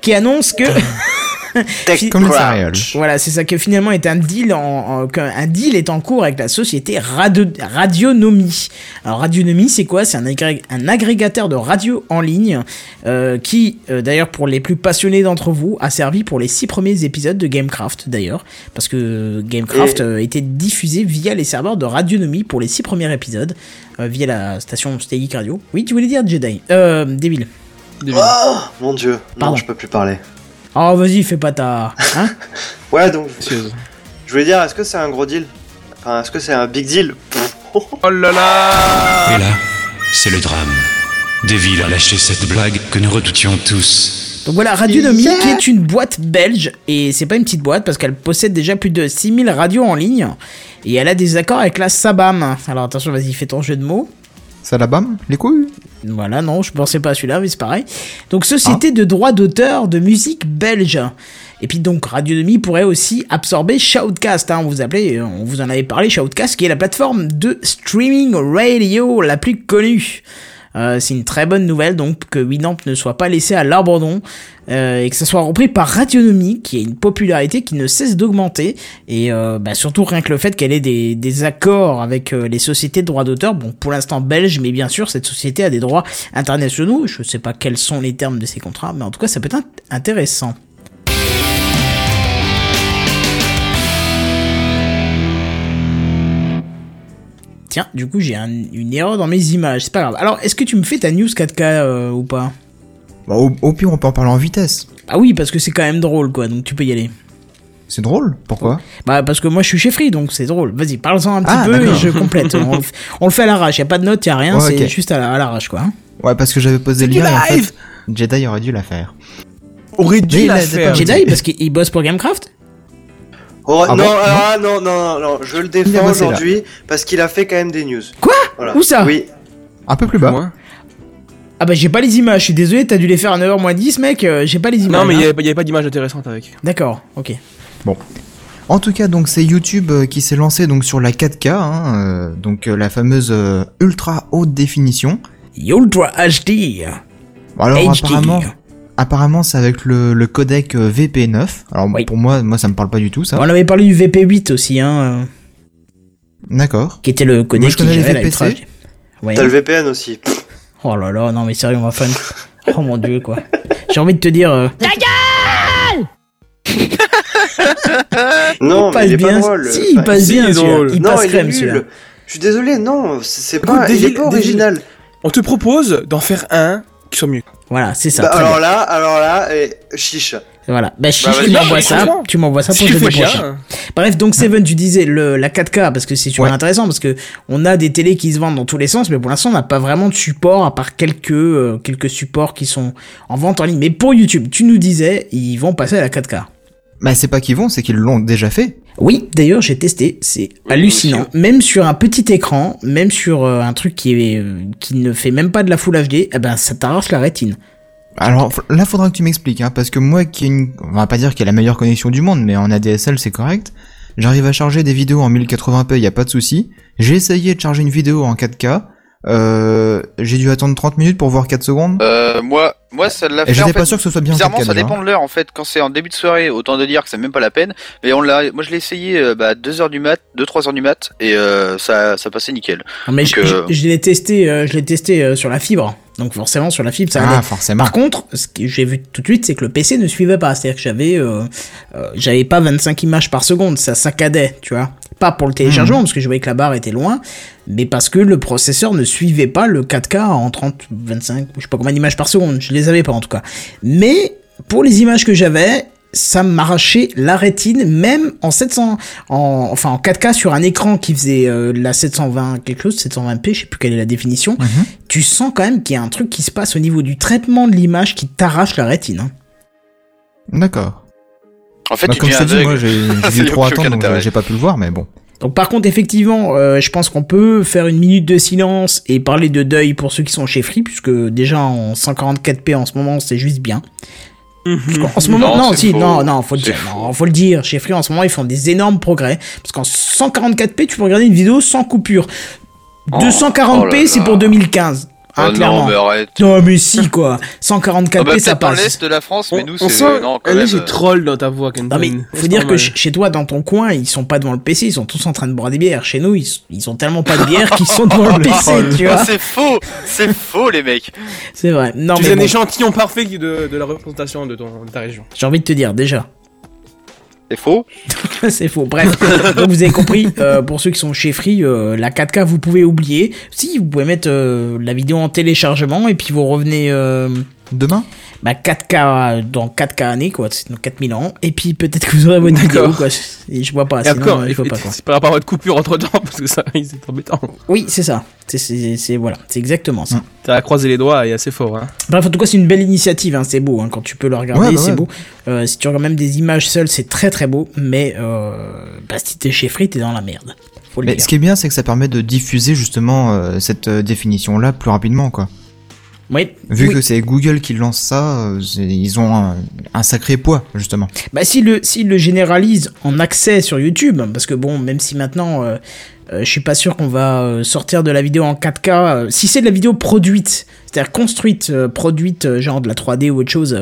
qui annonce que Tech Crunch. voilà, c'est ça que finalement est un deal en, deal est en cours avec la société Radio, Radionomie. Alors Radionomie, c'est quoi? C'est un, agré- un agrégateur de radio en ligne euh, qui, euh, d'ailleurs, pour les plus passionnés d'entre vous, a servi pour les six premiers épisodes de Gamecraft, d'ailleurs, parce que Gamecraft Et- euh, était diffusé via les serveurs de Radionomie pour les six premiers épisodes, euh, via la station Stay Radio. Oui, tu voulais dire Jedi Euh, Devil. Oh, mon dieu. Pardon. Non, je peux plus parler. Oh, vas-y, fais pas ta... Hein Ouais, donc, je voulais dire, est-ce que c'est un gros deal? Enfin, est-ce que c'est un big deal? Oh là là Et là, c'est le drame. Deville a lâché cette blague que nous redoutions tous. Donc voilà, Radionomie qui est une boîte belge, et c'est pas une petite boîte parce qu'elle possède déjà plus de 6000 radios en ligne, et elle a des accords avec la Sabam. Alors attention, vas-y, fais ton jeu de mots. Ça la bam Les couilles? Voilà, non, je pensais pas à celui-là, mais c'est pareil. Donc société de droits d'auteur de musique belge. Et puis donc Radionomie pourrait aussi absorber Shoutcast, hein, vous appelez, on vous en avait parlé, Shoutcast, qui est la plateforme de streaming radio la plus connue. Euh, c'est une très bonne nouvelle donc que Winamp ne soit pas laissé à l'abandon euh, et que ça soit repris par Radionomie qui a une popularité qui ne cesse d'augmenter et euh, bah, surtout rien que le fait qu'elle ait des, des accords avec les sociétés de droits d'auteur. Bon pour l'instant belge mais bien sûr cette société a des droits internationaux. Je sais pas quels sont les termes de ces contrats mais en tout cas ça peut être int- intéressant Tiens, du coup, j'ai un- une erreur dans mes images. C'est pas grave. Alors, est-ce que tu me fais ta news 4K euh, ou pas? Bah, au, au pire, on peut en parler en vitesse. Ah oui, parce que c'est quand même drôle, quoi. Donc tu peux y aller. C'est drôle? Pourquoi? Bah parce que moi je suis chez Free, donc c'est drôle. Vas-y, parle-en un petit Ah, peu et je complète. on, le f- on le fait à l'arrache. Y a pas de notes, y a rien. Ouais, c'est juste à la- à l'arrache, quoi. Ouais, parce que j'avais posé le lien et en live fait, Jedi aurait dû la faire. Aurait dû la il a- faire. Jedi, parce qu'il bosse pour Gamecraft? Oh, Ah non, bon ah, non, non, non, non, je le défends aujourd'hui parce qu'il a fait quand même des news. Quoi? Voilà. Où ça? Oui. Un peu plus bas. Ah bah j'ai pas les images. Je suis désolé, t'as dû les faire à 9h moins 10, mec. euh, j'ai pas les images. Non, mais il hein. y y avait pas d'image intéressante avec. D'accord, ok. En tout cas, donc c'est YouTube euh, qui s'est lancé donc sur la 4K, hein, euh, donc euh, la fameuse euh, ultra haute définition. Ultra HD. Alors HD. apparemment, apparemment c'est avec le, le codec euh, VP9. Alors Oui. pour moi, moi ça me parle pas du tout ça. On avait parlé du VP8 aussi, hein, euh, D'accord. qui était le codec Moi, je connais qui les gérait VPC. Ouais. T'as le VPN aussi. Oh là là, non mais sérieux, on va faire une... Oh mon dieu, quoi. J'ai envie de te dire... euh, Non, il mais passe il est bien. pas drôle. Si, il passe si, bien, il drôle. Il non, passe crème, celui-là. nul. Je suis désolé, non, c'est pas, il est Devil- pas original. On te propose d'en faire un qui soit mieux. Voilà, c'est ça. Bah, alors bien. là, alors là, eh, chiche. Voilà. Bah, chiche, Bah, tu m'envoies ça. Tu m'envoies ça pour S'il jeudi prochain. Bref, donc Seven, tu disais le, la 4K parce que c'est super Ouais. intéressant parce que on a des télés qui se vendent dans tous les sens, mais pour l'instant on n'a pas vraiment de support à part quelques euh, quelques supports qui sont en vente en ligne. Mais pour YouTube, tu nous disais ils vont passer à la 4K. Bah c'est pas qu'ils vont, c'est qu'ils l'ont déjà fait. Oui, d'ailleurs, j'ai testé, c'est hallucinant. Même sur un petit écran, même sur euh, un truc qui est euh, qui ne fait même pas de la Full HD, eh ben ça t'arrache la rétine. Alors là, faudra que tu m'expliques, hein, parce que moi, qui ai une... on va pas dire qu'il y a la meilleure connexion du monde, mais en ADSL c'est correct. J'arrive à charger des vidéos en 1080p, y a pas de souci. J'ai essayé de charger une vidéo en 4K. Euh, j'ai dû attendre 30 minutes pour voir 4 secondes. Euh, moi, moi, ça l'a fait. Et j'étais pas fait, sûr que ce soit bien Bizarrement, 4K, ça déjà. dépend de l'heure, en fait. Quand c'est en début de soirée, autant de dire que c'est même pas la peine. Mais on l'a, moi, je l'ai essayé, euh, bah, 2 heures du mat, 2, 3 heures du mat, et, euh, ça, ça passait nickel. Non, mais Donc, je, euh, je- je l'ai testé, euh, je l'ai testé euh, sur la fibre. Donc forcément sur la fibre ça Ah, allait. forcément. Par contre, ce que j'ai vu tout de suite, c'est que le PC ne suivait pas. C'est-à-dire que j'avais, euh, euh, j'avais pas 25 images par seconde, ça saccadait, tu vois. Pas pour le téléchargement, parce que je voyais que la barre était loin, mais parce que le processeur ne suivait pas le 4K en 30, 25, je sais pas combien d'images par seconde. Je les avais pas en tout cas. Mais pour les images que j'avais, ça m'arrachait la rétine, même en 700, en, enfin en 4K sur un écran qui faisait euh, la 720 quelque chose, 720p, je sais plus quelle est la définition. Tu sens quand même qu'il y a un truc qui se passe au niveau du traitement de l'image qui t'arrache la rétine. hein. D'accord. en fait, Bah, tu comme je t'ai dit, moi j'ai dû trop attendre, donc j'ai pas pu le voir, mais bon. Donc par contre, effectivement, euh, je pense qu'on peut faire une minute de silence et parler de deuil pour ceux qui sont chez Free, puisque déjà en 144p en ce moment, c'est juste bien. En ce moment, Non, non, si, faux. non, non, faut le dire, non, faut le dire. Chez Free, en ce moment, ils font des énormes progrès, parce qu'en 144p, tu peux regarder une vidéo sans coupure. Oh, 240p, oh là c'est pour 2015. Hein, Oh clairement. non, mais arrête. Non, mais si, quoi. 144p, Ah bah, ça peut-être dans passe. l'est de la France, mais On, nous, on c'est, sent non, quand un même. léger troll dans ta voix, Kenton. Non mais C'est faut dire que chez toi dans ton coin ils sont pas devant le PC ils sont tous en train de boire des bières chez nous ils, ils ont tellement pas de bière qu'ils sont devant le PC tu vois Oh, c'est faux, c'est faux, les mecs. c'est vrai non Tu mais es un bon, échantillon parfait de, de la représentation de, ton, de ta région. j'ai envie de te dire déjà C'est faux. c'est faux. Bref donc vous avez compris euh, pour ceux qui sont chez Free euh, la 4K vous pouvez oublier. Si vous pouvez mettre euh, la vidéo en téléchargement et puis vous revenez euh, Demain? Bah 4K dans 4K années quoi c'est dans 4000 ans et puis peut-être que vous aurez votre vidéo D'accord. quoi et je vois pas sinon euh, il faut pas quoi c'est par rapport à votre coupure entre temps, parce que ça, c'est embêtant. oui c'est ça c'est c'est c'est- voilà c'est exactement ça T'as croisé les doigts et assez fort, hein. Bref, en tout cas, c'est une belle initiative, hein, c'est beau, hein, quand tu peux le regarder, Ouais, bah c'est ouais. beau. Euh, si tu regardes même des images seules, c'est très très beau, mais euh, bah, si t'es chez Free, t'es dans la merde. Faut le Mais dire. ce qui est bien, c'est que ça permet de diffuser justement euh, cette euh, définition-là plus rapidement, quoi. Oui, Vu oui. que c'est Google qui lance ça, euh, ils ont un, un sacré poids, justement. Bah, s'il le, s'il le généralise en accès sur YouTube, parce que bon, même si maintenant, euh, euh, je suis pas sûr qu'on va euh, sortir de la vidéo en 4K, euh, si c'est de la vidéo produite, c'est-à-dire construite, produite, genre de la 3D ou autre chose,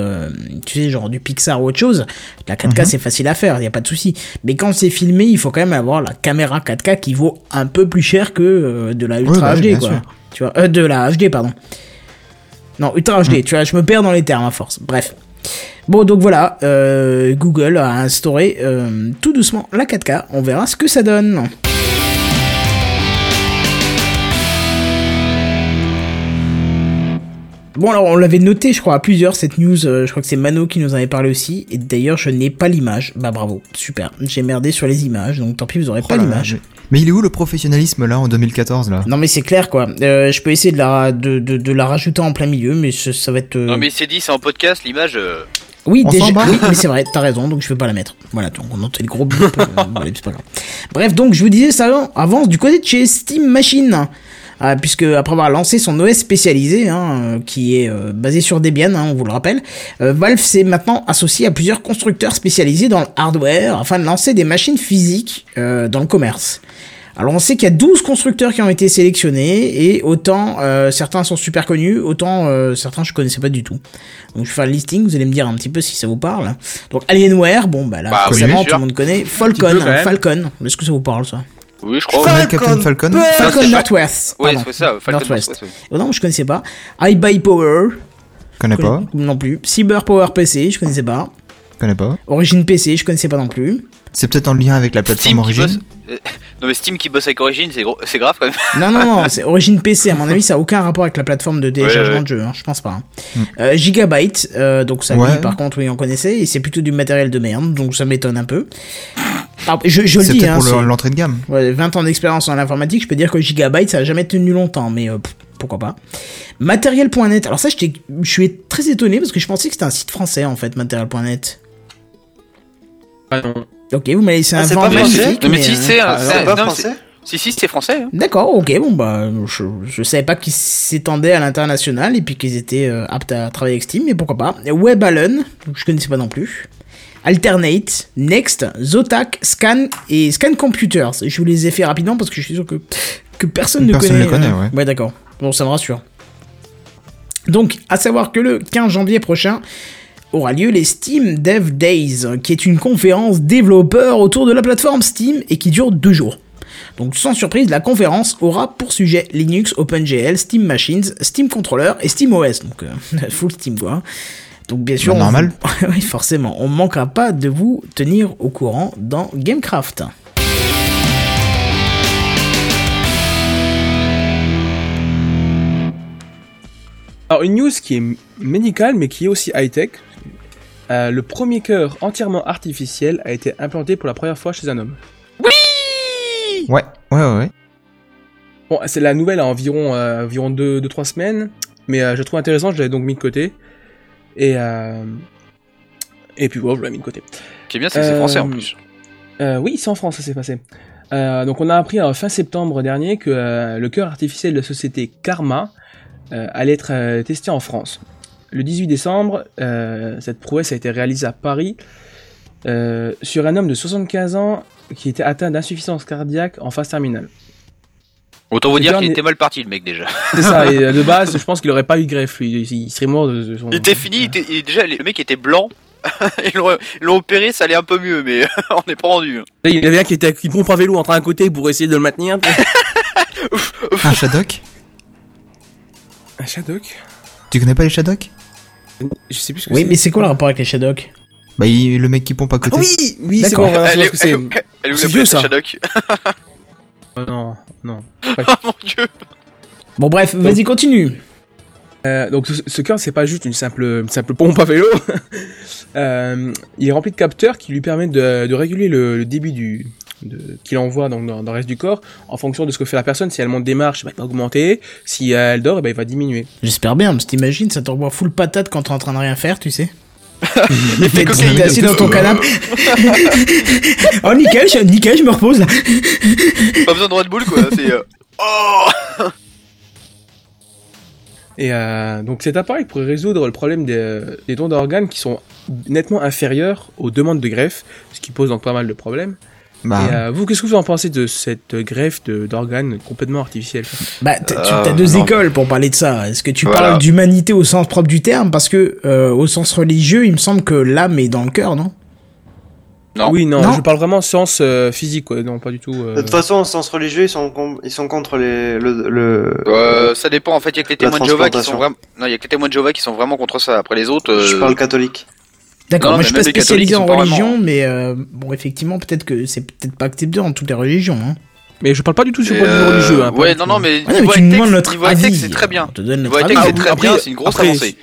tu sais, genre du Pixar ou autre chose, la 4K c'est facile à faire, y a pas de souci. Mais quand c'est filmé, il faut quand même avoir la caméra 4K qui vaut un peu plus cher que de la Ultra bah oui, HD, quoi. Tu vois, de la HD, pardon. Non, Ultra HD, tu vois, je me perds dans les termes à force. Bref. Bon, donc voilà, euh, Google a instauré euh, tout doucement la 4K. On verra ce que ça donne. Bon, alors on l'avait noté, je crois, à plusieurs cette news. euh, je crois que c'est Mano qui nous en avait parlé aussi. Et d'ailleurs, je n'ai pas l'image. Bah bravo, super. J'ai merdé sur les images, donc tant pis, vous aurez pas Oh là, l'image. Mais- il est où le professionnalisme là en 2014 là? Non mais c'est clair quoi. Euh, je peux essayer de la de, de, de la rajouter en plein milieu, mais ça, ça va être. euh, Non, mais il s'est dit, c'est en podcast, l'image. euh, Oui, On déjà, oui, mais c'est vrai, t'as raison, donc je vais pas la mettre. Voilà, donc on entend le gros bip, euh, voilà, c'est pas grave. Bref, donc je vous disais ça avance du côté de chez Steam Machine. Puisque après avoir lancé son OS spécialisé, hein, qui est euh, basé sur Debian, hein, on vous le rappelle, euh, Valve s'est maintenant associé à plusieurs constructeurs spécialisés dans le hardware afin de lancer des machines physiques euh, dans le commerce. Alors on sait qu'il y a 12 constructeurs qui ont été sélectionnés et autant euh, certains sont super connus, autant euh, certains je connaissais pas du tout. Donc je vais faire le listing, vous allez me dire un petit peu si ça vous parle. Donc Alienware, bon bah là Bah oui, forcément tout le monde connaît. Falcon, peu, hein. Falcon, est-ce que ça vous parle ça? Oui, je crois. Ouais, Captain Falcon Falcon c'est Northwest. Ouais, pardon. c'est ça, Falcon Northwest. Northwest, oui. Oh non, je connaissais pas. iBuy Power, Connais je pas, connais- non plus. Cyber Power PC, je connaissais pas. connais pas. Origin PC, je connaissais pas non plus. C'est peut-être en lien avec la plateforme Steam qui Origin. bosse. euh, Non, mais Steam qui bosse avec Origin, c'est gros- c'est grave quand même. Non, non, non, c'est Origin PC, à mon avis, ça a aucun rapport avec la plateforme de téléchargement Ouais, ouais. de jeu, hein, je pense pas. hein. Euh, Gigabyte, euh, donc ça, lui, Ouais. par contre, oui, on connaissait, et c'est plutôt du matériel de merde, donc ça m'étonne un peu. Ah, je, je le C'est dis, peut-être hein, pour l'entrée de gamme. ouais, 20 ans d'expérience en informatique, je peux dire que Gigabyte, ça a jamais tenu longtemps, mais euh, pff, pourquoi pas. Matériel.net, alors ça, je suis très étonné, parce que je pensais que c'était un site français, en fait, Matériel.net. Ah non. Ok, vous m'avez laissé un Ah, c'est vent pas français magnifique. Mais si, euh, c'est un- Ah, c'est- c'est pas non, français Si, si, c'était français. hein. D'accord, ok, bon bah je, je savais pas qu'ils s'étendaient à l'international et puis qu'ils étaient euh, aptes à travailler avec Steam, mais pourquoi pas. WebAllen, je connaissais pas non plus. Alternate, Next, Zotac, Scan et Scan Computers. Je vous les ai fait rapidement parce que je suis sûr que, que personne ne Personne connaît. ne connaît, euh, ouais. d'accord. Bon, ça me rassure. Donc, à savoir que le 15 janvier prochain aura lieu les Steam Dev Days, qui est une conférence développeur autour de la plateforme Steam et qui dure deux jours. Donc sans surprise, la conférence aura pour sujet Linux, OpenGL, Steam Machines, Steam Controller et SteamOS. Donc euh, full Steam quoi. Donc bien sûr, Bah, normal. vous- oui forcément, on manquera pas de vous tenir au courant dans Gamecraft. Alors, une news qui est médicale, mais qui est aussi high-tech. Euh, le premier cœur entièrement artificiel a été implanté pour la première fois chez un homme. Ouais, ouais, ouais. ouais. Bon, c'est la nouvelle à environ euh, environ deux, deux trois semaines, mais euh, je trouve intéressant, je l'avais donc mis de côté. Et euh, et puis bon, je l'ai mis de côté. Ce qui est bien, c'est que c'est français en plus. Euh, oui, c'est en France, ça s'est passé. Euh, donc on a appris en fin septembre dernier que euh, le cœur artificiel de la société Karma euh, allait être euh, testé en France. Le 18 décembre, euh, cette prouesse a été réalisée à Paris euh, sur un homme de 75 ans qui était atteint d'insuffisance cardiaque en phase terminale. Autant vous dire qu'il était mal parti, le mec, déjà. C'est ça, et euh, de base, je pense qu'il aurait pas eu de greffe, lui. il, serait mort de, son... Il était fini, il était- il- déjà, le mec était blanc. Ils l'ont opéré, ça allait un peu mieux, mais on n'est pas rendu. hein. Il y avait un qui était avec une pompe à vélo en train à côté pour essayer de le maintenir. Un Shadok Un Shadok Tu connais pas les Shadok? Je sais plus ce que Oui, mais c'est quoi le rapport avec les Shadok? Bah, il- le mec qui pompe à Ah côté. oui, oui, c'est D'accord. bon, voilà, je Elle vois est- ce que c'est. elle- elle C'est vous vieux, appelait ça. Shadok? Oh, non, non. Oh mon dieu. Bon bref, vas-y continue. Euh, donc ce, ce cœur, c'est pas juste une simple, une simple pompe à vélo. Euh, il est rempli de capteurs qui lui permettent de, de réguler le, le débit du de- qu'il envoie donc dans, dans le reste du corps en fonction de ce que fait la personne. Si elle monte des marches, bah, il va augmenter. Si euh, elle dort, ben, il va diminuer. J'espère bien, parce t'imagines, ça t'envoie full patate quand t'es en train de rien faire, tu sais. L'effet T'es assis dans ton canapé. oh nickel, je, nickel, je me repose là. Pas besoin de Red Bull, quoi. C'est. euh, Oh Et euh, donc cet appareil pourrait résoudre le problème des, des dons d'organes qui sont nettement inférieurs aux demandes de greffe, ce qui pose donc pas mal de problèmes. Bah, Et euh, vous, qu'est-ce que vous en pensez de cette greffe d'organes complètement artificielle Bah, t'as tu- Euh, t'as deux non. écoles pour parler de ça. Est-ce que tu Voilà. parles d'humanité au sens propre du terme? Parce que, euh, au sens religieux, il me semble que l'âme est dans le cœur, non? Non. Oui, non, Non. je parle vraiment sens euh, physique, quoi. non, pas du tout. euh, De toute façon, au sens religieux, ils sont, ils sont contre les, le, le... Euh, ça dépend en fait, il y a que les témoins de Jéhovah qui sont vraiment non, il y a que les témoins de Jéhovah qui sont vraiment contre ça. Après les autres euh, je parle catholique. D'accord, moi mais je suis pas spécialisé en religion, vraiment- mais euh, bon, effectivement, peut-être que c'est peut-être pas accepté dans toutes les religions. Hein. Mais je parle pas du tout sur et, le point de vue euh, religieux. Hein, ouais, non non, mais Ouais, mais tu nous demandes notre avis. c'est très bien. On te donne notre avis. c'est très après- bien, c'est une grosse après, avancée.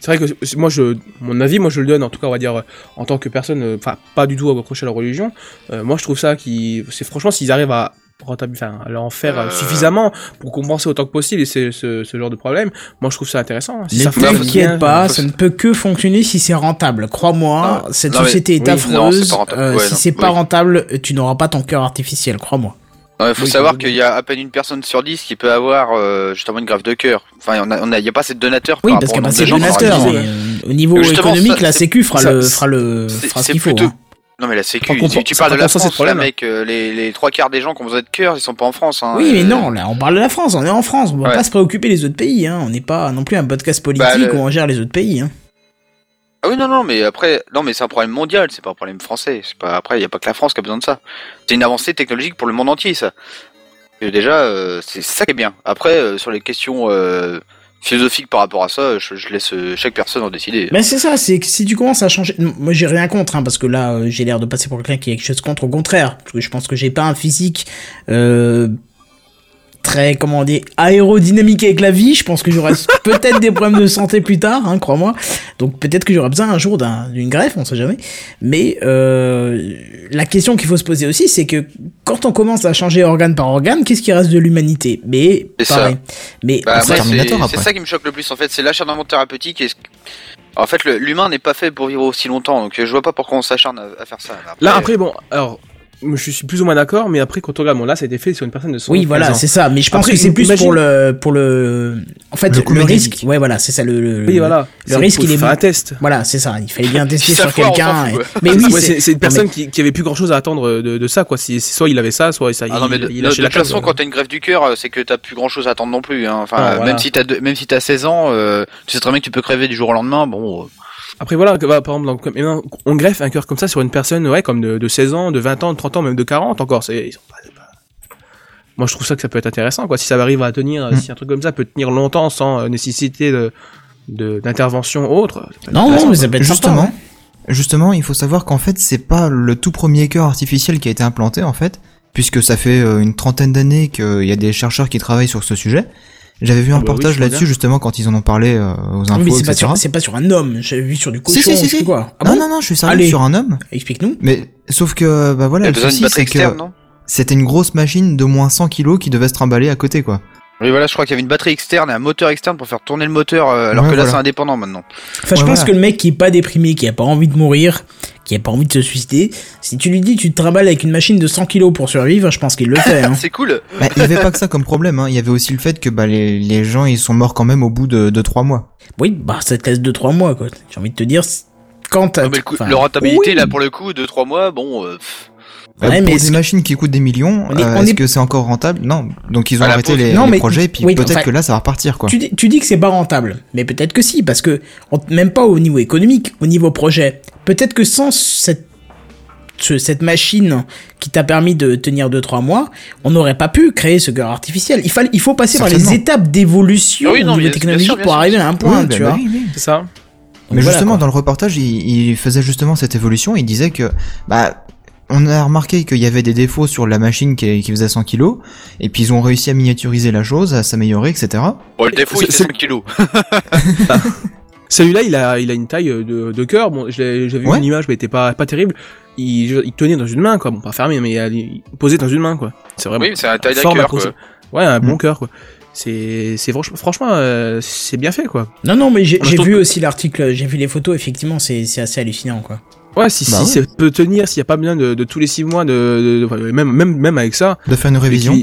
C'est vrai que moi, je, mon avis, moi, je le donne, en tout cas, on va dire, euh, en tant que personne, euh, enfin, pas du tout accroché à la religion. Euh, moi, je trouve ça qui, c'est franchement, s'ils arrivent à rentabil- enfin, en faire euh, Euh. suffisamment pour compenser autant que possible et ce, ce, ce genre de problème, moi, je trouve ça intéressant. hein. Si t'inquiète pas, ça ne peut que fonctionner si c'est rentable. Crois-moi, Non, cette non, mais- société est oui, non, affreuse. Euh, Ouais, si c'est pas oui. rentable, tu n'auras pas ton cœur artificiel, crois-moi. Non, il faut Oui, savoir oui. qu'il y a à peine une personne sur dix qui peut avoir euh, justement une greffe de cœur. Enfin, on a, on a, il y a pas assez de donateurs. Oui, par parce qu'il y a pas assez de donateurs. euh, au niveau Justement, économique, ça, la Sécu fera ça, le, fera le, fera ce qu'il faut. plutôt. hein. Non mais la sécu, tu, tu parles de la France, là, mec. euh, les, les trois quarts des gens qui ont besoin de cœur, ils sont pas en France. Hein, Oui, mais euh, non, là, on parle de la France, on est en France, on va Ouais. pas se préoccuper des autres pays, hein. On n'est pas non plus un podcast politique Bah, le- où on gère les autres pays, hein. Ah oui, non, non, mais après, non, mais c'est un problème mondial, c'est pas un problème français. C'est pas après, il y a pas que la France qui a besoin de ça. C'est une avancée technologique pour le monde entier, ça. Et déjà, euh, c'est ça qui est bien. Après, sur les questions philosophiques par rapport à ça, je, je laisse euh, chaque personne en décider. Mais c'est ça, c'est que si tu commences à changer, moi j'ai rien contre, hein, parce que là euh, j'ai l'air de passer pour quelqu'un qui a quelque chose contre, au contraire, parce que je pense que j'ai pas un physique euh, très, comment on dit, aérodynamique avec la vie, je pense que j'aurai peut-être des problèmes de santé plus tard, hein, crois-moi, donc peut-être que j'aurai besoin un jour d'un- d'une greffe, on sait jamais, mais euh, la question qu'il faut se poser aussi, c'est que quand on commence à changer organe par organe, qu'est-ce qui reste de l'humanité? Mais C'est pareil, mais Bah, c'est ça qui me choque le plus en fait, c'est l'acharnement thérapeutique et ce- En fait, l'humain n'est pas fait pour vivre aussi longtemps, donc je vois pas pourquoi on s'acharne à, à faire ça. Là, après, bon, alors, je suis plus ou moins d'accord, mais après, quand on regarde, bon, là, ça a été fait sur une personne de 100 Oui, voilà, c'est ça. Mais je pense Après, que c'est plus imagine- pour le, pour le, en fait, Le le, risque. Ouais, voilà, c'est ça le, le, Oui, voilà. le risque, faut il est faire bon. un test. Voilà, c'est ça. Il fallait bien tester sur quelqu'un. et-. Mais oui, Ouais, c'est une non, personne qui, qui avait plus grand chose à attendre de, de ça, quoi. Si, si soit il avait ça, soit ça, Ah non, mais de, il, il de- de la toute façon, quand t'as une greffe du cœur, euh, c'est que t'as plus grand chose à attendre non plus. Hein. Enfin, Ah, euh, voilà. même si t'as deux- même si t'as 16 ans, euh, tu sais très bien que tu peux crever du jour au lendemain. Bon, euh, Après voilà, bah, par exemple, on greffe un cœur comme ça sur une personne, ouais, comme de, de 16 ans, de 20 ans, de 30 ans, même de 40 encore. C'est, ils sont pas- c'est pas- Moi, je trouve ça que ça peut être intéressant, quoi. Si ça arrive à tenir, Mm. si un truc comme ça peut tenir longtemps sans euh, nécessité de, de- d'intervention autre. Non, non, mais ça peut être sympa, Justement, ouais. justement, il faut savoir qu'en fait, c'est pas le tout premier cœur artificiel qui a été implanté, en fait, puisque ça fait euh, une trentaine d'années qu'il y a des chercheurs qui travaillent sur ce sujet. J'avais vu un Ah bah reportage là-dessus, justement, quand ils en ont parlé euh, aux infos, Oui, mais c'est pas etc. sur, c'est pas sur un homme. J'avais vu sur du cochon. Si, si, si, quoi. Ah non, bon non, non, je suis sérieux Allez. sur un homme. Explique-nous. Mais, sauf que, bah voilà, le souci, c'est externe, que non c'était une grosse machine de moins 100 kilos qui devait se trimballer à côté, quoi. Oui, voilà, je crois qu'il y avait une batterie externe et un moteur externe pour faire tourner le moteur, euh, alors Ouais, que là, voilà. c'est indépendant maintenant. Enfin, je Ouais, pense voilà. que le mec qui est pas déprimé, qui a pas envie de mourir, qui a pas envie de se suicider, si tu lui dis tu te trimbales avec une machine de 100 kilos pour survivre, je pense qu'il le fait. Hein. C'est cool. Bah, il y avait pas que ça comme problème, hein. Il y avait aussi le fait que, bah, les, les gens, ils sont morts quand même au bout de, de 3 mois. Oui, bah ça te laisse 2-3 mois quoi. J'ai envie de te dire, quand t'as... Le, coup- le rentabilité, oui. là, pour le coup, de 3 mois, bon, euh, pff, Ouais, mais pour est-ce des machines qui coûtent des millions, euh, est-ce est- que c'est encore rentable? Non. Donc ils ont arrêté les, Non, les mais- projets, et puis oui, peut-être enfin, que là, ça va repartir, quoi. Tu dis, tu dis que c'est pas rentable, mais peut-être que si, parce que même pas au niveau économique, au niveau projet. Peut-être que sans cette ce- cette machine qui t'a permis de tenir 2-3 mois, on n'aurait pas pu créer ce cœur artificiel. Il, fallait, il faut passer par les étapes d'évolution Ah oui, non, technologique sûr, pour arriver à un point, Oui, bah, tu bah vois. oui, oui. C'est ça. Donc Mais voilà, justement, quoi. dans le reportage, il, il faisait justement cette évolution. Il disait que, bah, on a remarqué qu'il y avait des défauts sur la machine qui, qui faisait 100 kilos, et puis ils ont réussi à miniaturiser la chose, à s'améliorer, etc. bon, le défaut, C'est- il fait c'est- 5 kilos. Celui-là, il a, il a une taille de, de cœur. Bon, j'avais vu Ouais. une image, mais était pas, pas terrible. Il, tenait dans une main, quoi. Bon, pas fermé, mais il, il posait dans une main, quoi. C'est vraiment. Oui, c'est un taille d'un cœur, quoi. Ouais, un bon Mm. cœur, quoi. C'est, c'est franchement, franchement, euh, c'est bien fait, quoi. Non, non, mais j'ai j'ai vu que- aussi l'article, j'ai vu les photos, effectivement, c'est c'est assez hallucinant, quoi. Ouais, si, Bah si ouais. ça peut tenir, s'il y a pas besoin de, de tous les six mois de, de- de- même, même, même avec ça. De faire une révision.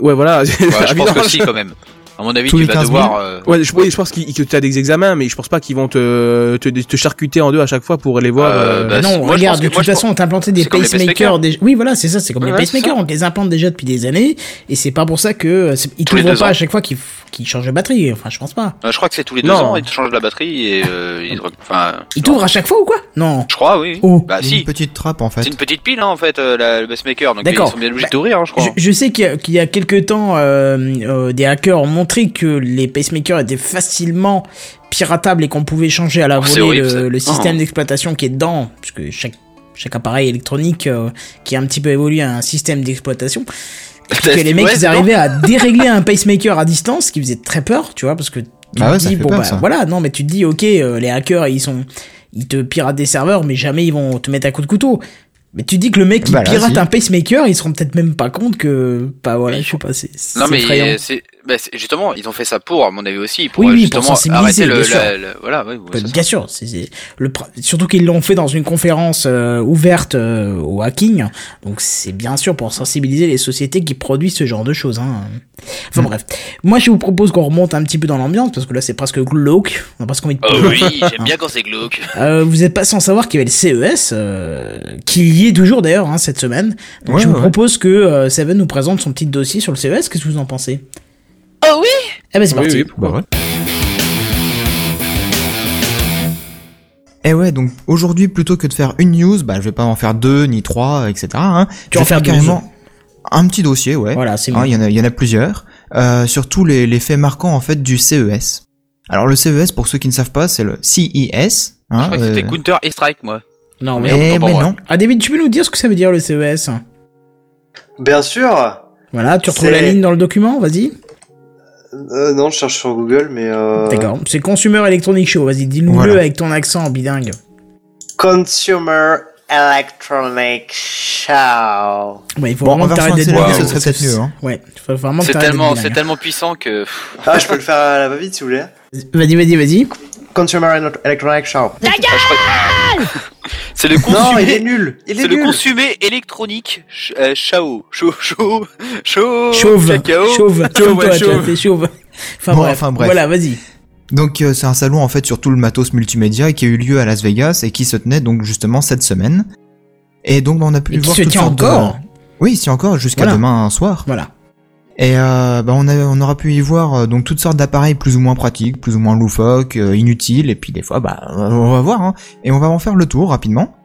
Ouais, voilà. Ouais, je pense que Évidemment, si, quand même. À mon avis, Tous tu les vas 15 000. devoir. euh, Ouais, je, oui, je pense qu'ils- que tu as des examens, mais je pense pas qu'ils vont te, te, te charcuter en deux à chaque fois pour aller voir. Euh, euh, bah, non, moi, regarde, pense de que- moi, toute façon, on t'a implanté des pacemakers. déjà- Oui, voilà, c'est ça, c'est comme Ouais, les pacemakers, on te les implante déjà depuis des années, et c'est pas pour ça que euh, ils deux pas à chaque fois qu'ils qu'ils changent de batterie. Enfin, je pense pas. euh, je crois que c'est tous les deux Non. ans, ils te changent la batterie et euh, ils enfin. Ils t'ouvrent à chaque fois ou quoi? Non. Je crois, oui. Oh. Bah si. Une petite trappe, en fait. C'est une petite pile, hein, en fait, euh, la- le pacemaker. Donc D'accord. ils sont bien obligés Bah, de t'ouvrir, hein, je crois. Je, je sais qu'il y, a- qu'il y a quelques temps, euh, euh, des hackers ont montré que les pacemakers étaient facilement piratables et qu'on pouvait changer à la Oh, volée horrible, le, système Oh. d'exploitation qui est dedans, puisque chaque chaque appareil électronique euh, qui a un petit peu évolué a un système d'exploitation. Que les mecs Ouais, ils arrivaient à dérégler un pacemaker à distance, ce qui faisait très peur, tu vois, parce que tu Bah te ouais, dis bon peur, bah ça. voilà, non mais tu te dis ok, euh, les hackers ils sont ils te piratent des serveurs, mais jamais ils vont te mettre à coup de couteau. Mais tu dis que le mec qui Bah pirate si. un pacemaker, ils se rendent peut-être même pas compte que bah voilà, je sais pas, c'est c'est Non mais c'est bah, justement ils ont fait ça pour à mon avis aussi pour Oui, oui, pour justement sensibiliser, arrêter le, bien sûr. la- voilà Bah, bien c'est le surtout qu'ils l'ont fait dans une conférence euh, ouverte euh, au hacking, donc c'est bien sûr pour sensibiliser les sociétés qui produisent ce genre de choses. Hein. Enfin bref, moi je vous propose qu'on remonte un petit peu dans l'ambiance parce que là c'est presque glauque, on a presque envie de. Oh oui j'aime bien quand c'est glauque Euh, vous êtes pas sans savoir qu'il y avait le CES, euh, qui y est toujours d'ailleurs hein, cette semaine. Donc Ouais, je vous ouais. propose que euh, Seven nous présente son petit dossier sur le CES. Qu'est-ce que vous en pensez? Oh oui Eh ben c'est oui, parti. oui, pourquoi Bah ouais. Et ouais, donc aujourd'hui, plutôt que de faire une news, bah je vais pas en faire deux, ni trois, etc. Hein, Tu je vas en vais faire carrément un petit dossier, ouais. Voilà, c'est Hein. Il y en a, il y en a plusieurs. Euh, sur tous les, les faits marquants en fait du CES. Alors le CES, pour ceux qui ne savent pas, c'est le CES. je Hein, crois que c'était euh, Counter et Strike moi Non mais eh, mais non. ah David, tu peux nous dire ce que ça veut dire le CES Bien sûr. Voilà, tu retrouves la ligne dans le document, vas-y. Euh, non, je cherche sur Google, mais euh, D'accord. C'est Consumer Electronic Show. Vas-y, dis-nous Voilà. le avec ton accent bilingue. Consumer Electronic Show. Ouais, il faut Bon, vraiment en que t'arrêtes d'être bilingue. ce serait peut-être mieux, hein. Ouais, il faut vraiment que c'est tellement c'est tellement puissant que Ah, je peux le faire à la va-vite si vous voulez. Vas-y, vas-y, vas-y. Consumer Electronic Show. C'est le Non, consumé. il est nul. Il est, C'est le consumé électronique ch- euh, Chao. Chau, chau, chau, Chauve, cacao. chauve, toi, chauve. fait chauve. Enfin, Bon, bref. enfin, bref. Voilà, vas-y. Donc euh, c'est un salon en fait sur tout le matos multimédia qui a eu lieu à Las Vegas et qui se tenait donc justement cette semaine. Et donc bah, on a pu Et qui voir se tient sortes de- encore. Oui, c'est encore jusqu'à Voilà. demain soir. Voilà. Et euh, bah, on, aura pu y voir euh, donc toutes sortes d'appareils plus ou moins pratiques, plus ou moins loufoques, euh, inutiles, et puis des fois, bah, on va voir, hein, et on va en faire le tour rapidement.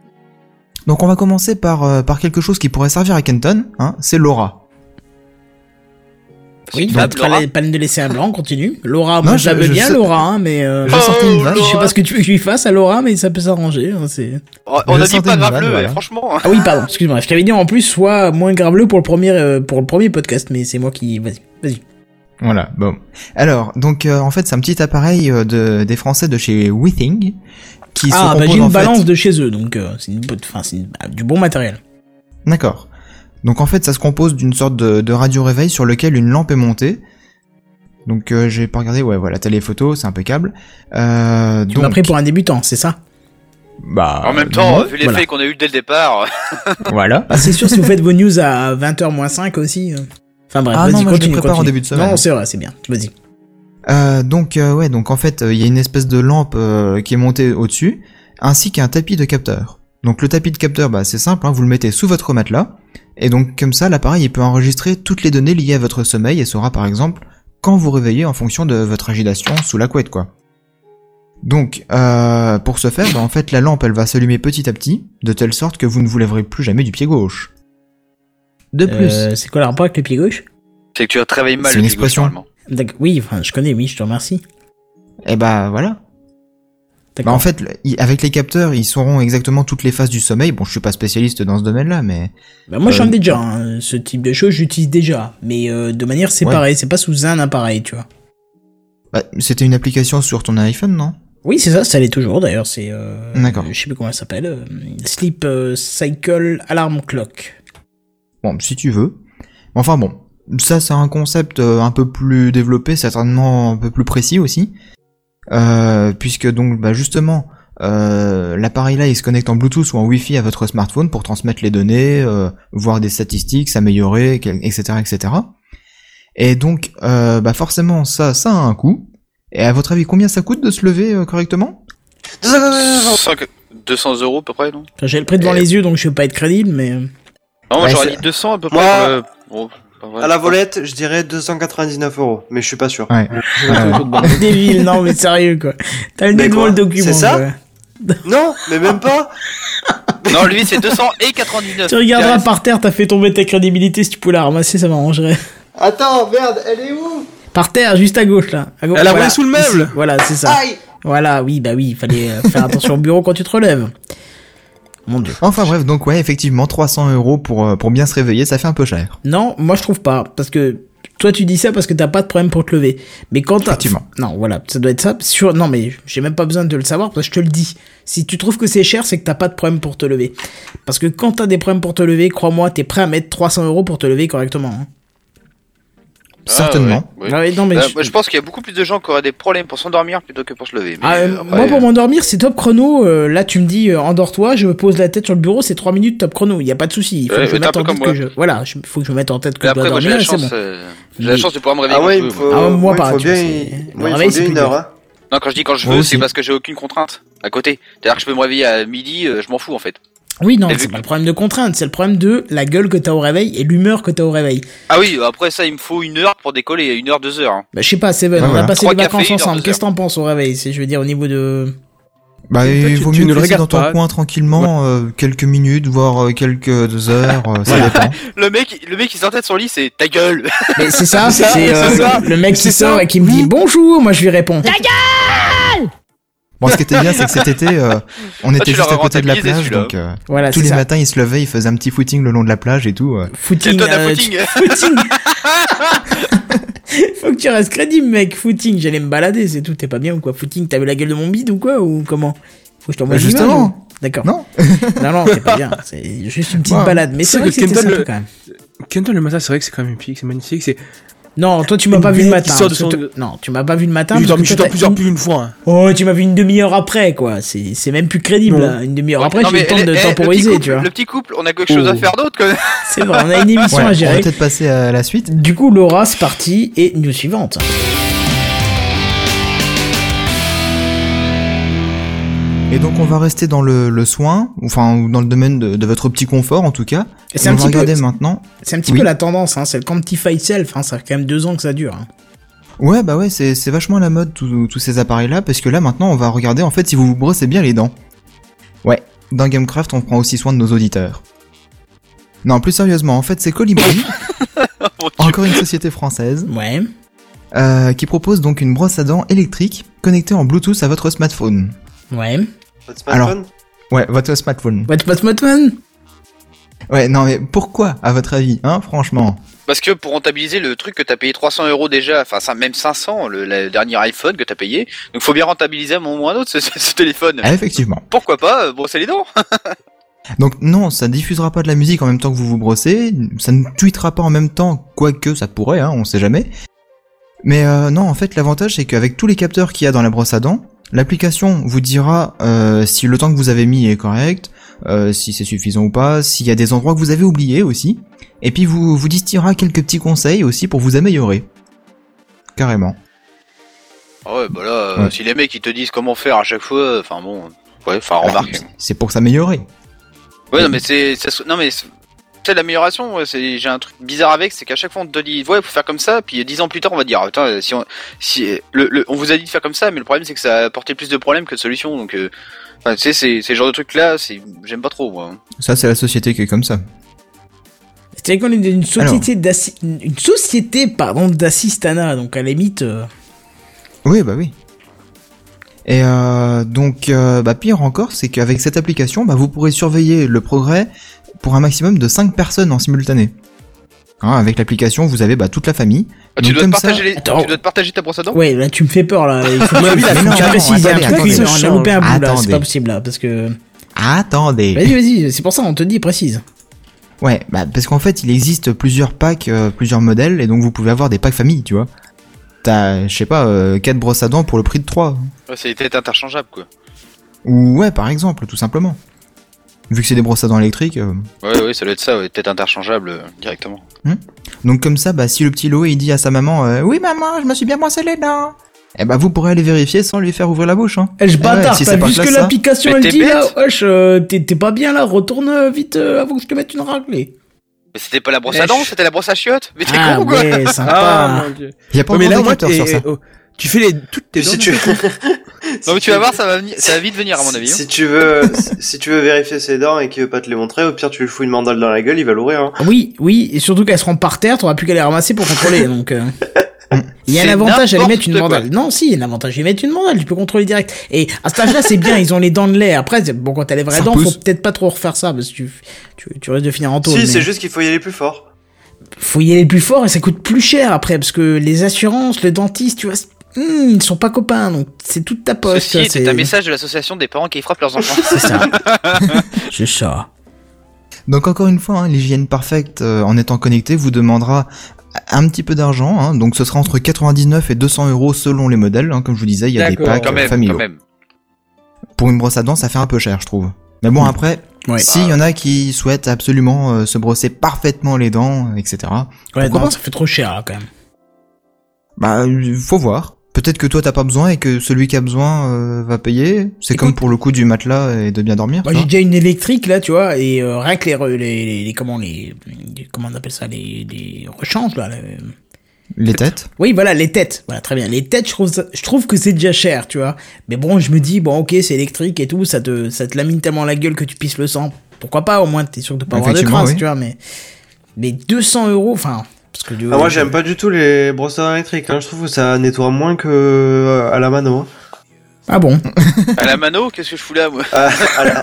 Donc on va commencer par, euh, par quelque chose qui pourrait servir à Kenton, hein, c'est Laura. Oui, Fab, donc, pas, Laura. la- pas de laisser un blanc, continue. Laura, moi je- j'avais je bien sais- Laura, hein, mais euh, Je une Oh, vanne. je sais pas ce que tu veux que je lui fasse à Laura, mais ça peut s'arranger. hein, c'est... Oh, On Je a dit pas grave voilà. franchement. Ah oui, pardon, excuse-moi. Je t'avais dit en plus, soit moins graveleux pour le premier, euh, pour le premier podcast, mais c'est moi qui. Vas-y, vas-y. Voilà, bon. Alors, donc euh, en fait c'est un petit appareil euh, de, des Français de chez Withing, qui se Ah, bah compose j'ai en une fait- balance de chez eux, donc euh, c'est une enfin c'est une- bah, du bon matériel. D'accord. Donc en fait, ça se compose d'une sorte de, de radio réveil sur lequel une lampe est montée. Donc euh, j'ai pas regardé, ouais, voilà, t'as les photos, c'est impeccable. Euh, Tu donc, m'as pris pour un débutant, c'est ça? Bah, En même temps, vu l'effet voilà. qu'on a eu dès le départ, voilà. Ah, c'est sûr, si vous faites vos news à 20h moins 5 aussi. euh. Enfin bref, Ah vas-y, continue. prépare en continue. début de semaine. Non, c'est vrai, c'est bien. Vas-y. Euh, donc euh, ouais, donc en fait, euh, il y a une espèce de lampe euh, qui est montée au-dessus, ainsi qu'un tapis de capteur. Donc le tapis de capteur, bah c'est simple, hein, vous le mettez sous votre matelas, et donc comme ça, l'appareil il peut enregistrer toutes les données liées à votre sommeil et saura par exemple quand vous réveillez en fonction de votre agitation sous la couette, quoi. Donc, euh, pour ce faire, bah, en fait, la lampe, elle va s'allumer petit à petit, de telle sorte que vous ne vous lèverez plus jamais du pied gauche. De plus, Euh, c'est quoi le rapport avec le pied gauche? C'est que tu travailles mal C'est le une pied gauche, expression. Oui, enfin, je connais, oui, je te remercie. et bah voilà. Bah en fait, avec les capteurs, ils sauront exactement toutes les phases du sommeil. Bon, je suis pas spécialiste dans ce domaine-là, mais Bah, moi, j'en euh, ai déjà, hein, ce type de choses, j'utilise déjà, mais euh, de manière séparée, c'est pas sous un appareil, tu vois. bah, c'était une application sur ton iPhone, non? Oui, c'est ça, ça l'est toujours d'ailleurs, c'est. Euh, D'accord. Je sais plus comment elle s'appelle. euh, Sleep euh, Cycle Alarm Clock. Bon, si tu veux. Enfin bon, ça c'est un concept euh, un peu plus développé, certainement un peu plus précis aussi, euh, puisque donc bah justement. Euh, l'appareil là il se connecte en Bluetooth ou en Wi-Fi à votre smartphone pour transmettre les données, euh, voir des statistiques, s'améliorer, etc., etc. Et donc, euh, bah forcément ça, ça a un coût. Et à votre avis, combien ça coûte de se lever euh, correctement? 5 200 euros à peu près, non? J'ai le prix devant les yeux, donc je veux pas être crédible, mais. euh, Non, Ouais, j'aurais dit 200 à peu Moi, près. pour le-. À la volette, je dirais 299 euros, mais je suis pas sûr. Ouais. Débile, non, mais sérieux, quoi. T'as le nez devant le document. C'est ça quoi. Non, mais même pas. Non, lui c'est 200 et 99. Tu regarderas par terre, t'as fait tomber ta crédibilité, si tu pouvais la ramasser, ça m'arrangerait. Attends, merde, elle est où? Par terre, juste à gauche, là. À gauche, Elle a voilà, sous le meuble. ici. Voilà, c'est ça. Aïe Voilà, oui, bah oui, il fallait euh, faire attention au bureau quand tu te relèves. Mon dieu. Enfin bref, donc ouais, effectivement, 300 euros pour, euh, pour bien se réveiller, ça fait un peu cher. Non, moi je trouve pas, parce que toi tu dis ça parce que t'as pas de problème pour te lever. Mais quand t'as... Non, voilà, ça doit être ça. Sur... Non, mais j'ai même pas besoin de le savoir parce que je te le dis. Si tu trouves que c'est cher, c'est que t'as pas de problème pour te lever. Parce que quand t'as des problèmes pour te lever, crois-moi, t'es prêt à mettre 300 euros pour te lever correctement. hein. Ah, Certainement. ouais, ouais. Ah ouais, non, mais Euh, je- moi, je pense qu'il y a beaucoup plus de gens qui auraient des problèmes pour s'endormir plutôt que pour se lever. Mais, Ah, euh, après, moi pour m'endormir c'est top chrono. Euh, là tu me dis euh, endors-toi, je me pose la tête sur le bureau, c'est 3 minutes top chrono. Il y a pas de souci. Il faut Ouais, que je mette un en peu tête comme que moi. je voilà, il faut que je me mette en tête que je dois moi j'ai dormir la chance, bon. euh, j'ai la chance de pouvoir me réveiller Ah ouais, il veux. faut, Ah, moi, il faut tu bien, il faut une heure. Hein. Non, quand je dis quand je Moi veux, c'est parce que j'ai aucune contrainte à côté. C'est-à-dire que je peux me réveiller à midi, je m'en fous en fait. Oui non, c'est pas le problème de contrainte, c'est le problème de la gueule que t'as au réveil et l'humeur que t'as au réveil. Ah oui, après ça, il me faut une heure pour décoller, une heure, deux heures. hein. Bah je sais pas, Seven, Ouais, on a passé Trois les vacances ensemble. Qu'est-ce que t'en penses au réveil? C'est je veux dire au niveau de Bah, Et toi, il vaut tu mieux le laisser dans ton pas. coin tranquillement, euh, quelques minutes, voire euh, quelques heures, euh, ça dépend. Le mec, le mec qui sortait de son lit, c'est ta gueule. Mais c'est ça, C'est ça, c'est euh, le mec qui C'est sort ça. et qui me dit bonjour, moi je lui réponds. Bon, ce qui était bien, c'est que cet été, euh, on était juste à côté de la plage, donc euh, Voilà, tous les ça. matins, il se levait, il faisait un petit footing le long de la plage et tout. euh. Footing, euh, footing. footing. Faut que tu restes crédible, mec. Footing, j'allais me balader, c'est tout. T'es pas bien ou quoi? Footing, t'as vu la gueule de mon bide ou quoi? Ou comment? Faut que je t'envoie Bah, justement. D'accord. Non non, non, c'est pas bien. C'est juste une petite Ouais. balade. Mais C'est c'est vrai que que c'était sympa le- quand même. Kenton le matin, c'est vrai que c'est quand même épique, c'est magnifique. C'est Non, toi tu m'as pas vu le matin. que son- Non, tu m'as pas vu le matin. Je que toi, t'as plusieurs plus une fois. hein. Oh, tu m'as vu une demi-heure après, quoi. C'est c'est même plus crédible. Là. Une demi-heure Ouais, après, non, j'ai mais temps eh, de eh, temporiser, le petit couple, tu vois. Le petit couple, on a quelque chose à Oh. faire d'autre quand même. C'est vrai, on a une émission Ouais, à on va gérer. peut-être passer à la suite. Du coup, Laura, c'est parti. Et news suivante. Et donc on va rester dans le, le soin, enfin ou dans le domaine de, de votre petit confort en tout cas. Et c'est Et un on va petit peu- regarder maintenant. C'est un petit Oui. peu la tendance, hein. c'est le Quantify Self, hein. ça fait quand même deux ans que ça dure. hein. Ouais bah ouais c'est c'est vachement à la mode tous ces appareils là parce que là maintenant on va regarder en fait si vous vous brossez bien les dents. Ouais, dans Gamecraft on prend aussi soin de nos auditeurs. Non plus sérieusement en fait c'est Colibri, Dieu. encore une société française, Ouais. euh, qui propose donc une brosse à dents électrique connectée en Bluetooth à votre smartphone. Ouais. Votre smartphone Ouais votre smartphone. What, man Ouais non mais pourquoi à votre avis hein franchement? Parce que pour rentabiliser le truc que t'as payé 300 euros déjà, enfin même 500, le, le dernier iPhone que t'as payé, donc faut bien rentabiliser à un moment ou à un autre ce, ce- ce téléphone. Ah, Effectivement. Pourquoi pas euh, brosser les dents Donc non, ça diffusera pas de la musique en même temps que vous vous brossez, ça ne tweetera pas en même temps, quoique ça pourrait, hein, on sait jamais. Mais euh, non, en fait, l'avantage c'est qu'avec tous les capteurs qu'il y a dans la brosse à dents, l'application vous dira euh, si le temps que vous avez mis est correct, euh, si c'est suffisant ou pas, s'il y a des endroits que vous avez oubliés aussi, et puis vous vous distillera quelques petits conseils aussi pour vous améliorer. Carrément. Ah Ouais, bah là, euh, Ouais. si les mecs ils te disent comment faire à chaque fois, enfin bon, ouais, enfin remarque. Bah, c'est pour s'améliorer. Ouais, non mais c'est, non mais c'est c'est l'amélioration. c'est, j'ai un truc bizarre avec, c'est qu'à chaque fois on te dit, ouais, faut faire comme ça, puis dix ans plus tard on va dire, attends, euh, si on, si le, le- on vous a dit de faire comme ça, mais le problème c'est que ça a apporté plus de problèmes que de solutions, donc, euh, enfin, tu sais, c'est, ces genres de trucs là, c'est, j'aime pas trop, moi. Ça c'est la société qui est comme ça. C'est qu'on est dans une société d'assi- une société pardon d'assistanat, donc à la limite. euh, Oui, bah oui. Et euh, donc, euh, bah pire encore, c'est qu'avec cette application, bah, vous pourrez surveiller le progrès pour un maximum de 5 personnes en simultané. Hein, avec l'application, vous avez bah, toute la famille. Ah, tu dois te comme partager ça- les, tu dois te partager ta brosse à dents. Ouais, là tu me fais peur là. Il faut que oui, tu loupé un bout là, c'est pas possible là, parce que. Attendez. Vas-y, vas-y, c'est pour ça on te dit précise. Ouais, bah parce qu'en fait, il existe plusieurs packs, euh, plusieurs modèles, et donc vous pouvez avoir des packs famille, tu vois. T'as, je sais pas, euh, 4 brosses à dents pour le prix de 3. Ouais, c'est des têtes interchangeables, quoi. Ou ouais, par exemple, tout simplement. Vu que c'est des brosses à dents électriques, euh, Ouais, ouais, ça doit être ça, ouais, têtes interchangeables euh, directement. Donc comme ça, bah, si le petit Loé il dit à sa maman euh, Oui maman, je me suis bien brossé les dents », eh bah vous pourrez aller vérifier sans lui faire ouvrir la bouche. Hein. Eh, je Eh ouais, bâtard, si t'as vu ce que l'application elle t'es dit là. Wesh, euh, t'es pas bien là, retourne vite euh, avant que je te mette une raclée. Mais c'était pas la brosse à Wesh. dents, c'était la brosse à chiottes. Mais t'es Ah con ou quoi ouais, Ah, sympa. mon dieu. Il y a pas mais là, sur ça. oh, tu fais les, toutes tes Puis si dents tu... Non mais tu vas voir, ça va, venir, ça va vite venir à mon avis. hein. Si tu veux, si- tu veux vérifier ses dents et qu'il veut pas te les montrer, au pire tu lui fous une mandale dans la gueule, il va l'ouvrir. Hein. Oui, oui, et surtout qu'elles seront par terre, t'auras plus qu'à les ramasser pour contrôler. donc, euh, il y a un avantage à les mettre une quoi. mandale. Non, si, il y a un avantage à les mettre une mandale, tu peux contrôler direct. Et à cet âge-là, c'est bien, ils ont les dents de lait. Après, bon, quand t'as les vraies Ça dents, pousse. faut peut-être pas trop refaire ça, parce que tu, tu, tu risques de finir en tôle. Si, mais c'est juste qu'il faut y aller plus fort. Faut y aller plus fort et ça coûte plus cher après, parce que les assurances, le dentiste, tu vois, hmm, ils sont pas copains, donc c'est toute ta poste. Ceci c'est un message de l'association des parents qui frappent leurs enfants. c'est ça. c'est ça. Donc encore une fois, hein, l'hygiène parfaite euh, en étant connecté vous demandera un petit peu d'argent. Hein, donc ce sera entre 99 et 200 euros selon les modèles. Hein, comme je vous disais, il y a des packs quand euh, même, familiaux. quand même. Pour une brosse à dents, ça fait un peu cher, je trouve. Mais bon, après, Ouais. s'il y en a qui souhaitent absolument euh, se brosser parfaitement les dents, etc. Ouais, Pourquoi non, pas? ça fait trop cher, là, quand même. Bah, euh, faut voir. Peut-être que toi t'as pas besoin et que celui qui a besoin euh, va payer. C'est comme pour le coup du matelas et de bien dormir. Moi j'ai vois. déjà une électrique là, tu vois, et euh, rien que les, les, les, les- comment les, les- comment on appelle ça les, les rechanges là. les- têtes. Oui, voilà les têtes. Voilà très bien. Les têtes, je trouve ça- je trouve que c'est déjà cher, tu vois. Mais bon, je me dis bon ok c'est électrique et tout, ça te ça te lamine tellement la gueule que tu pisses le sang. Pourquoi pas au moins t'es sûr de pas avoir de crasse, oui. tu vois. Mais mais 200 euros, enfin parce que Ah, moi j'aime pas du tout les brosses à dents électriques. Hein. Je trouve que ça nettoie moins que euh, à la mano. hein. Ah bon. À la mano, qu'est-ce que je fous là, moi À, à la...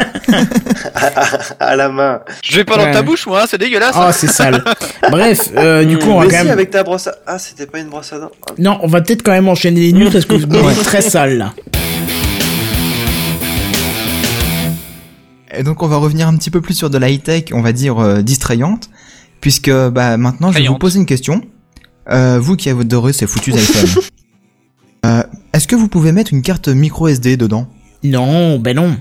à, à la main. Je vais pas dans Ouais. ta bouche, moi, hein, c'est dégueulasse. Oh c'est sale. Bref, euh, du coup on va Mais quand si, même. avec ta brosse à... Ah, c'était pas une brosse à dents. Ah, Non, on va peut-être quand même enchaîner les news parce que vous êtes très sale là. Et donc on va revenir un petit peu plus sur de la high-tech, on va dire euh, distrayante, puisque bah maintenant je vais vous poser une question. euh, vous qui adorez ces foutus iPhones, euh, est-ce que vous pouvez mettre une carte micro SD dedans? Non, ben non.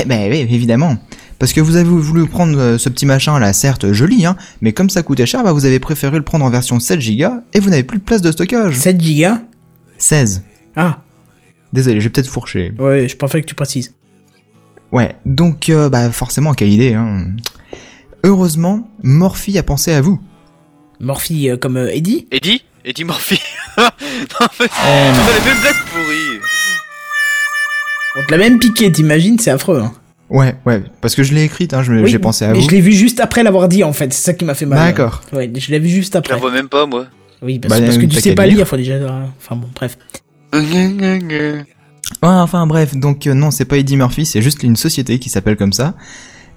Eh ben oui, évidemment. Parce que vous avez voulu prendre euh, ce petit machin là, certes joli, hein, mais comme ça coûtait cher, bah vous avez préféré le prendre en version 7 Go et vous n'avez plus de place de stockage. 7 gigas? 16. Ah, Désolé, j'ai peut-être fourché. ouais, je préfère que tu précises. Ouais, donc euh, bah forcément quelle idée. Hein. Heureusement, Morphy a pensé à vous. Morphy euh, comme euh, Eddie Eddie? Eddie Murphy. non, mais on a les mêmes blagues pourries. On te l'a même piqué, t'imagines, c'est affreux. Hein. Ouais, ouais, parce que je l'ai écrite, hein, Oui, j'ai pensé à mais vous. je l'ai vu juste après l'avoir dit en fait, c'est ça qui m'a fait mal. D'accord. Ouais, je l'ai vu juste Je la après. vois même pas, moi. Oui, parce, Bah, parce que tu sais pas lire. lire, faut déjà. euh, Enfin bon, bref. Ouais, enfin bref, donc euh, non, c'est pas Eddie Murphy, c'est juste une société qui s'appelle comme ça.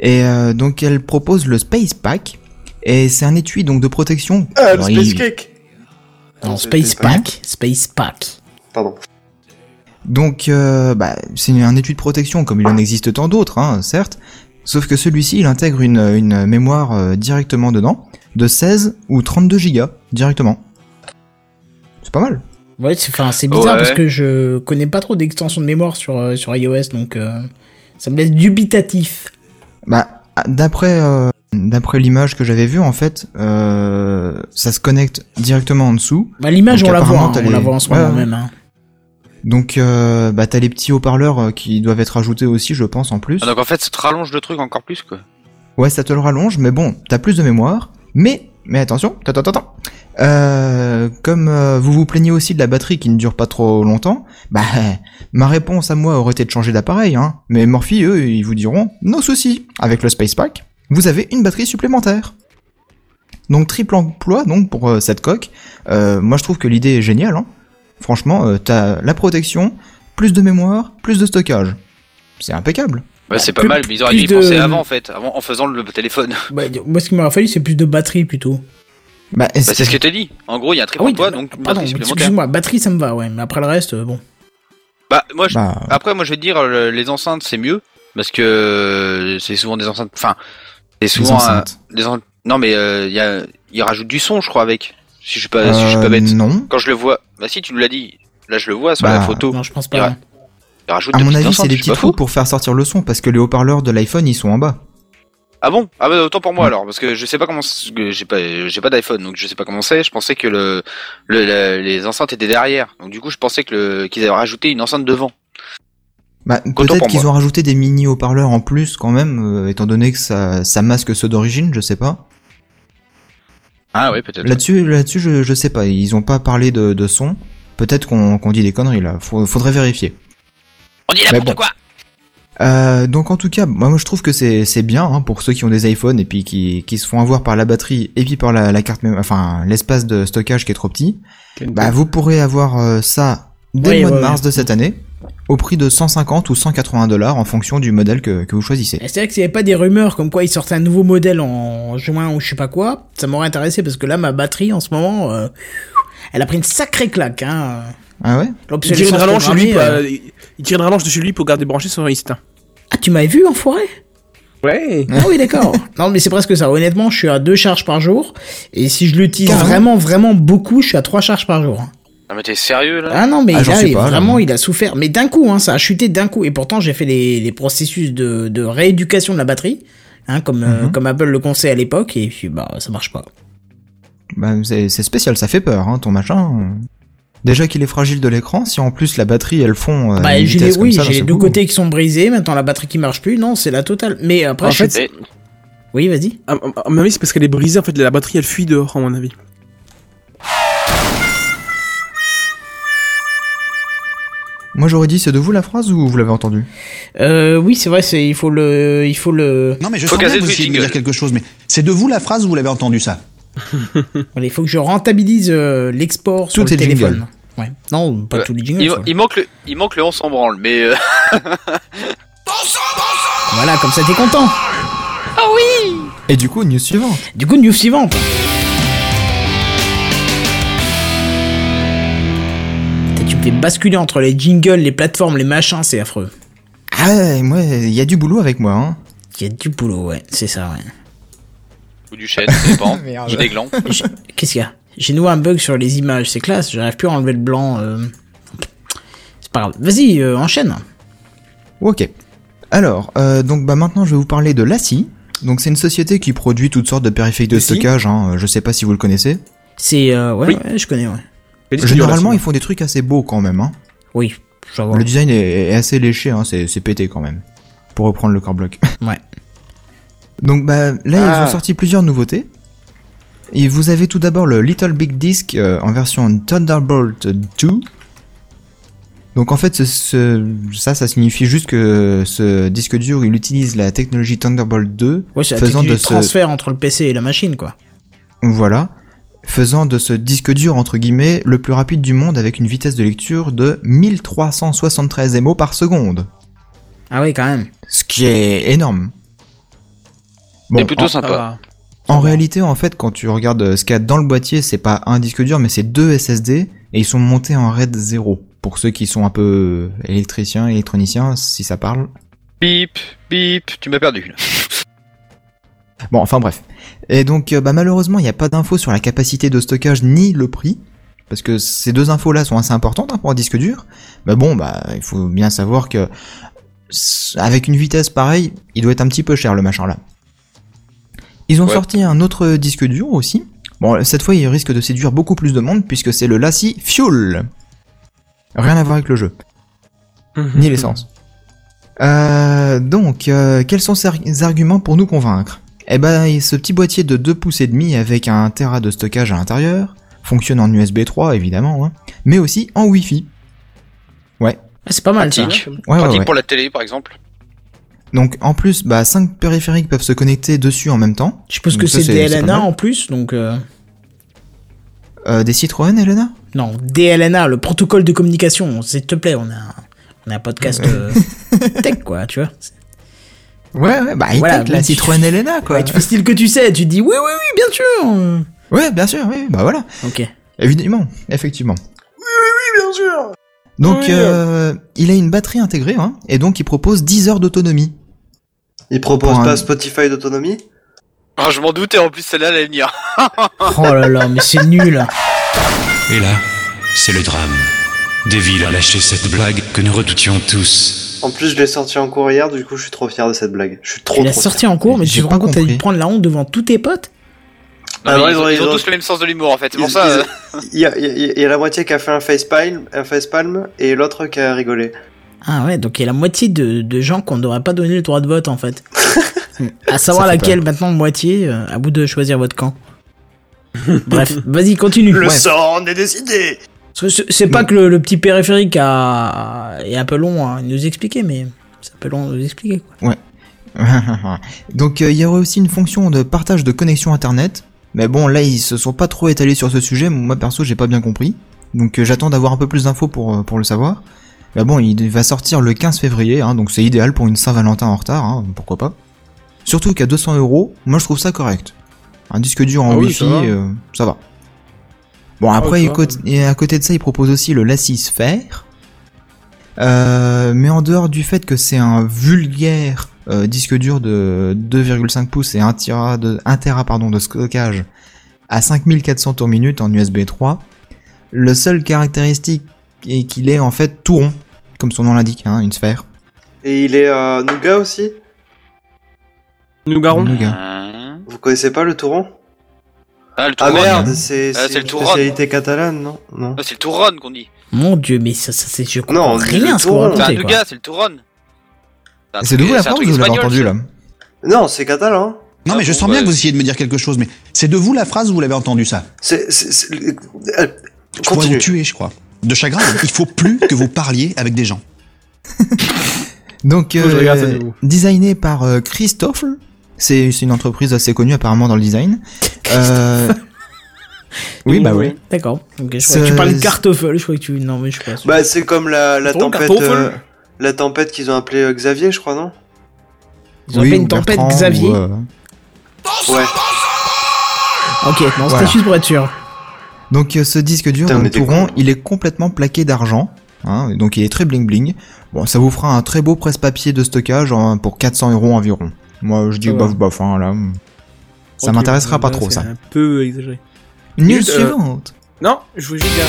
Et euh, donc elle propose le Space Pack. Et c'est un étui donc de protection. Ah, le Space il- Cake Non, c'est Space Pack. Space Pack. Pardon. Donc, euh, bah, c'est un étui de protection comme il en existe tant d'autres, hein, certes. Sauf que celui-ci, il intègre une, une mémoire euh, directement dedans, de 16 ou 32 gigas directement. C'est pas mal. Ouais, c'est bizarre Ouais. parce que je connais pas trop d'extensions de mémoire sur, euh, sur iOS, donc euh, ça me laisse dubitatif. Bah, d'après euh, d'après l'image que j'avais vue, en fait, euh, ça se connecte directement en dessous. Bah, L'image, on la voit, hein, on la voit en ce moment ouais. même. Hein. Donc, euh, bah, t'as les petits haut-parleurs euh, qui doivent être ajoutés aussi, je pense, en plus. Ah, donc en fait, ça te rallonge le truc encore plus, quoi. Ouais, ça te le rallonge, mais bon, t'as plus de mémoire. Mais, mais attention, attends, attends, attends. Euh, comme euh, vous vous plaignez aussi de la batterie qui ne dure pas trop longtemps, bah, ma réponse à moi aurait été de changer d'appareil, hein. Mais Morphy, eux, ils vous diront, no souci. Avec le Space Pack, vous avez une batterie supplémentaire. Donc triple emploi, donc pour euh, cette coque. Euh, moi, je trouve que l'idée est géniale, hein. Franchement, euh, t'as la protection, plus de mémoire, plus de stockage. C'est impeccable. Bah, c'est pas plus- mal, mais ils auraient dû y penser de- avant, en fait, avant, en faisant le téléphone. Bah, moi, ce qui m'aurait fallu, c'est plus de batterie plutôt. Bah, Bah, c'est ce que t'as dit. En gros, il y a un Ah triple oui, emploi, bah, donc pardon, batterie supplémentaire. excuse-moi, batterie ça me va, ouais, mais après le reste, euh, bon. Bah, moi, je... bah, après, moi, je vais te dire, le- les enceintes, c'est mieux, parce que c'est souvent des enceintes, enfin, c'est souvent, euh, enceintes. des en- non, mais, euh, il y a, il rajoute du son, je crois, avec. Si je suis pas, si je suis pas Euh, bête. Non. Quand je le vois, bah si, tu nous l'as dit. Là, je le vois sur la photo. Non, je pense Il pas. a- Il rajoute À mon avis, c'est des je petits trous pour faire sortir le son parce que les haut-parleurs de l'iPhone ils sont en bas. Ah bon? Ah bah, autant pour moi, alors, parce que je sais pas comment, j'ai pas, j'ai pas d'iPhone, donc je sais pas comment c'est. Je pensais que le, le, la- les enceintes étaient derrière. Donc, du coup, je pensais que le, qu'ils avaient rajouté une enceinte devant. Bah, peut-être qu'ils moi. ont rajouté des mini haut-parleurs en plus quand même, euh, étant donné que ça, ça masque ceux d'origine, je sais pas. Ah oui, peut-être. Là-dessus, là-dessus, je, je sais pas. Ils ont pas parlé de, de son. Peut-être qu'on qu'on dit des conneries là. Faut- faudrait vérifier. On dit n'importe bon. quoi! Euh, donc en tout cas, moi, moi je trouve que c'est bien hein, pour ceux qui ont des iPhones et puis qui, qui se font avoir par la batterie et puis par la, la carte, enfin l'espace de stockage qui est trop petit. Bah vous pourrez avoir euh, ça dès le mois ouais, de mars ouais. de cette année au prix de 150 ou 180 dollars en fonction du modèle que, que vous choisissez. Et C'est vrai que s'il n'y avait pas des rumeurs comme quoi ils sortaient un nouveau modèle en juin ou je sais pas quoi, ça m'aurait intéressé parce que là, ma batterie en ce moment, euh, elle a pris une sacrée claque. Hein. Ah ouais Il tire une rallonge chez lui, pour- euh, euh, il tire une rallonge de chez lui pour garder branché son instinct. Ah, tu m'avais vu, enfoiré Ouais. Ah oui, d'accord. non, mais c'est presque ça. Honnêtement, je suis à deux charges par jour. Et si je l'utilise vraiment, vraiment beaucoup, je suis à trois charges par jour. Ah, mais t'es sérieux, là? Ah non, mais Ah, là, suis il- pas, là. vraiment, il a souffert. Mais d'un coup, hein, ça a chuté d'un coup. Et pourtant, j'ai fait les, les processus de, de rééducation de la batterie, hein, comme, euh, Mhm. comme Apple le conseille à l'époque. Et puis, bah, ça marche pas. Bah, c'est c'est spécial, ça fait peur, hein, ton machin. Déjà qu'il est fragile de l'écran, si en plus la batterie elle fond. euh, Bah, j'ai les, vitesse comme oui, ça, j'ai les deux coup. côtés qui sont brisés. Maintenant, la batterie qui marche plus. Non, c'est la totale. Mais après, En je fait, oui, vas-y. À, à- à mon avis, c'est parce qu'elle est brisée, en fait, la batterie elle fuit dehors, à mon avis. Moi j'aurais dit c'est de vous la phrase ou vous l'avez entendu? Euh, oui, c'est vrai, c'est, il faut le, il faut le, Non, mais je Faut sens bien que vous le essayez de me jingle. dire quelque chose, mais c'est de vous la phrase ou vous l'avez entendu ça? il faut que je rentabilise euh, l'export sur Tous le les jingles. téléphone. Ouais. Non, pas Ouais. tous les jingles. Il, manque le, il manque le on s'en branle, mais euh, Voilà, comme ça t'es content. Et du coup, news suivante. Du coup, news suivante. Tu me fais basculer entre les jingles, les plateformes, les machins, c'est affreux. Ah ouais, moi, il y a du boulot avec moi, hein. Il y a du boulot, ouais, c'est ça, ouais. Ou du chêne, ça dépend. Ou des glands. Qu'est-ce qu'il y a? J'ai noué un bug sur les images, c'est classe, j'arrive plus à enlever le blanc. euh. C'est pas grave. Vas-y, euh, enchaîne. Ok. Alors, euh, donc bah maintenant je vais vous parler de Lassie. Donc c'est une société qui produit toutes sortes de périphériques de Lassie stockage. Hein. Je sais pas si vous le connaissez. C'est. euh, ouais, Oui. ouais, je connais, ouais. Généralement, ils font des trucs assez beaux quand même. Hein. Oui. Le design est, est assez léché, hein. c'est pété quand même. Pour reprendre le core block. Ouais. Donc bah là, ils Ah. ont sorti plusieurs nouveautés. Et vous avez tout d'abord le Little Big Disc euh, en version Thunderbolt 2. Donc en fait, ce- ce- ça, ça signifie juste que ce disque dur, il utilise la technologie Thunderbolt 2, Ouais, la faisant de ce, transfert entre le PC et la machine, quoi. voilà, faisant de ce disque dur entre guillemets le plus rapide du monde avec une vitesse de lecture de 1373 MO par seconde, Ah oui, quand même. ce qui est énorme. C'est plutôt en- sympa. va. En réalité, en fait, quand tu regardes euh, ce qu'il y a dans le boîtier, c'est pas un disque dur, mais c'est deux SSD, et ils sont montés en RAID 0. Pour ceux qui sont un peu électriciens, électroniciens, si ça parle. Bip, bip, tu m'as perdu. là. Bon, enfin bref. Et donc, euh, bah, malheureusement, il n'y a pas d'infos sur la capacité de stockage ni le prix, parce que ces deux infos-là sont assez importantes hein, pour un disque dur. Mais bon, bah, il faut bien savoir que avec une vitesse pareille, il doit être un petit peu cher le machin-là. Ils ont Ouais. sorti un autre disque dur aussi. Bon, cette fois, il risque de séduire beaucoup plus de monde puisque c'est le Lassie Fuel. Rien à voir avec le jeu, ni l'essence. Euh, donc, euh, quels sont ces arguments pour nous convaincre? Eh ben, ce petit boîtier de 2 pouces et demi avec un Tera de stockage à l'intérieur fonctionne en USB 3 évidemment, hein, mais aussi en Wi-Fi. Ouais. Ah, c'est pas mal, ça. Pratique. Ouais, ouais, Pratique ouais. pour la télé, par exemple. Donc en plus, bah 5 périphériques peuvent se connecter dessus en même temps. Je suppose Donc que c'est DLNA en plus, donc. euh, Euh, des Citroën, Elena? Non, DLNA, le protocole de communication. S'il te plaît, on a, un- on a un podcast euh, tech, quoi, tu vois. Ouais, ouais, bah Voilà, high-tech, la mais tu- Citroën Elena quoi. Ouais, tu fais style que tu sais, tu dis oui, oui, oui, bien sûr. Ouais, bien sûr, oui, bah voilà. Ok. Évidemment, effectivement. Oui, oui, oui, bien sûr. Donc, Oui. euh, il a une batterie intégrée, hein, et donc il propose 10 heures d'autonomie. Il propose pas Spotify d'autonomie Ah, je m'en doutais, en plus, celle-là, elle allait venir. Oh là là, mais c'est nul. Et là, c'est le drame. Devil a lâché cette blague que nous redoutions tous. En plus, je l'ai sorti en cours hier, du coup, je suis trop fier de cette blague. Je suis trop Tu l'as sorti en cours, mais tu te pas rends compte, t'as dû prendre la honte devant tous tes potes Non, Ah non, ils, ils ont, ont- ils ont ils ont- tous le même sens de l'humour, en fait. C'est pour Ils- ça. ils- euh, Il y, a, il y a- il y a la moitié qui a fait un facepalm, un facepalm et l'autre qui a rigolé. Ah ouais, donc il y a la moitié de, de gens qu'on n'aurait pas donné le droit de vote en fait. à savoir laquelle maintenant moitié, euh, à bout de choisir votre camp. Bref, vas-y, continue. Le Ouais. sang en est décidé Parce que c'est- pas que le, le petit périphérique a, est un peu long à nous expliquer, mais c'est un peu long à nous expliquer. Quoi. Donc euh, il y aurait aussi une fonction de partage de connexion internet. Mais bon, là ils se sont pas trop étalés sur ce sujet. Moi perso, j'ai pas bien compris. Donc euh, j'attends d'avoir un peu plus d'infos pour euh, pour le savoir. Mais bon, il va sortir le 15 février, hein, donc c'est idéal pour une Saint-Valentin en retard, hein, pourquoi pas. Surtout qu'à 200 euros, moi je trouve ça correct. Un disque dur en Ah oui, Wi-Fi, ça va. euh, ça va. Bon Ah, après, ça il va, côté- et à côté de ça, il propose aussi le Lassie Sphere. Euh, mais en dehors du fait que c'est un vulgaire euh, disque dur de 2,5 pouces et 1 tera de, 1 tera, pardon, de stockage à 5400 tours minute en USB 3, le seul caractéristique est qu'il est en fait tout rond, comme son nom l'indique, hein, une sphère. Et il est euh, Nougat aussi? Nous garons. Nougat. euh, Vous connaissez pas le touron? Ah, le Ah merde, c'est Ah, c'est le une spécialité catalane, non? Non. Ah, c'est le Touron qu'on dit. Mon dieu, mais ça, ça c'est je comprends Non, rien ce qu'on. C'est un racontait, quoi. nougat, c'est le Touron. C'est de vous la phrase ou truc vous l'avez entendu là Non, c'est catalan. Non, Ah mais je bon, sens bien ouais. que vous essayez de me dire quelque chose, mais c'est de vous la phrase ou vous l'avez entendu ça C'est... euh, Je pourrais Continue. vous tuer, je crois. De chagrin, il faut plus que vous parliez avec des gens. Donc, euh, designé par euh, Christophe, c'est une entreprise assez connue apparemment dans le design. Euh, oui, bah oui. D'accord. Ok, je crois que tu parlais de cartoffel, je crois que tu. Non, mais je sais pas. Bah, c'est comme la, la tempête... euh, la tempête qu'ils ont appelée euh, Xavier, je crois, non? Ils ont Oui, ou une tempête Bertrand, Xavier. ou, euh, Ouais. Ok, non, c'était Voilà. juste pour être sûr. Donc euh, ce disque dur, il est complètement plaqué d'argent. Hein, donc il est très bling bling. Bon, ça vous fera un très beau presse-papier de stockage hein, pour 400 euros environ. Moi, je dis bof bof, hein, là. Ça m'intéressera pas là, trop, c'est ça. Un peu exagéré. News Juste, euh, suivante. Non, je voulais juste dire.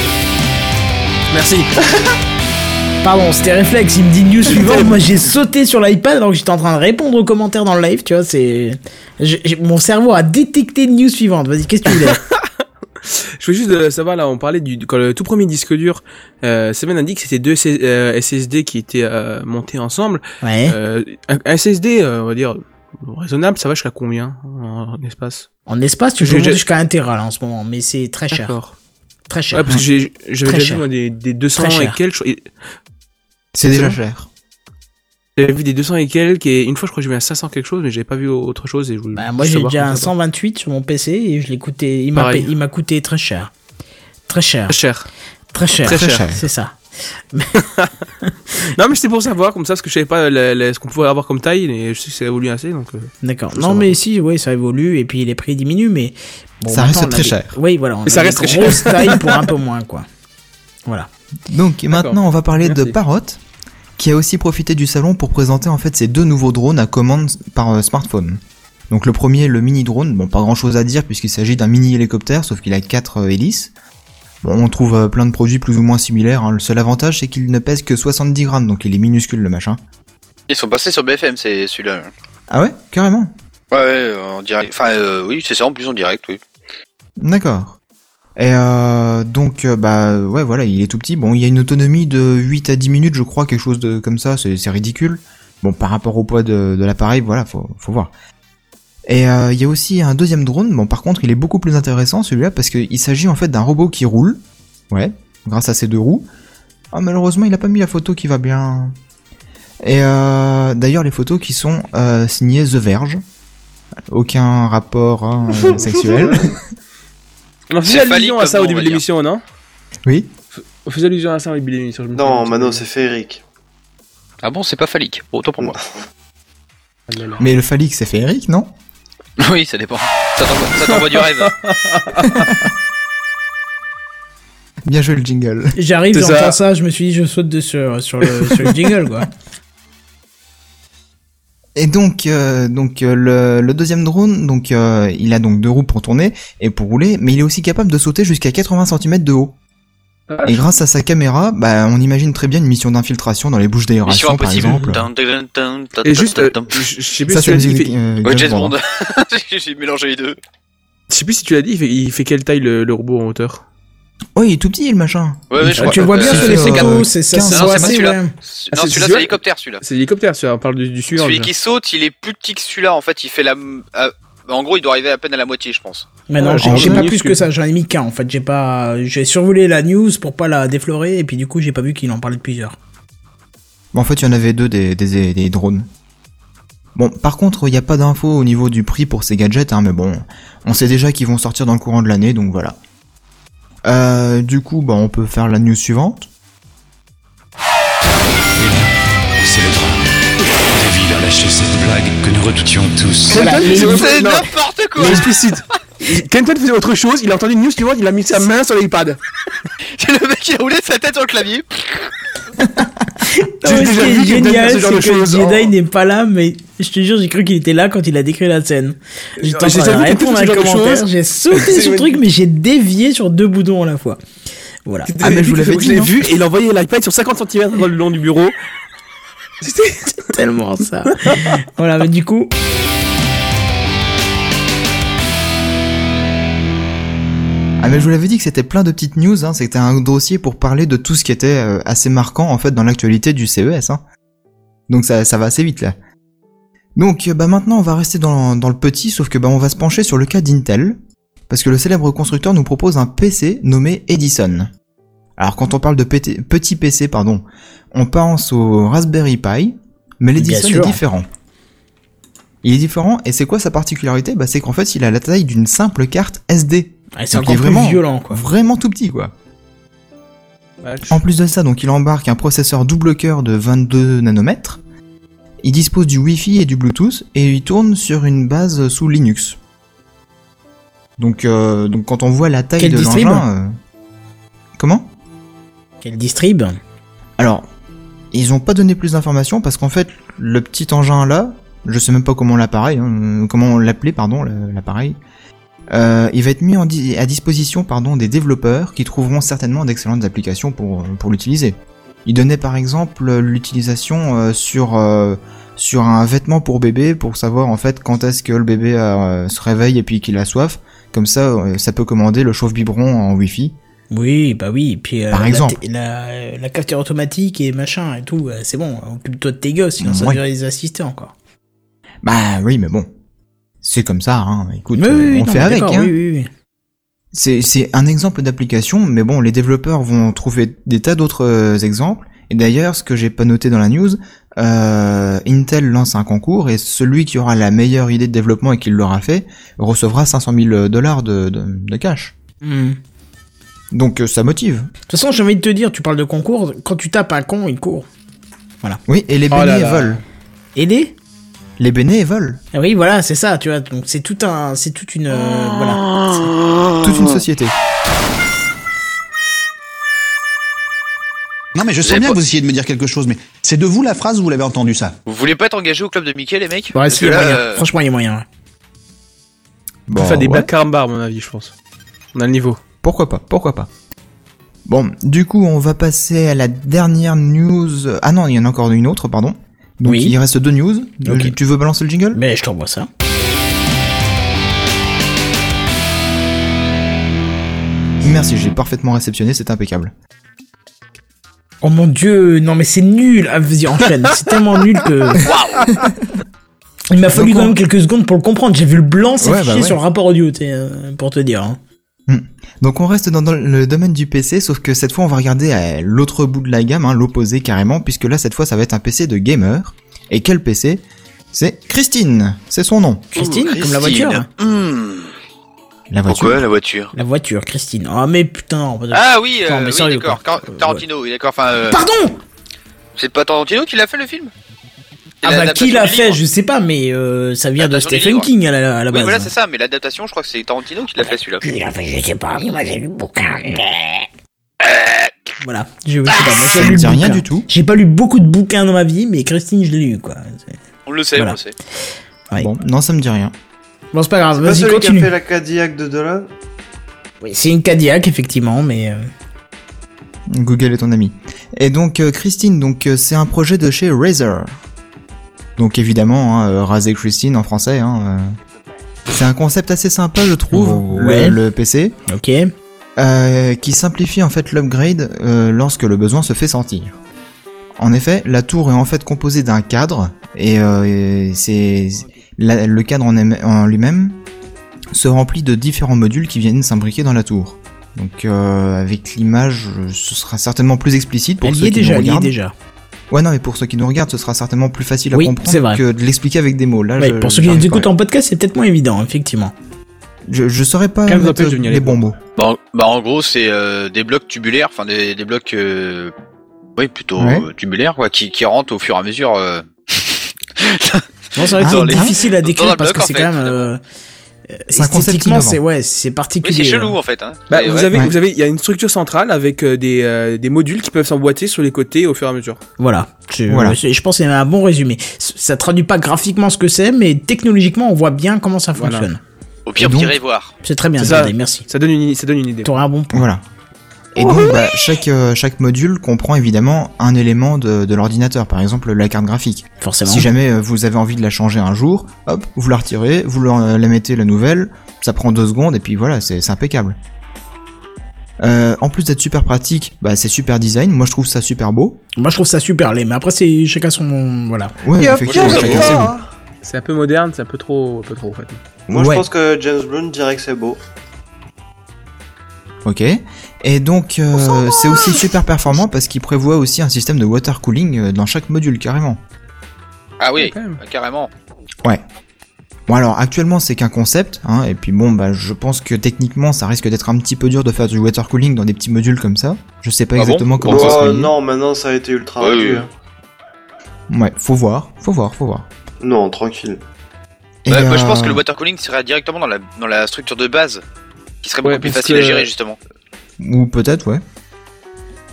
Merci. Pardon, c'était réflexe, il me dit news suivante. Moi j'ai sauté sur l'iPad alors que j'étais en train de répondre aux commentaires dans le live, tu vois, c'est. Mon cerveau a détecté news suivante. Vas-y, qu'est-ce que tu voulais? Je voulais juste euh, savoir, là, on parlait du, quand le tout premier disque dur, euh, Seven a dit que c'était deux C- euh, SSD qui étaient euh, montés ensemble. Ouais. Euh, un, un SSD, euh, on va dire, raisonnable, ça va jusqu'à combien en, en espace? En espace, tu peux monter jusqu'à 1 Tera là en ce moment, mais c'est très cher. D'accord. Très cher. Ouais, parce que j'ai- j'avais déjà vu moi, des, des 200 Très et quelques. C'est déjà cher. J'avais vu des 200 et quelques, et une fois je crois que j'ai vu un 500 quelque chose, mais j'avais pas vu autre chose. Et je voulais Bah, moi j'ai déjà un ça. 128 sur mon PC et je l'ai coûté. Il m'a coûté très cher. Très cher. Très cher. Très cher. Très cher. C'est ça. Non, mais c'était pour savoir, comme ça, parce que je savais pas la- la- ce qu'on pouvait avoir comme taille, et je sais que ça évolue assez, donc. euh, D'accord. Non, savoir. mais si, oui, ça évolue et puis les prix diminuent, mais. bon, Ça reste très des- cher. Oui, voilà. On Et ça a reste des très grosses tailles pour un peu moins, quoi. Voilà. Donc maintenant, on va parler de. Parrot, qui a aussi profité du salon pour présenter en fait ses deux nouveaux drones à commande par euh, smartphone. Donc le premier, le mini drone, bon pas grand chose à dire puisqu'il s'agit d'un mini hélicoptère, sauf qu'il a quatre euh, hélices. Bon, on trouve euh, plein de produits plus ou moins similaires. hein. Le seul avantage, c'est qu'il ne pèse que 70 grammes, donc il est minuscule le machin. Ils sont passés sur BFM, c'est celui-là. Ah ouais, carrément? Ouais, ouais, en direct. Enfin, euh, oui, c'est ça, en plus en direct, oui. D'accord. Et euh, donc, euh, bah ouais, voilà, il est tout petit. Bon, il y a une autonomie de 8 à 10 minutes, je crois, quelque chose de comme ça, c'est ridicule. Bon, par rapport au poids de, de l'appareil, voilà, faut, faut voir. Et euh, il y a aussi un deuxième drone, bon par contre il est beaucoup plus intéressant celui-là parce qu'il s'agit en fait d'un robot qui roule, ouais, grâce à ses deux roues. Ah malheureusement il a pas mis la photo qui va bien. Et euh, d'ailleurs les photos qui sont signées The Verge, aucun rapport hein, sexuel. On C'est faisait allusion à ça au début de l'émission, non? Oui. On faisait allusion à ça au début de l'émission. je me Non. Mano, c'est Eric. Ah bon, c'est pas phallique. Autant pour moi. Mais le phallique c'est Eric, non? Oui, ça dépend. Ça t'envoie- du rêve. Bien joué le jingle. J'arrive, j'entends ça. ça. je me suis dit, je saute de sur, sur, le, sur le jingle, quoi. Et donc, euh, donc euh, le, le deuxième drone, donc euh, il a donc deux roues pour tourner et pour rouler, mais il est aussi capable de sauter jusqu'à 80 cm de haut. Ah, Et grâce à sa caméra, bah, on imagine très bien une mission d'infiltration dans les bouches Mission d'aération, par impossible. exemple. Dun, dun, dun, dun, Et juste, euh, je sais plus Ça, si c'est tu la l'as dit, il musique. fait- euh, Ouais, James Bond. Bond. J'ai mélangé les deux. je sais plus si tu l'as dit, il fait, il fait quelle taille le, le robot en hauteur? Ouais, il est tout petit le machin. Ouais, ouais, je Ah, crois. tu le vois bien sur les c'est photos, c'est ça, 15, c'est non, c'est pas celui-là. ouais. Non, c'est celui-là, c'est l'hélicoptère, celui-là. C'est l'hélicoptère, celui-là, on parle du, du suivant. Celui qui saute, il est plus petit que celui-là. En fait, il fait la. euh, en gros, il doit arriver à peine à la moitié, je pense. Mais non, Ouais, j'ai pas plus que ça, j'en ai mis qu'un en fait. J'ai pas, j'ai survolé la news pour pas la déflorer et puis du coup j'ai pas vu qu'il en parlait de plusieurs. Bon, en fait, il y en avait deux des, des, des drones. Bon, par contre, il n'y a pas d'infos au niveau du prix pour ces gadgets, hein, mais bon, on sait déjà qu'ils vont sortir dans le courant de l'année, donc voilà. Euh, du coup, bah, on peut faire la news suivante. Là, c'est le drame. Deville a lâché cette blague que nous redoutions tous. Voilà, c'est- n'importe quoi Mais explicite. Kenton faisait autre chose, il a entendu une news suivante, il a mis sa main sur l'iPad. C'est le mec qui a roulé sa tête sur le clavier. Non, ce qui est génial, c'est que. Jedi Oh. n'est pas là, mais je te jure, j'ai cru qu'il était là quand il a décrit la scène. J'étais en J'ai train de répondre à un commentaire, j'ai sauté C'est sur le truc, mais j'ai dévié sur deux boutons à la fois. Voilà. Ah, mais je vous l'avais Je dit, l'ai non vu et il a envoyé l'iPad sur 50 cm dans le long du bureau. C'était. tellement ça. voilà, mais du coup, Ah mais je vous l'avais dit que c'était plein de petites news, hein, c'était un dossier pour parler de tout ce qui était euh, assez marquant en fait dans l'actualité du CES. Hein. Donc ça, ça va assez vite là. Donc euh, bah maintenant on va rester dans, dans le petit, sauf que bah on va se pencher sur le cas d'Intel, parce que le célèbre constructeur nous propose un PC nommé Edison. Alors quand on parle de PT petit PC, pardon, on pense au Raspberry Pi, mais l'Edison est différent. Il est différent et c'est quoi sa particularité? Bah c'est qu'en fait il a la taille d'une simple carte SD. ouais, c'est vraiment- violent, quoi. Vraiment tout petit quoi. En plus de ça, donc il embarque un processeur double cœur de 22 nanomètres. Il dispose du Wi-Fi et du Bluetooth et il tourne sur une base sous Linux. Donc, euh, donc quand on voit la taille Quel de l'engin, euh, comment? Quel distrib Alors, ils ont pas donné plus d'informations parce qu'en fait, le petit engin là, je sais même pas comment l'appareil, hein, comment on l'appelait, pardon, l'appareil. Euh, il va être mis en di- à disposition pardon, des développeurs qui trouveront certainement d'excellentes applications pour, pour l'utiliser. Il donnait par exemple l'utilisation euh, sur, euh, sur un vêtement pour bébé pour savoir en fait quand est-ce que le bébé euh, se réveille et puis qu'il a soif. Comme ça, ça peut commander le chauffe-biberon en Wi-Fi. Oui, bah oui, et puis euh, Par la exemple. la, la cafetière automatique et machin et tout, c'est bon, occupe-toi de tes gosses, sinon ça Ouais. devrait les assister encore. Bah oui, mais bon. C'est comme ça, hein. Écoute, Oui, oui, on non, fait avec, hein. oui, oui, oui. C'est, un exemple d'application, mais bon, les développeurs vont trouver des tas d'autres euh, exemples. Et d'ailleurs, ce que j'ai pas noté dans la news, euh, Intel lance un concours et celui qui aura la meilleure idée de développement et qui l'aura fait recevra 500 000 dollars de, de, de cash. Hmm. Donc euh, ça motive. De toute façon, j'ai envie de te dire, tu parles de concours, quand tu tapes un con, il court. Oui, et les Oh là beignets là. volent. Et les Les volent. Ah Oui, voilà, c'est ça, tu vois, donc c'est tout un, c'est toute une, euh, voilà. Toute une société. Non, mais je avez bien pas- que vous essayez de me dire quelque chose, mais c'est de vous la phrase ou vous l'avez entendu ça Vous voulez pas être engagé au club de Mickey, les mecs? Ouais, si, il y a là, moyen. euh, Franchement, il y a moyen. ouais. Bon, faire des ouais. caramba, à mon avis, je pense. On a le niveau. Pourquoi pas, pourquoi pas. Bon, du coup, on va passer à la dernière news. Ah non, il y en a encore une autre, pardon. Donc Oui. il reste deux news. Tu veux balancer le jingle? Mais je t'envoie ça. Merci, j'ai parfaitement réceptionné, c'est impeccable. Oh mon dieu, non mais c'est nul. Ah, vas-y, enchaîne. c'est tellement nul que. Il m'a fallu quand même quelques secondes pour le comprendre. J'ai vu le blanc s'afficher Ouais, bah ouais. sur le rapport audio, euh, pour te dire. hein. Donc on reste dans, dans le domaine du PC, sauf que cette fois on va regarder à l'autre bout de la gamme, hein, l'opposé carrément, puisque là cette fois ça va être un PC de gamer. Et quel PC C'est Christine, c'est son nom. Christine, comme la voiture. Hmm. La voiture. Pourquoi la voiture? La voiture, Christine. Ah mais putain. on va- Ah oui, euh, oui, d'accord. Tarantino, oui, d'accord. Enfin, euh, Pardon c'est pas Tarantino qui l'a fait le film? Ah bah qui l'a fait, livre. je sais pas, mais euh, ça vient de Stephen. King à la, à la Oui, base. voilà, c'est ça. Mais l'adaptation, je crois que c'est Tarantino qui l'a fait celui-là. Il a fait, je sais pas, moi j'ai lu le bouquin. Voilà, je, je sais pas, moi j'ai lu ne le dit rien du tout. J'ai pas lu beaucoup de bouquins dans ma vie, mais Christine, je l'ai lu, quoi. On le sait, Voilà. on le sait. Ouais. Bon, non ça me dit rien. Bon, c'est pas grave, vas-y, celui qui a continue. fait la Cadillac de Dolan Oui, c'est une Cadillac, effectivement, mais... euh, Google est ton ami. Et donc euh, Christine, donc euh, c'est un projet de chez Razer. Donc évidemment, hein, euh, Razer Christine en français. Hein, euh. C'est un concept assez sympa, je trouve, le- Ouais. le, PC, Ok. euh, qui simplifie en fait l'upgrade euh, lorsque le besoin se fait sentir. En effet, la tour est en fait composée d'un cadre et, euh, et c'est le cadre en, lui-même se remplit de différents modules qui viennent s'imbriquer dans la tour. Donc avec l'image, ce sera certainement plus explicite pour Elle ceux y est qui déjà, nous elle y est déjà. Ouais, non, mais pour ceux qui nous regardent, ce sera certainement plus facile à Oui, c'est comprendre vrai. que de l'expliquer avec des mots. Là, je, pour ceux qui nous écoutent en podcast, c'est peut-être moins évident, effectivement. je, je saurais pas nous mettre les les bons mots. Bah, en- bah, en gros, c'est euh, des blocs tubulaires, enfin des, des blocs, euh, oui, plutôt Ouais. euh, tubulaires, quoi, qui, qui rentrent au fur et à mesure. euh, Non, c'est vrai que Ah, c'est dans les- difficile à décrire parce bloc, que c'est quand même... euh, C'est un concept c'est ouais, c'est Oui, particulier. c'est chelou hein. en fait. Hein. Bah, vous ouais. avez, Ouais. vous avez, il y a une structure centrale avec euh, des, euh, des modules qui peuvent s'emboîter sur les côtés au fur et à mesure. Voilà. Je, Voilà. je- pense que c'est un bon résumé. Ça traduit pas graphiquement ce que c'est, mais technologiquement, on voit bien comment ça Voilà. fonctionne. Au pire, vous irez voir. C'est très bien, ça. Merci. Ça donne une, ça donne une idée. T'auras un bon point. Voilà. Et donc, bah, chaque, euh, chaque module comprend évidemment un élément de, de l'ordinateur, par exemple la carte graphique. Forcément. Si jamais euh, vous avez envie de la changer un jour, hop, vous la retirez, vous la, la mettez la nouvelle, ça prend deux secondes et puis voilà, c'est impeccable. Euh, en plus d'être super pratique, bah, c'est super design. Moi, je trouve ça super beau. Moi, je trouve ça super laid, mais après, c'est chacun son. Voilà. Ouais, effectivement, chacun ses goûts. C'est un peu moderne, c'est un peu trop, un peu trop en fait. Moi, Ouais. je pense que James Bond dirait que c'est beau. Ok. Et donc, euh, c'est aussi super performant parce qu'il prévoit aussi un système de water cooling euh, dans chaque module carrément. Ah oui, bah, carrément. Bon alors actuellement c'est qu'un concept, hein, et puis bon bah je pense que techniquement ça risque d'être un petit peu dur de faire du water cooling dans des petits modules comme ça. Je sais pas Ah bon exactement comment Bon, ça se Oh, fait. non, maintenant ça a été ultra Ouais, oui. hein. Ouais, faut voir, faut voir, faut voir. Non, tranquille. Ouais, Moi, je pense euh, que le water cooling serait directement dans la, dans la structure de base, qui serait beaucoup Ouais, plus facile que- à gérer justement. Ou peut-être, ouais.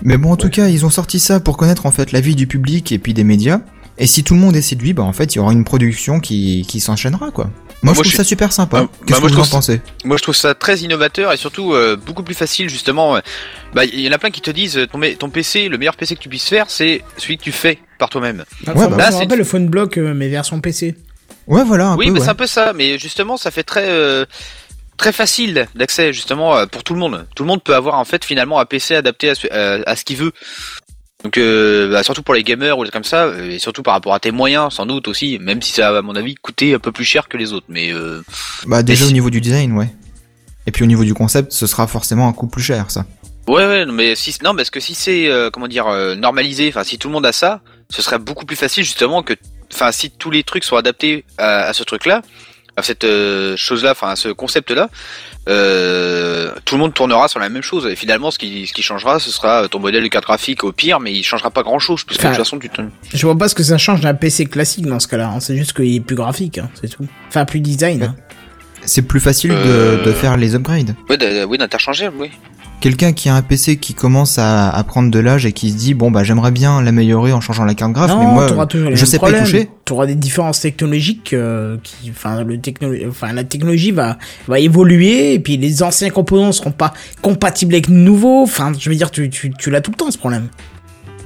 Mais bon, en tout cas, ils ont sorti ça pour connaître en fait l'avis du public et puis des médias. Et si tout le monde est séduit, bah en fait, il y aura une production qui, qui s'enchaînera, quoi. Moi, je Moi, trouve je ça super sympa. Ah, Qu'est-ce bah, que vous en pensez Moi, je trouve ça très innovateur et surtout euh, beaucoup plus facile, justement. Bah, il y en a plein qui te disent, euh, ton, ton PC, le meilleur PC que tu puisses faire, c'est celui que tu fais par toi-même. Enfin, Ouais, bah, je là, me c'est- rappelle le phone block, euh, mais version PC. Ouais, voilà, un oui, peu. mais ouais. c'est un peu ça. Mais justement, ça fait très euh, très facile d'accès justement euh, pour tout le monde. Tout le monde peut avoir en fait finalement un PC adapté à ce, à, ce qu'il veut. Donc euh, bah, surtout pour les gamers ou des comme ça, euh, et surtout par rapport à tes moyens sans doute aussi, même si ça a à mon avis coûté un peu plus cher que les autres. Mais euh, Bah, déjà au niveau du design, ouais. Et puis au niveau du concept, ce sera forcément un coût plus cher, ça. ouais, ouais, non, mais si non, parce que si c'est euh, comment dire euh, normalisé, enfin si tout le monde a ça, ce serait beaucoup plus facile justement que, enfin si tous les trucs sont adaptés à, à ce truc-là, à cette euh, chose-là, enfin à ce concept-là, euh, tout le monde tournera sur la même chose. Et finalement, ce qui, ce qui changera, ce sera ton modèle de carte graphique au pire, mais il changera pas grand-chose, puisque de Enfin, toute façon, tu te... Je vois pas ce que ça change d'un PC classique dans ce cas-là. hein. C'est juste qu'il est plus graphique, hein, c'est tout. Enfin, plus design. hein. C'est plus facile de, Euh. de faire les upgrades. ouais, oui, d'interchangeable, oui. Quelqu'un qui a un PC qui commence à, à prendre de l'âge et qui se dit bon bah j'aimerais bien l'améliorer en changeant la carte graphe, mais moi t'auras toujours les je sais pas y toucher. T'auras des différences technologiques euh, qui, enfin, le techno, enfin, la technologie va va évoluer et puis les anciens composants seront pas compatibles avec les nouveaux. Enfin, je veux dire, tu tu tu l'as tout le temps ce problème.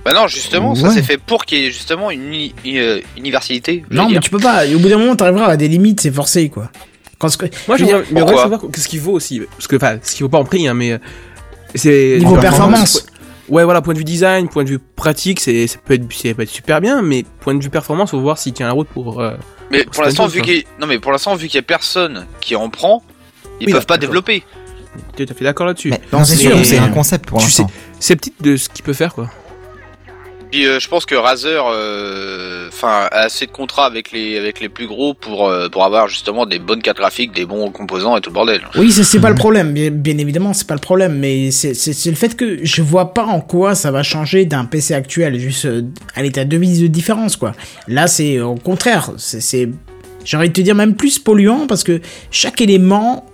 Bah non, justement, ça c'est fait pour qu'il y ait justement une, uni- une, euh, universalité. Non, mais tu peux pas. Au bout d'un moment, t'arriveras à des limites, c'est forcé, quoi. Quand ce que, Moi, je je veux voudrais dire, j'aimerais savoir qu'est-ce qu'il vaut aussi. Parce que, enfin, ce qu'il vaut pas en prix, hein, mais euh, c'est. Niveau performance. Ouais, voilà, point de vue design, point de vue pratique, c'est, ça peut être, ça peut être super bien, mais point de vue performance, faut voir s'il tient la route pour. euh, Mais pour l'instant, vu qu'il y a- non mais pour l'instant, vu qu'il y a personne qui en prend, ils Oui, peuvent pas développer. T'es tout à fait d'accord là-dessus. Non, c'est sûr, c'est mais- un concept pour Tu l'instant. C'est petite de ce qu'il peut faire, quoi. Euh, je pense que Razer, euh, a assez de contrats avec les plus gros pour euh, pour avoir justement des bonnes cartes graphiques, des bons composants et tout le bordel. Oui, c'est pas le problème. Bien, bien évidemment, c'est pas le problème, mais c'est le fait que je vois pas en quoi ça va changer d'un PC actuel. Juste à l'état de mise de différence. Là, c'est au contraire. J'ai envie de te dire même plus polluant parce que chaque élément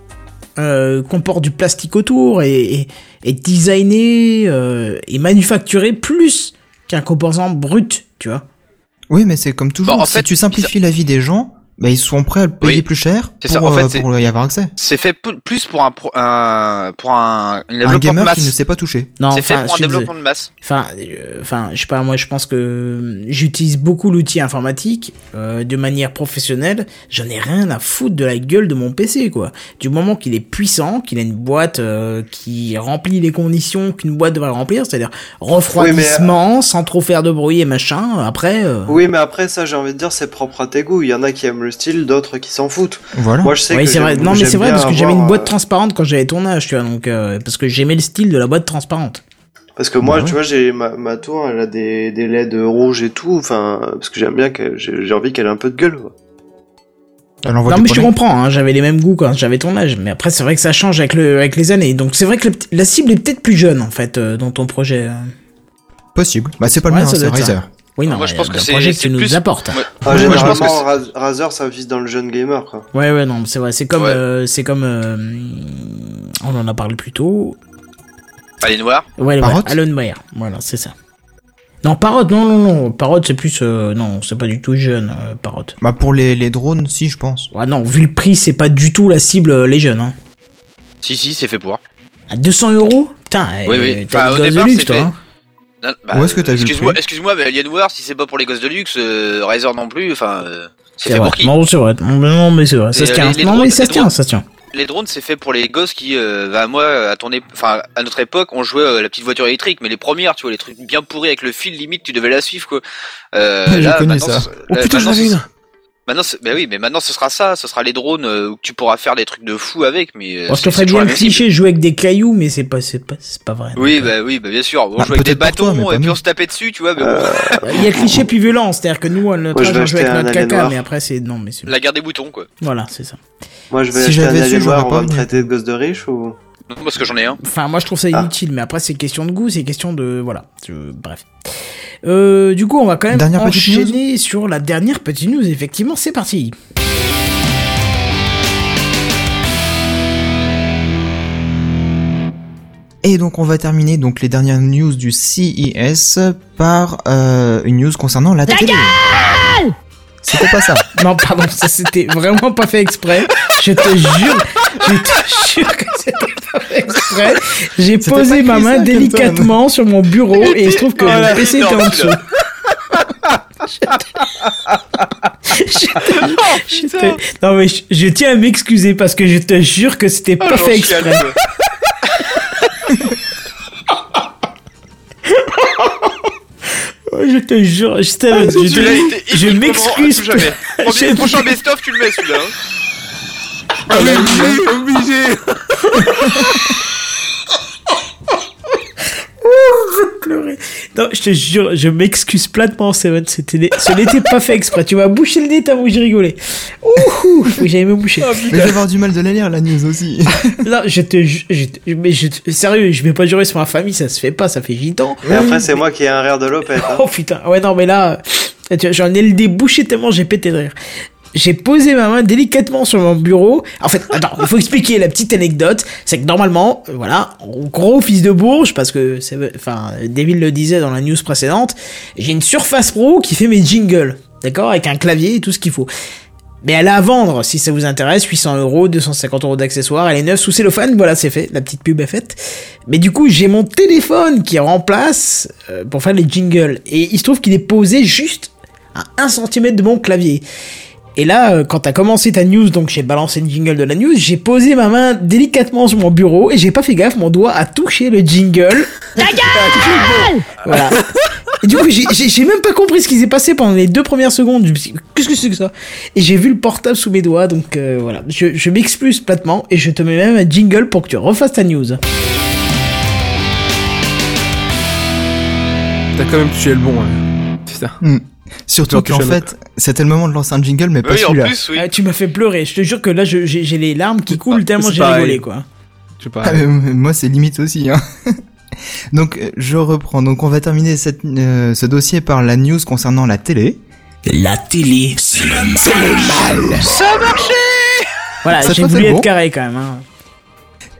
comporte du plastique autour et, et designé et manufacturé plus qu'un composant brut, tu vois. Oui, mais c'est comme toujours. Bon, en si fait, tu simplifies la vie des gens, bah, ils sont prêts à le payer Oui. plus cher C'est pour, ça, en fait, euh, pour y avoir accès. C'est fait plus pour un pro- un pour un, Un de gamer masse. qui ne sait pas toucher. Non, C'est fait pour un développement de masse. Enfin, euh, enfin, je sais pas, moi je pense que j'utilise beaucoup l'outil informatique euh, de manière professionnelle. J'en ai rien à foutre de la gueule de mon PC, quoi. Du moment qu'il est puissant, qu'il a une boîte euh, qui remplit les conditions qu'une boîte devrait remplir, c'est-à-dire refroidissement, sans trop faire de bruit et machin. Après, euh, Oui, mais après ça, j'ai envie de dire, c'est propre à tes goûts. Il y en a qui aiment le style, d'autres qui s'en foutent. Voilà. Moi, je sais que c'est vrai. Non, mais c'est vrai parce que j'avais une boîte euh, transparente quand j'avais ton âge, tu vois, donc euh, parce que j'aimais le style de la boîte transparente. Parce que moi, Bah ouais. tu vois, j'ai ma, ma tour, elle a des, des LED rouges et tout. Enfin, parce que j'aime bien que j'ai envie qu'elle ait un peu de gueule. quoi. Non mais je te comprends, hein, j'avais les mêmes goûts quand j'avais ton âge, mais après c'est vrai que ça change avec le avec les années, donc c'est vrai que le la cible est peut-être plus jeune en fait euh, dans ton projet. Possible. Bah, c'est pas le Ouais, mien, ça c'est. Razer. Oui non, Moi, je mais pense que c'est- projet que tu nous plus- apportes. Ouais. Ah, Ouais, moi, je pense que généralement, Razer, ça vise dans le jeune gamer, quoi. Ouais ouais non, c'est vrai, c'est comme Ouais. euh, c'est comme euh, on en a parlé plus tôt. Allez noir. Ouais, ouais Alonware, voilà, c'est ça. Non, Parrot, non non non, Parrot c'est plus euh, non, c'est pas du tout jeune euh, Parrot. Bah, pour les, les drones, si, je pense. Ouais non, vu le prix, c'est pas du tout la cible euh, les jeunes hein. Si si, c'est fait pour. À 200 euros? Putain, Oui, euh, oui. t'as Enfin, des au départ, luxe c'est toi. fait. hein. Non, bah, Où est-ce que t'as vu Excuse-moi, excuse-moi, mais Alienware, si c'est pas pour les gosses de luxe, euh, Razer non plus. Enfin, euh, c'est fait vrai. pour qui Non, c'est vrai. Non, mais- non, mais c'est vrai. Ça se euh, tient. les- les non, drones- mais ça se tient, drones- ça se tient. Les drones, c'est fait pour les gosses qui, euh, bah, moi, à ton enfin, à notre époque, on jouait euh, la petite voiture électrique, mais les premières, tu vois, les trucs bien pourris avec le fil limite, tu devais la suivre, quoi. Euh, J'ai là, connu maintenant, ça. Oh putain, j'en ce- une Maintenant, bah oui, mais maintenant ce sera ça, ce sera les drones euh, où tu pourras faire des trucs de fou avec, mais. Bon, je te ferais bien le cliché, jouer avec des cailloux, mais c'est pas, c'est pas, c'est pas vrai. Oui, bah oui, bah bien sûr. On Bah, jouait avec des toi, bâtons et puis on se tapait dessus, tu vois. Mais bon, Il y a cliché plus violent, c'est-à-dire que nous, à notre âge, on joue avec notre caca, Noir. mais après, c'est, non, mais c'est, la guerre des boutons, quoi. voilà, c'est ça. moi, je vais Si j'avais su, on pas va me traiter de gosse de riche ou... Non, parce que j'en ai un. Enfin, moi, je trouve ça Ah. inutile, mais après, c'est question de goût, c'est question de, voilà. Bref. Euh, du coup, on va quand même Dernière enchaîner sur la dernière petite news. Effectivement, c'est parti. Et donc on va terminer donc les dernières news du CES par euh, une news concernant la télé. C'était pas ça. Non, pardon, ça c'était vraiment pas fait exprès. Je te jure, je te jure que c'était exprès. J'ai posé ma main délicatement sur mon bureau et il se trouve que Voilà, PC était en dessous. Je te- te- Non mais je, je tiens à m'excuser parce que je te jure que c'était Oh, pas fait exprès. quoi. Je te jure, je, te- je, je m'excuse. Prochain best-of, tu le mets celui-là. hein. Obligé. pleurer. Non, je te jure, je m'excuse platement, Seven. C'était, ce n'était pas fait exprès. Tu m'as bouché le nez tellement que j'ai rigolé. Ouh, faut que j'aille me boucher. Mais je vais avoir du mal de la lire, la news aussi. Non, je te, je, te- mais je, te- sérieux, je vais pas jurer sur ma famille, ça se fait pas, ça fait gitan. Et après, c'est moi qui ai un rire de Lopette. hein. Oh putain, ouais, non, mais là, j'en ai le débouché tellement j'ai pété de rire. J'ai posé ma main délicatement sur mon bureau. En fait, attends, il faut expliquer la petite anecdote. C'est que normalement, euh, voilà, gros fils de Bourges, parce que enfin, Devil le disait dans la news précédente, j'ai une Surface Pro qui fait mes jingles. D'accord? Avec un clavier et tout ce qu'il faut. Mais elle est à vendre, si ça vous intéresse, 800 euros, 250 euros d'accessoires, elle est neuve sous cellophane, voilà, c'est fait, la petite pub est faite. Mais du coup, j'ai mon téléphone qui remplace euh, pour faire les jingles. Et il se trouve qu'il est posé juste à 1 cm de mon clavier. Et là, euh, quand t'as commencé ta news, donc j'ai balancé le jingle de la news, j'ai posé ma main délicatement sur mon bureau et j'ai pas fait gaffe, mon doigt a touché le jingle. Voilà. Et du coup, j'ai- même pas compris ce qui s'est passé pendant les deux premières secondes. Je me suis dit, qu'est-ce que c'est que ça? Et j'ai vu le portable sous mes doigts, donc euh, voilà. Je, je m'excuse platement et je te mets même un jingle pour que tu refasses ta news. T'as quand même touché le bon. hein. C'est ça. Surtout qu'en fait, c'était le moment de lancer un jingle, mais pas Oui, celui-là. oui. Ah, tu m'as fait pleurer. Je te jure que là, j'ai les larmes qui coulent tellement j'ai rigolé, quoi. Je sais pas. Ah, moi, c'est limite aussi. Hein. Donc, je reprends. Donc, on va terminer cette, euh, ce dossier par la news concernant la télé. La télé. C'est le mal. Ça a marché Voilà, j'ai voulu être bon. carré quand même. Hein.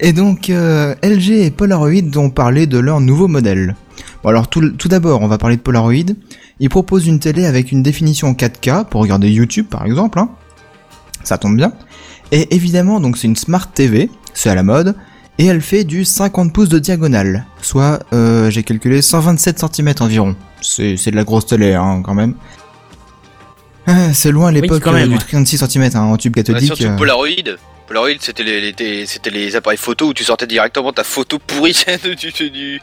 Et donc, euh, LG et Polaroid ont parlé de leur nouveau modèle. Bon, alors, tout, tout d'abord, on va parler de Polaroid. Ils proposent une télé avec une définition 4K pour regarder YouTube, par exemple. Hein. Ça tombe bien. Et évidemment, donc, c'est une Smart TV. C'est à la mode. Et elle fait du 50 pouces de diagonale. Soit, euh, j'ai calculé 127 cm environ. C'est c'est de la grosse télé, hein, quand même. Ah, c'est loin l'époque quand même, euh, du ouais. 36 cm hein, en tube Bah, cathodique. surtout euh. Polaroid. Polaroid, c'était les, les- les- c'était les appareils photo où tu sortais directement ta photo pourrie du, du, du-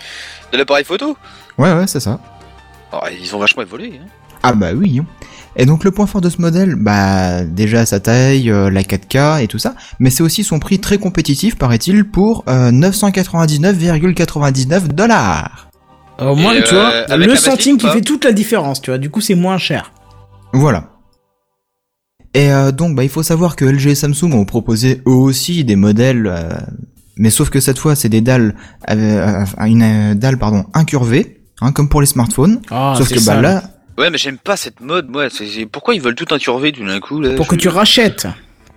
de l'appareil photo. Ouais, ouais, c'est ça. Alors, ils ont vachement évolué. Hein. Ah bah oui. Et donc le point fort de ce modèle, bah déjà sa taille, euh, la 4K et tout ça, mais c'est aussi son prix très compétitif paraît-il pour euh, 999,99 dollars. Au moins, Et, tu euh, vois, avec le centime qui fait toute la différence, tu vois. Du coup, c'est moins cher. Voilà. Et euh, donc bah il faut savoir que LG et Samsung ont proposé eux aussi des modèles, euh, mais sauf que cette fois c'est des dalles, euh, euh, une euh, dalle pardon incurvée, hein, comme pour les smartphones. Ah, sauf que bah là, Ouais, mais j'aime pas cette mode, moi. Pourquoi ils veulent tout incurver tout d'un coup là Pour Je- que tu rachètes,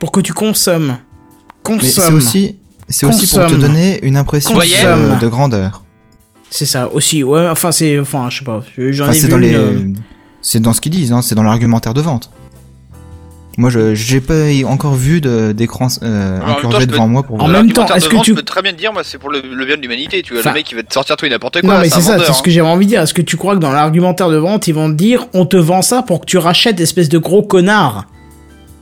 pour que tu consommes. mais c'est Consomme. aussi, c'est aussi pour te Consomme. donner une impression Consomme. de, de grandeur. C'est ça aussi. Ouais, enfin, c'est. Enfin, je sais pas. J'en Enfin, ai c'est vu. dans les, euh, c'est dans ce qu'ils disent, hein, c'est dans l'argumentaire de vente. Moi, je j'ai pas encore vu d'écran euh, incurvé peux- devant moi pour En voir. même temps, est-ce que tu- peux très bien te dire, moi, c'est pour le, le bien de l'humanité. Tu vois, Enfin- le mec qui va te sortir tout et n'importe quoi. Non, mais c'est ça, c'est ce hein. que j'avais envie de dire. Est-ce que tu crois que dans l'argumentaire de vente, ils vont te dire on te vend ça pour que tu rachètes, espèce de gros connard?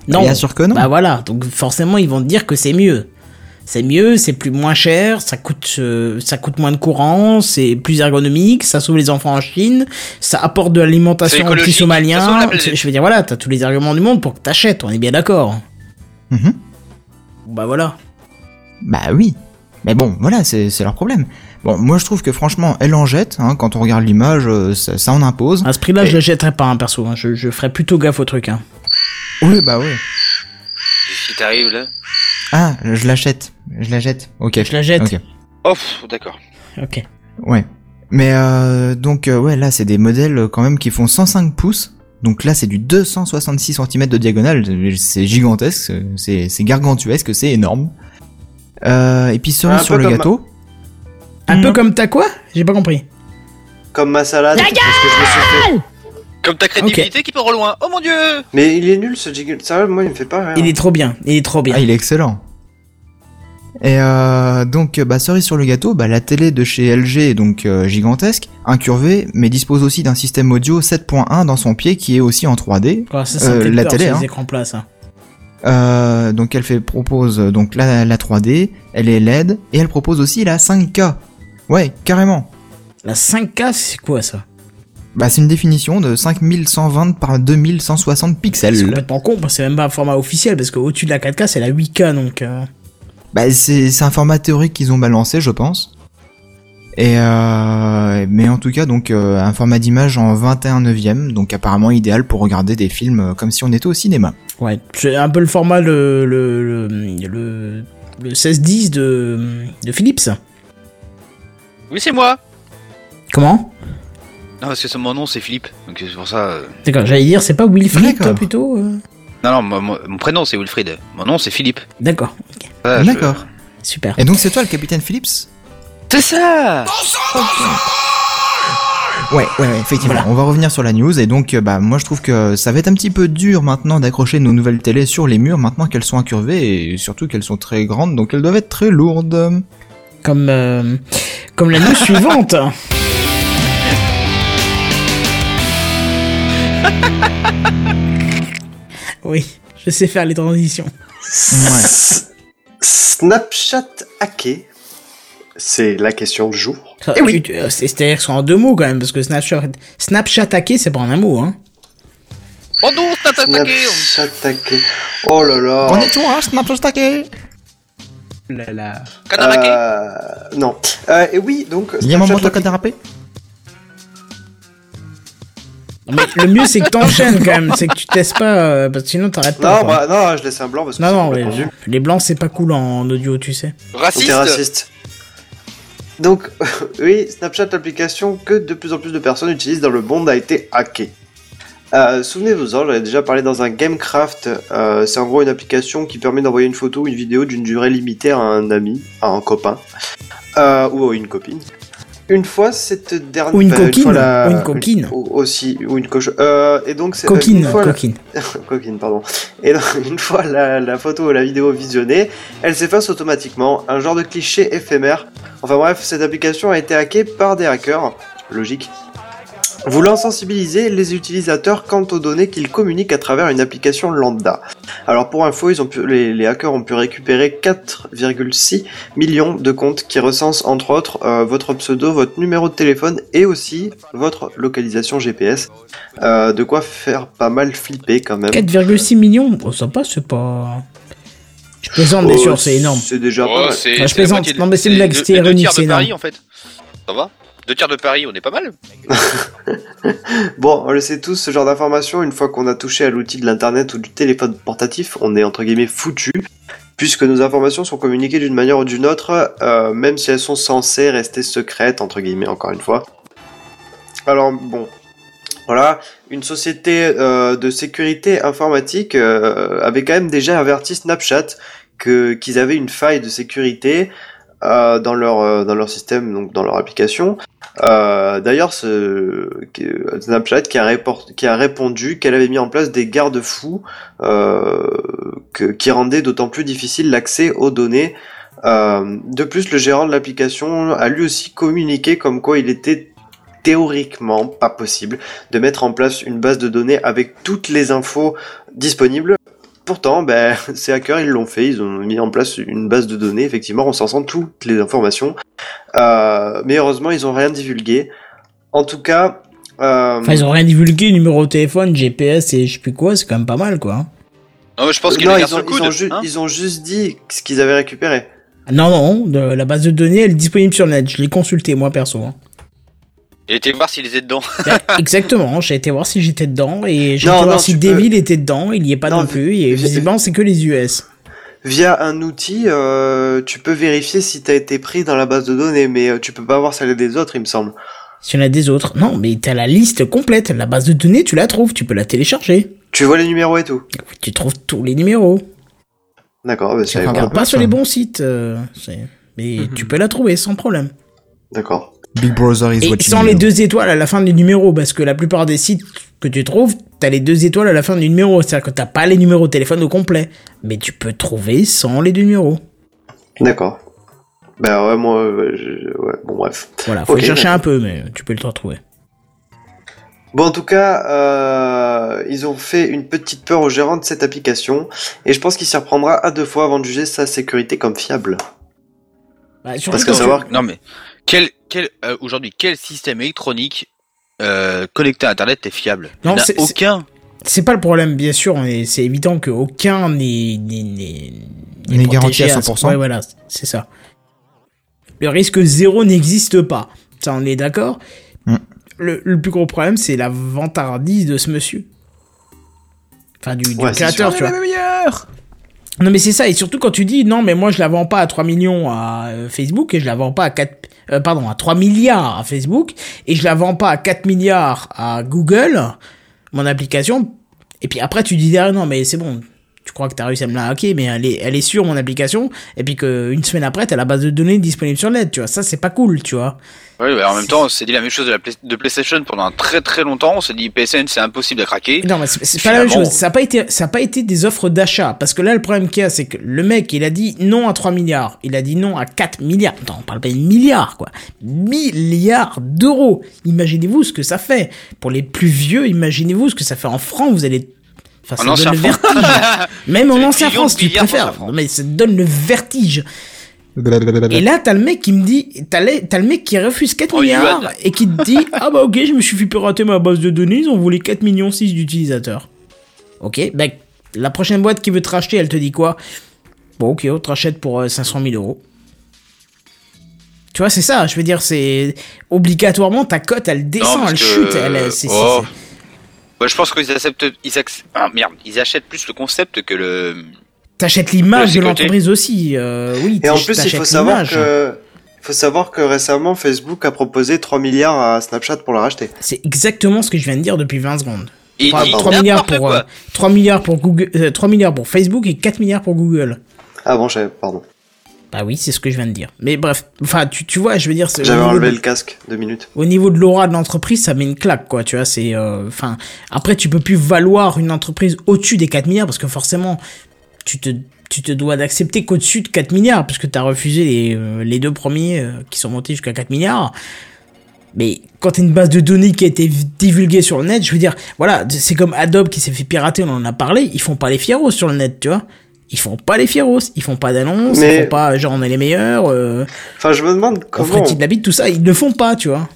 Non. Bien sûr que non. Bah voilà, donc forcément, ils vont te dire que c'est mieux. C'est mieux, c'est plus moins cher, ça coûte, euh, ça coûte moins de courant, c'est plus ergonomique, ça sauve les enfants en Chine, ça apporte de l'alimentation la planète. Je veux dire, voilà, t'as tous les arguments du monde pour que t'achètes, on est bien d'accord. Mhm. Bah voilà. Bah oui. Mais bon, voilà, c'est c'est leur problème. Bon, moi je trouve que franchement, elle en jette. Hein, quand on regarde l'image, euh, ça, ça en impose. À ce prix-là, je Et- le jetterai pas, hein, perso. hein. Je, je ferai plutôt gaffe au truc. Hein. Oui, bah oui. Si t'arrives là. Ah, je l'achète. Je la jette. Ok. Je la jette. Ok. Oh, d'accord. Ok. Ouais. Mais euh, donc euh, ouais, là c'est des modèles euh, quand même qui font 105 pouces. Donc là c'est du 266 cm de diagonale, c'est gigantesque, c'est c'est gargantuesque, c'est énorme. Euh, et puis cerise sur le gâteau. Un peu comme ta quoi? J'ai pas compris. Comme ma salade. parce que je me suis fait- Comme ta crédibilité qui peut au loin. Oh mon dieu Mais il est nul ce jingle. Sérieux, moi il me fait pas. Il est trop bien, il est trop bien. Ah, il est excellent. Et euh, donc, bah, cerise sur le gâteau, bah, la télé de chez LG est donc euh, gigantesque, incurvée, mais dispose aussi d'un système audio 7.1 dans son pied qui est aussi en 3D. Ah, ça, ça Euh, la peur, télé, hein. écrans plats, ça. Euh, donc elle fait propose donc la, la 3D, elle est LED et elle propose aussi la 5K. Ouais, carrément. La 5K, c'est quoi ça? Bah c'est une définition de 5120 par 2160 C'est pixels. complètement con, c'est même pas un format officiel parce qu'au-dessus de la 4K, c'est la 8K donc. euh, Bah c'est c'est un format théorique qu'ils ont balancé, je pense. Et euh, mais en tout cas donc euh, un format d'image en 21 neuvième, donc apparemment idéal pour regarder des films euh, comme si on était au cinéma. Ouais, c'est un peu le format le le le, le, le 1610 de de Philips. Oui, c'est moi Comment? Non, parce que c'est- mon nom c'est Philippe, donc c'est pour ça. euh. D'accord, j'allais dire c'est pas Wilfried toi D'accord. plutôt. euh Non, non, mon prénom c'est Wilfried. Mon nom c'est Philippe. D'accord, ok, Voilà, je- D'accord. super. Et donc c'est toi le capitaine Phillips? C'est ça Ouais, ouais, ouais, effectivement. On va revenir sur la news et donc euh, bah moi je trouve que ça va être un petit peu dur maintenant d'accrocher nos nouvelles télés sur les murs maintenant qu'elles sont incurvées et surtout qu'elles sont très grandes donc elles doivent être très lourdes. Comme euh, comme la news suivante. Oui, je sais faire les transitions. Ouais. Snapchat hacké C'est la question du jour. Ça, Eh oui. euh, c'est- C'est-à-dire que c'est en deux mots quand même, parce que Snapchat, Snapchat hacké, c'est pas en un mot, hein. Oh non, Snapchat hacké. Oh là là. On est toujours un Snapchat stacké Là, là. Hacké Euh, non. Euh, et oui, donc. Il y a un moment t'as dérapé Mais le mieux, c'est que t'enchaînes quand même, c'est que tu testes pas, euh, parce que sinon t'arrêtes pas. Non, quoi. bah, non, je laisse un blanc parce que non, non, ouais, les blancs, c'est pas cool en audio, tu sais. Raciste T'es raciste. Donc, oui, Snapchat, l'application que de plus en plus de personnes utilisent dans le monde, a été hackée. Euh, Souvenez-vous-en, j'avais déjà parlé dans un Gamecraft. Euh, c'est en gros une application qui permet d'envoyer une photo ou une vidéo d'une durée limitée à un ami, à un copain, euh, ou à une copine. Une fois cette dernière Ou une coquine, fois la- ou une coquine. aussi ou une coche euh, et donc c'est Coquine, une fois la- coquine. coquine, pardon. Et donc, une fois la, la photo ou la vidéo visionnée, elle s'efface automatiquement, un genre de cliché éphémère. Enfin bref, cette application a été hackée par des hackers, logique. Voulant sensibiliser les utilisateurs quant aux données qu'ils communiquent à travers une application lambda. Alors pour info, ils ont pu, les, les hackers ont pu récupérer 4,6 millions de comptes qui recensent entre autres euh, votre pseudo, votre numéro de téléphone et aussi votre localisation GPS. Euh, de quoi faire pas mal flipper quand même. 4,6 millions, oh, ça passe, c'est pas. Je plaisante, bien Oh, sûr, c'est énorme. C'est déjà Oh, pas mal. c'est Enfin, je plaisante. Non, mais c'est une blague, c'était ironique, c'est de Paris énorme. en fait. Ça va Tiers de Paris, on est pas mal. Bon, on le sait tous, ce genre d'information, une fois qu'on a touché à l'outil de l'internet ou du téléphone portatif, on est entre guillemets foutu, puisque nos informations sont communiquées d'une manière ou d'une autre, euh, même si elles sont censées rester secrètes, entre guillemets, encore une fois. Alors bon, voilà, une société euh, de sécurité informatique euh, avait quand même déjà averti Snapchat qu'ils avaient une faille de sécurité euh, dans leur euh, dans leur système, donc dans leur application. Euh, D'ailleurs, Snapchat qui a, qui a répondu qu'elle avait mis en place des garde-fous euh, qui rendaient d'autant plus difficile l'accès aux données. Euh, de plus, le gérant de l'application a lui aussi communiqué comme quoi il était théoriquement pas possible de mettre en place une base de données avec toutes les infos disponibles. Pourtant, ben, ces hackers, ils l'ont fait, ils ont mis en place une base de données, effectivement, on s'en sent toutes les informations. Euh, mais heureusement, ils ont rien divulgué. En tout cas... euh, Enfin, ils ont rien divulgué, numéro de téléphone, GPS et je sais plus quoi, c'est quand même pas mal, quoi. Non, mais je pense qu'il non, est ils ont, le coude. ils, ont ju- hein. ils ont juste dit ce qu'ils avaient récupéré. Non, non, de, la base de données, elle est disponible sur le net. Je l'ai consulté, moi, perso. hein. Il était voir s'il était dedans. Exactement, j'ai été voir si j'étais dedans et j'ai été non, voir si tu peux- Devil était dedans, il y est pas Non, non plus, et vi- visiblement c'est que les US. Via un outil, euh, tu peux vérifier si t'as été pris dans la base de données, mais euh, tu peux pas voir celle des autres, il me semble. S'il y en a des autres, non, mais t'as la liste complète, la base de données, tu la trouves, tu peux la télécharger. Tu vois les numéros et tout. Tu trouves tous les numéros. D'accord, bah, ça Enfin, va. Regarde peu, pas sur les bons sites, euh, mais Mhm. tu peux la trouver sans problème. D'accord. Big Brother is Et watching sans les you. deux étoiles à la fin des numéros, parce que la plupart des sites que tu trouves, t'as les deux étoiles à la fin du numéro. C'est-à-dire que t'as pas les numéros de téléphone au complet. Mais tu peux trouver sans les deux numéros. D'accord. Ben ouais, moi, euh, je- ouais, bon bref. Voilà, faut Ok, chercher un peu, mais tu peux le retrouver. Bon, en tout cas, euh, ils ont fait une petite peur au gérant de cette application, et je pense qu'il s'y reprendra à deux fois avant de juger sa sécurité comme fiable. Bah, Parce tu- savoir, Non mais quel quel euh, aujourd'hui quel système électronique euh, connecté à Internet est fiable? Non, c'est- aucun. C'est pas le problème, bien sûr, c'est évident qu'aucun n'est n'est- garanti à protégé 100%. Ouais, voilà, c'est ça. Le risque zéro n'existe pas. Ça, on est d'accord. Mm. Le, le plus gros problème, c'est la vantardise de ce monsieur. Enfin, du, du Ouais, c'est créateur, tu vois. Non, mais c'est ça, et surtout quand tu dis non, mais moi je la vends pas à 3 millions à euh, Facebook et je la vends pas à 4, euh, pardon, à 3 milliards à Facebook et je la vends pas à 4 milliards à Google, mon application. Et puis après tu dis derrière, non, mais c'est bon, tu crois que t'as réussi à me la hacker, mais elle est, elle est sur mon application et puis qu'une semaine après t'as la base de données disponible sur le net, tu vois. Ça c'est pas cool, tu vois. Oui, en même temps, on s'est dit la même chose de, la Play- de PlayStation pendant un très très longtemps. On s'est dit PSN c'est impossible à craquer. Non, mais c'est pas la même chose. Ça a pas été, ça a pas été des offres d'achat. Parce que là, le problème qu'il y a, c'est que le mec, il a dit non à 3 milliards. Il a dit non à 4 milliards. Attends, on parle pas de milliards, quoi. Milliards d'euros. Imaginez-vous ce que ça fait. Pour les plus vieux, imaginez-vous ce que ça fait en francs. Vous allez, enfin, ça En donne le vertige. Même en ancien millions franc, de si tu préfères. mais ça te donne le vertige. Et là, t'as le mec qui me dit, t'as le, t'as le mec qui refuse 4 En milliards et qui te dit, ah bah ok, je me suis fait pirater ma base de données, ils ont volé 4 millions 6 d'utilisateurs. Ok, bah, la prochaine boîte qui veut te racheter, elle te dit quoi? Bon, ok, on te rachète pour euh, 500 000 euros. Tu vois, c'est ça, je veux dire, c'est obligatoirement ta cote, elle descend, elle que- chute, elle, c'est, c'est- oh. Ouais, je pense qu'ils acceptent, ils acc- ah, merde, ils achètent plus le concept que le. T'achètes l'image de l'entreprise aussi, euh, oui. et en plus, il faut savoir que, il faut savoir que récemment, Facebook a proposé 3 milliards à Snapchat pour la racheter. C'est exactement ce que je viens de dire depuis 20 secondes. Et, Trois- et 3 milliards pour quoi. euh, 3 milliards pour Google euh, 3 milliards pour Facebook et 4 milliards pour Google. Ah bon, j'avais, pardon. Bah oui, c'est ce que je viens de dire. Mais bref, enfin tu, tu vois, je veux dire c'est- J'avais enlevé de, le casque, deux minutes. au niveau de l'aura de l'entreprise, ça met une claque quoi, tu vois, c'est euh, enfin après tu peux plus valoir une entreprise au-dessus des 4 milliards parce que forcément tu te tu te dois d'accepter qu'au-dessus de 4 milliards puisque tu as refusé les euh, les deux premiers euh, qui sont montés jusqu'à 4 milliards. Mais quand t'as une base de données qui a été divulguée sur le net, je veux dire, voilà, c'est comme Adobe qui s'est fait pirater, on en a parlé, ils font pas les fieros sur le net, tu vois. Ils font pas les fieros, ils font pas d'annonces, Mais- ils font pas genre on est les meilleurs, euh, Enfin, je me demande on comment. ferait de tout ça, ils le font pas, tu vois.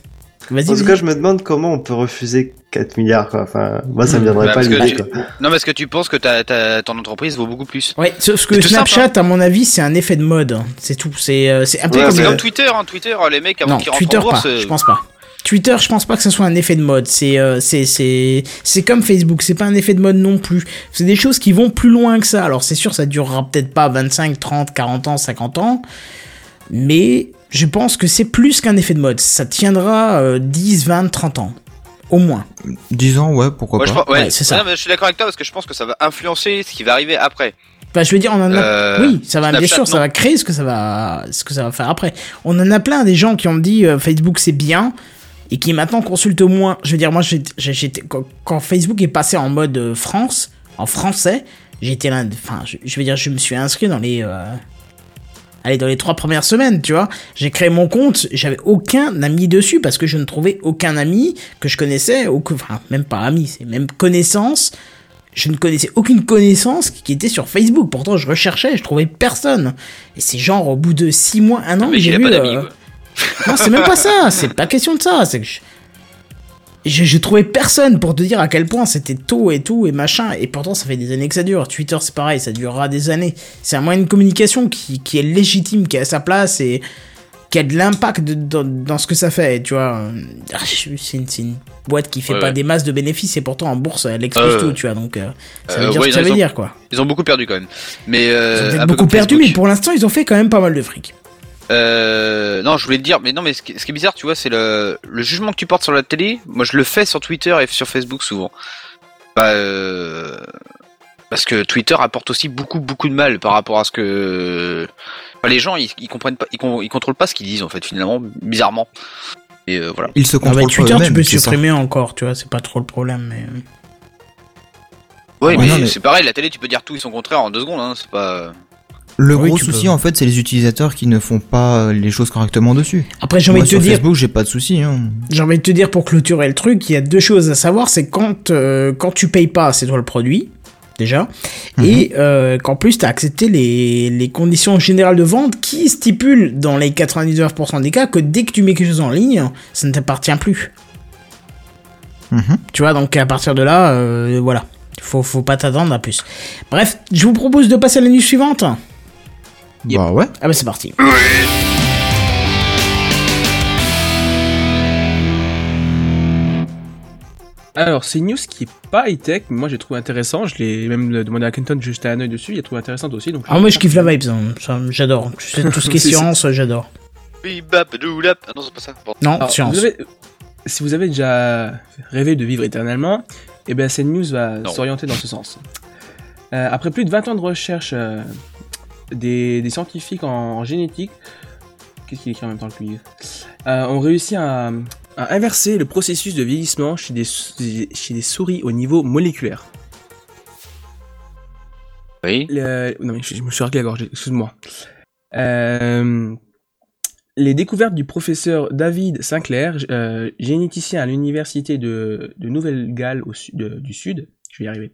Vas-y. En tout cas, je me demande comment on peut refuser 4 milliards, quoi. Enfin, moi, ça me viendrait Bah, pas l'idée, tu- quoi. Non, parce que tu penses que ta, ta, ton entreprise vaut beaucoup plus. Ouais, sauf que Snapchat, à mon avis, c'est un effet de mode. hein. C'est tout. C'est euh, c'est un peu Ouais, comme. Le- comme Twitter, hein. Twitter, les mecs avant qu'ils rentrent en bourse. pas. euh, Je pense pas. Twitter, je pense pas que ce soit un effet de mode. C'est euh, c'est c'est c'est comme Facebook. C'est pas un effet de mode non plus. C'est des choses qui vont plus loin que ça. Alors c'est sûr, ça durera peut-être pas 25, 30, 40 ans, 50 ans, mais je pense que c'est plus qu'un effet de mode. Ça tiendra euh, 10, 20, 30 ans, au moins. 10 ans, ouais, pourquoi Ouais, je, pas. pense- ouais, Ouais, c'est ça. Non, mais je suis d'accord avec toi parce que je pense que ça va influencer ce qui va arriver après. Enfin, je veux dire, on en a. Euh, oui, ça va, bien sûr, ça va créer ce que ça va, ce que ça va faire après. On en a plein des gens qui ont dit euh, Facebook c'est bien et qui maintenant consultent moins. Je veux dire, moi, j'étais quand, quand Facebook est passé en mode euh, France, en français, j'étais là. Enfin, je, je veux dire, je me suis inscrit dans les. euh, Allez, dans les trois premières semaines, tu vois, j'ai créé mon compte, j'avais aucun ami dessus parce que je ne trouvais aucun ami que je connaissais, ou que, enfin, même pas ami, c'est même connaissance. Je ne connaissais aucune connaissance qui était sur Facebook. Pourtant, je recherchais, je trouvais personne. Et c'est genre au bout de six mois, un an, j'ai vu. pas euh. Non, c'est même pas ça. C'est pas question de ça. C'est que je... je, je trouvais personne pour te dire à quel point c'était tôt et tout et machin. Et pourtant, ça fait des années que ça dure. Twitter, c'est pareil, ça durera des années. C'est un moyen de communication qui, qui est légitime, qui a sa place et qui a de l'impact dans, dans ce que ça fait. Tu vois, Ah, c'est une, une boîte qui fait Ouais, pas ouais. des masses de bénéfices et pourtant en bourse, elle explose Euh, tout. Tu vois, donc euh, ça veut euh, dire ouais, ce que ça ils veut ont- dire quoi. Ils ont beaucoup perdu quand même. Mais Ils ont euh, un beaucoup perdu, Facebook. mais pour l'instant, ils ont fait quand même pas mal de fric. Euh, non, je voulais te dire, mais non, mais ce qui, ce qui est bizarre, tu vois, c'est le, le jugement que tu portes sur la télé. Moi, je le fais sur Twitter et sur Facebook souvent. Bah, euh, parce que Twitter apporte aussi beaucoup, beaucoup de mal par rapport à ce que enfin, les gens, ils, ils comprennent pas, ils, con- ils contrôlent pas ce qu'ils disent en fait, finalement, bizarrement. Et euh, voilà. Ils se Ah bah, contrôlent Twitter, pas tu peux ça. supprimer encore, tu vois, c'est pas trop le problème. Mais... Ouais, Ouais, mais, non, mais- c'est pareil, la télé, tu peux dire tout et son contraire en deux secondes, hein, c'est pas. Le Oui, gros tu souci peux. en fait, c'est les utilisateurs qui ne font pas les choses correctement dessus. Après, j'ai envie de te sur dire, Facebook, j'ai pas de souci. Hein. j'ai envie de te dire pour clôturer le truc, il y a deux choses à savoir, c'est quand euh, quand tu payes pas, c'est toi le produit déjà, et euh, qu'en plus t'as accepté les, les conditions générales de vente qui stipulent dans les 99% des cas que dès que tu mets quelque chose en ligne, ça ne t'appartient plus. Mhm. Tu vois, donc à partir de là, euh, voilà, faut faut pas t'attendre à plus. Bref, je vous propose de passer à la news suivante. Yep. Bah ouais. Ah bah c'est parti. Alors, c'est une news qui est pas high-tech, mais moi j'ai trouvé intéressant. Je l'ai même demandé à Kenton de jeter un œil dessus. Il a trouvé intéressante aussi. Donc Ah moi je kiffe la vibe, ça, j'adore. Tu sais, tout ce qui est science, j'adore. Bibabdoulap. Ah non, c'est pas ça. Bon. Non, Alors, science. vous avez- si vous avez déjà rêvé de vivre éternellement, eh bien cette news va s'orienter dans ce sens. Euh, après plus de 20 ans de recherche euh, des, des scientifiques en, en génétique, qu'est-ce qu'il écrit en même temps que lui euh, ont réussi à, à inverser le processus de vieillissement chez des, chez des souris au niveau moléculaire. Oui. Le- Non mais je, je me suis la gorge, excuse-moi. Euh, les découvertes du professeur David Sinclair, euh, généticien à l'université de, de Nouvelle-Galles au sud, de- du Sud, je vais y arriver,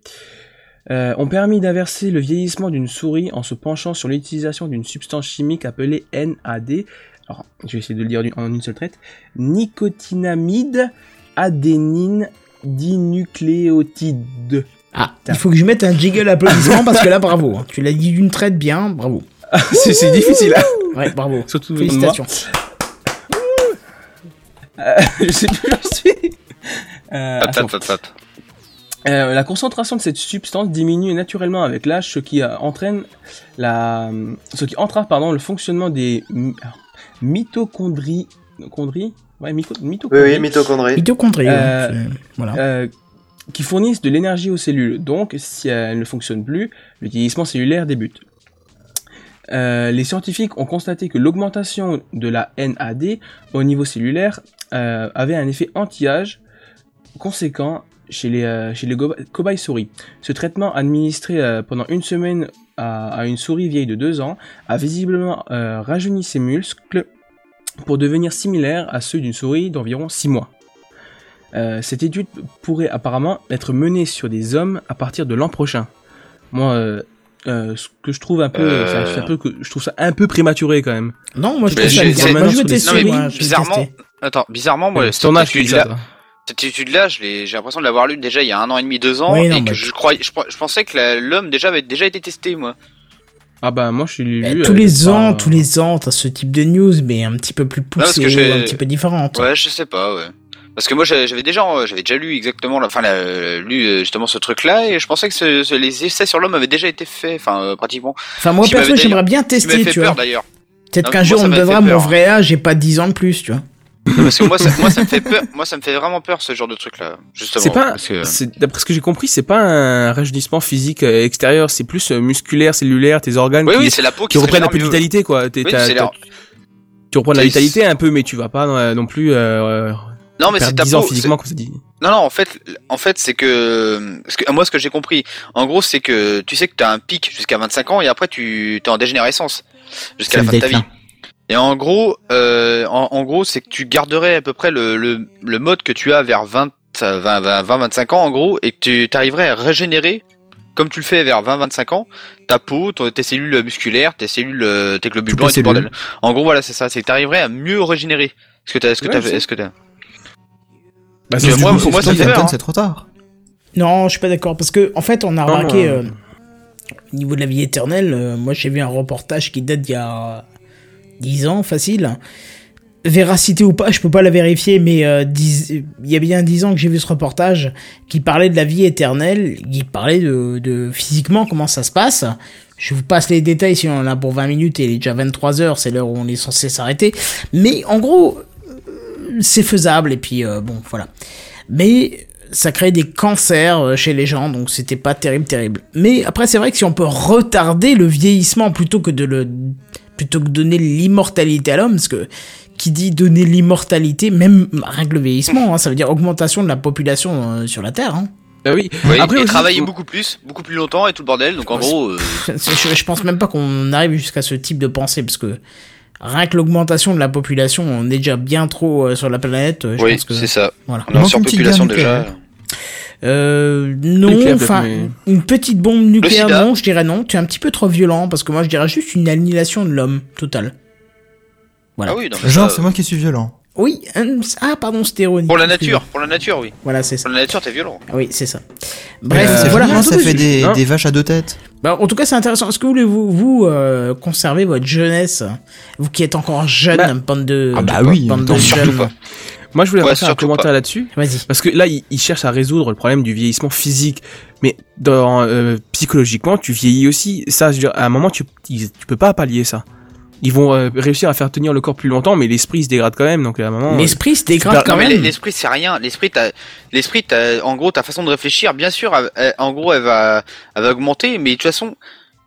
euh, ont permis d'inverser le vieillissement d'une souris en se penchant sur l'utilisation d'une substance chimique appelée NAD. Alors, je vais essayer de le dire en une seule traite. Nicotinamide adénine dinucléotide. Ah, il faut que je mette un jiggle applaudissement parce que là, bravo. hein. Tu l'as dit d'une traite bien, bravo. c'est c'est difficile. hein. Ouais, bravo. Surtout. Félicitations. Euh, je sais plus où je suis. Euh, attends. Euh, la concentration de cette substance diminue naturellement avec l'âge, ce qui euh, entraîne la, ce qui entrave pardon le fonctionnement des mi- alors, mitochondries, chondries ouais, myco- Oui, mitochondries, oui, mitochondrie. Mitochondrie. Euh, c'est- voilà. euh, qui fournissent de l'énergie aux cellules. Donc, si elles ne fonctionnent plus, le vieillissement cellulaire débute. Euh, les scientifiques ont constaté que l'augmentation de la NAD au niveau cellulaire euh, avait un effet anti-âge conséquent chez les, euh, chez les go- cobayes souris. Ce traitement administré euh, pendant une semaine à, à une souris vieille de 2 ans a visiblement euh, rajeuni ses muscles pour devenir similaires à ceux d'une souris d'environ 6 mois. Euh, cette étude pourrait apparemment être menée sur des hommes à partir de l'an prochain. Moi, euh, euh, ce que je trouve un peu, Euh. un- peu que je trouve ça un peu prématuré quand même. Non, moi je trouve ça Moi je non, mais moi, je vais bizarrement, tester. attends, bizarrement, moi, Euh, ton âge ça. Cette étude-là, je l'ai- j'ai l'impression de l'avoir lu déjà il y a un an et demi, deux ans, Oui, non, et bah, que je croyais, je, je pensais que l'homme déjà avait déjà été testé, moi. Ah bah moi je l'ai Mais lu. tous les ans, pas- tous les ans, t'as ce type de news, mais un petit peu plus poussée, un petit peu différente. Ouais, je sais pas, ouais. Parce que moi, j'avais déjà, j'avais déjà lu exactement, enfin, lu euh, justement ce truc-là, et je pensais que ce- ce- les essais sur l'homme avaient déjà été faits, enfin, euh, pratiquement. Enfin, moi perso, j'aimerais bien tester, fait tu peur vois. d'ailleurs. Peut-être qu'un jour on me donnera mon vrai âge et pas 10 ans de plus, tu vois. Non, parce que moi, ça, moi, ça me fait peur. Moi, ça me fait vraiment peur ce genre de truc-là, justement. C'est pas, parce que- d'après ce que j'ai compris, c'est pas un rajeunissement physique euh, extérieur, c'est plus euh, musculaire, cellulaire, tes organes Oui, qui, oui, c'est la peau qui qui se reprennent un peu de vitalité quoi. Oui, Tu reprends de la vitalité un peu, mais tu vas pas euh, non plus euh, Non, mais c'est ta 10 ans peau. physiquement comme ça dit. c'est- Non, non, en fait, en fait, c'est que, parce que moi, ce que j'ai compris, en gros, c'est que tu sais que t'as un pic jusqu'à 25 ans et après tu t'es en dégénérescence jusqu'à la fin de ta vie. Et en gros, euh, en, en gros, c'est que tu garderais à peu près le, le, le mode que tu as vers 20, 20, 20, 20, 25 ans, en gros, et que tu arriverais à régénérer, comme tu le fais vers 20, 25 ans, ta peau, ton- tes cellules musculaires, tes cellules, euh, tes globules blancs et tout bordel. En gros, voilà, c'est ça, c'est que tu arriverais à mieux régénérer. Est-ce que t'as, est-ce que Ouais, t'as, je sais. est-ce que t'as, Bah, Parce que c'est- moi- c'est- moi, ça fait peur, hein. c'est trop tard. Non, je suis pas d'accord parce que en fait, on a remarqué euh, au niveau de la vie éternelle. euh, moi, j'ai vu un reportage qui date d'il y a 10 ans, facile. Véracité ou pas, je peux pas la vérifier, mais euh, il y a bien 10 ans que j'ai vu ce reportage qui parlait de la vie éternelle, qui parlait de, physiquement comment ça se passe. Je vous passe les détails si on en a pour 20 minutes et il est déjà 23 heures, c'est l'heure où on est censé s'arrêter. Mais en gros, euh, c'est faisable et puis euh, bon, voilà. Mais ça crée des cancers chez les gens, donc c'était pas terrible, terrible. Mais après, c'est vrai que si on peut retarder le vieillissement plutôt que de le plutôt que donner l'immortalité à l'homme, parce que qui dit donner l'immortalité, même rien que le vieillissement, hein, ça veut dire augmentation de la population euh, sur la Terre. Hein. Bah oui. Oui, Après et aussi, travailler beaucoup plus, beaucoup plus longtemps et tout le bordel. Donc en gros, euh, je, je pense même pas qu'on arrive jusqu'à ce type de pensée, parce que rien que l'augmentation de la population, on est déjà bien trop euh, sur la planète. euh, Je oui, c'est ça. Voilà. On est en surpopulation déjà. Euh, non, enfin, une petite bombe nucléaire, non, je dirais non. Tu es un petit peu trop violent, parce que moi, je dirais juste une annihilation de l'homme, totale. Voilà. Ah oui, non, mais Genre, ça, c'est moi qui suis violent. Oui, euh, ah, pardon, c'était ironique. Pour la nature, pour la nature, oui. Voilà, c'est ça. Pour la nature, t'es violent. Oui, c'est ça. Euh, Bref, c'est voilà. génial, ça fait des, hein. des vaches à deux têtes. Bah, en tout cas, c'est intéressant. Est-ce que voulez-vous vous euh, conserver votre jeunesse, vous qui êtes encore jeune, Bah, bande de, ah de bah po- oui, bande de jeunes. pas. Moi, je voulais Ouais, passer un commentaire là-dessus. Vas-y. Parce que là, ils, ils cherchent à résoudre le problème du vieillissement physique. Mais dans, euh, psychologiquement, tu vieillis aussi. Ça, je veux dire, à un moment, tu, tu peux pas pallier ça. Ils vont euh, réussir à faire tenir le corps plus longtemps, mais l'esprit se dégrade quand même. Donc à un moment. L'esprit se dégrade super- quand Non, même. l'esprit c'est rien. L'esprit, t'as, l'esprit, t'as, en gros, ta façon de réfléchir, bien sûr, elle- elle- en gros, elle va, elle va augmenter, mais de toute façon,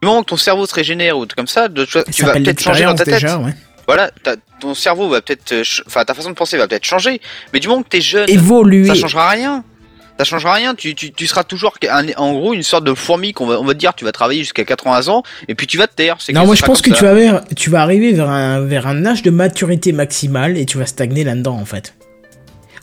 du moment que ton cerveau se régénère ou tout comme ça, de, tu Ça vas peut-être changer dans ta tête. l'expérience, déjà, ouais. Voilà, ton cerveau va peut-être, euh, enfin, ta façon de penser va peut-être changer, mais du moment que t'es jeune, Évoluer. ça changera rien. Ça changera rien. Tu, tu, tu seras toujours, un- en gros, une sorte de fourmi qu'on va, on va te dire, tu vas travailler jusqu'à 80 ans, et puis tu vas te taire. Non, moi je pense que tu vas, vers- tu vas arriver vers un, vers un âge de maturité maximale et tu vas stagner là-dedans en fait.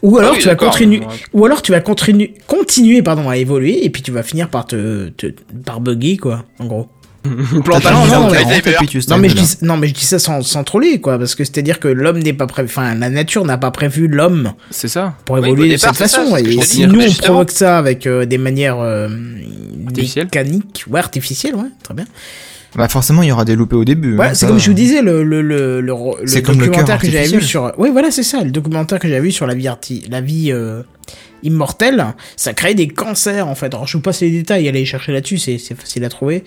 Ou alors Ah oui, tu vas continuer, ou alors tu vas continuer, continuer pardon à évoluer et puis tu vas finir par te, te par bugger quoi, en gros. Plantage. non, mais- 40 et puis tu Non stagnes mais je dis, non mais je dis ça sans, sans troller quoi, parce que c'est-à-dire que l'homme n'est pas prévu, enfin la nature n'a pas prévu l'homme C'est ça. pour évoluer de cette façon. et si nous on provoque ça avec euh, des manières euh, mécaniques, ouais artificielles, ouais, très bien. Bah forcément, il y aura des loupés au début. Ouais, hein, c'est comme je vous disais, le, le, le, le, le C'est comme le documentaire que j'avais vu sur. Oui, voilà, c'est ça, le documentaire que j'avais vu sur la vie, arti... la vie euh, immortelle, ça crée des cancers en fait. Alors, je vous passe les détails, allez chercher là-dessus, c'est c'est facile à trouver.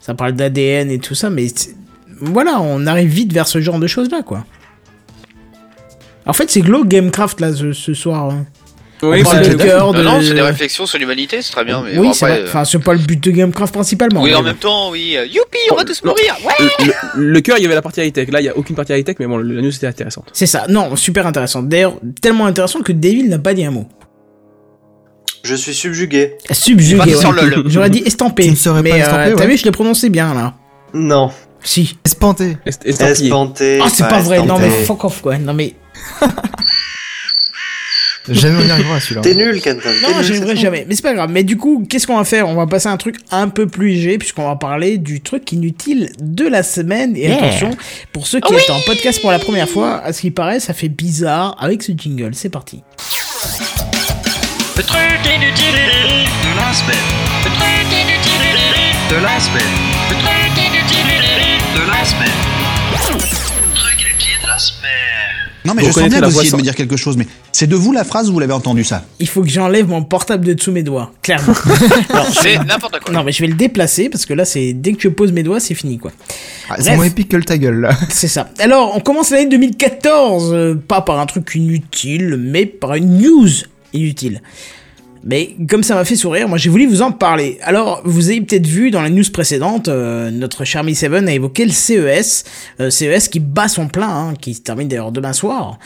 Ça parle d'ADN et tout ça, mais voilà, on arrive vite vers ce genre de choses-là, quoi. En fait, c'est Glow Gamecraft là ce, ce soir. hein. Oui, On parle c'est- de cœur, Non, de. non, c'est des réflexions sur l'humanité, c'est très bien, mais oui, bon, c'est euh, Enfin, c'est pas le but de Gamecraft principalement. Oui, mais en même temps, oui. euh, Youpi, on va tous mourir. Ouais. le, le cœur, il y avait la partie high-tech. Là, il y a aucune partie high-tech, mais bon, la news était intéressante. C'est ça. Non, super intéressant. D'ailleurs, tellement intéressant que Devil n'a pas dit un mot. Je suis subjugué. Subjugué. ouais. J'aurais dit estampé. Tu ne serais pas estampé, euh, t'as ouais. vu, je l'ai prononcé bien là. Non. Si. Espanté. Est- estampillé. Espanté. Ah, c'est pas vrai. Non, mais fuck off quoi. Non, mais. Jamais on y arrivera à celui-là. T'es nul, Kenton. Non, tout. jamais. Mais c'est pas grave. Mais du coup, qu'est-ce qu'on va faire? On va passer à un truc un peu plus léger, puisqu'on va parler du truc inutile de la semaine. Et attention, pour ceux qui étaient en podcast pour la première fois, à ce qui paraît, ça fait bizarre avec ce jingle. C'est parti. Le truc inutile de la semaine. Le truc inutile de la semaine. Le truc inutile de la semaine. Le truc de la semaine. Non, mais Vous je sens bien que vous de me dire quelque chose, mais c'est de vous la phrase ou vous l'avez entendu ça? Il faut que j'enlève mon portable de dessous mes doigts. Clairement. Non, C'est n'importe quoi. Non, mais je vais le déplacer parce que là, c'est dès que je pose mes doigts, c'est fini quoi. Ah, Bref. c'est moins épique que le ta gueule là. C'est ça. Alors, on commence l'année 2014, euh, pas par un truc inutile, mais par une news inutile. Mais comme ça m'a fait sourire, moi j'ai voulu vous en parler. Alors, vous avez peut-être vu dans la news précédente, euh, notre cher Mi Seven a évoqué le CES, euh, CES qui bat son plein, hein, qui se termine d'ailleurs demain soir.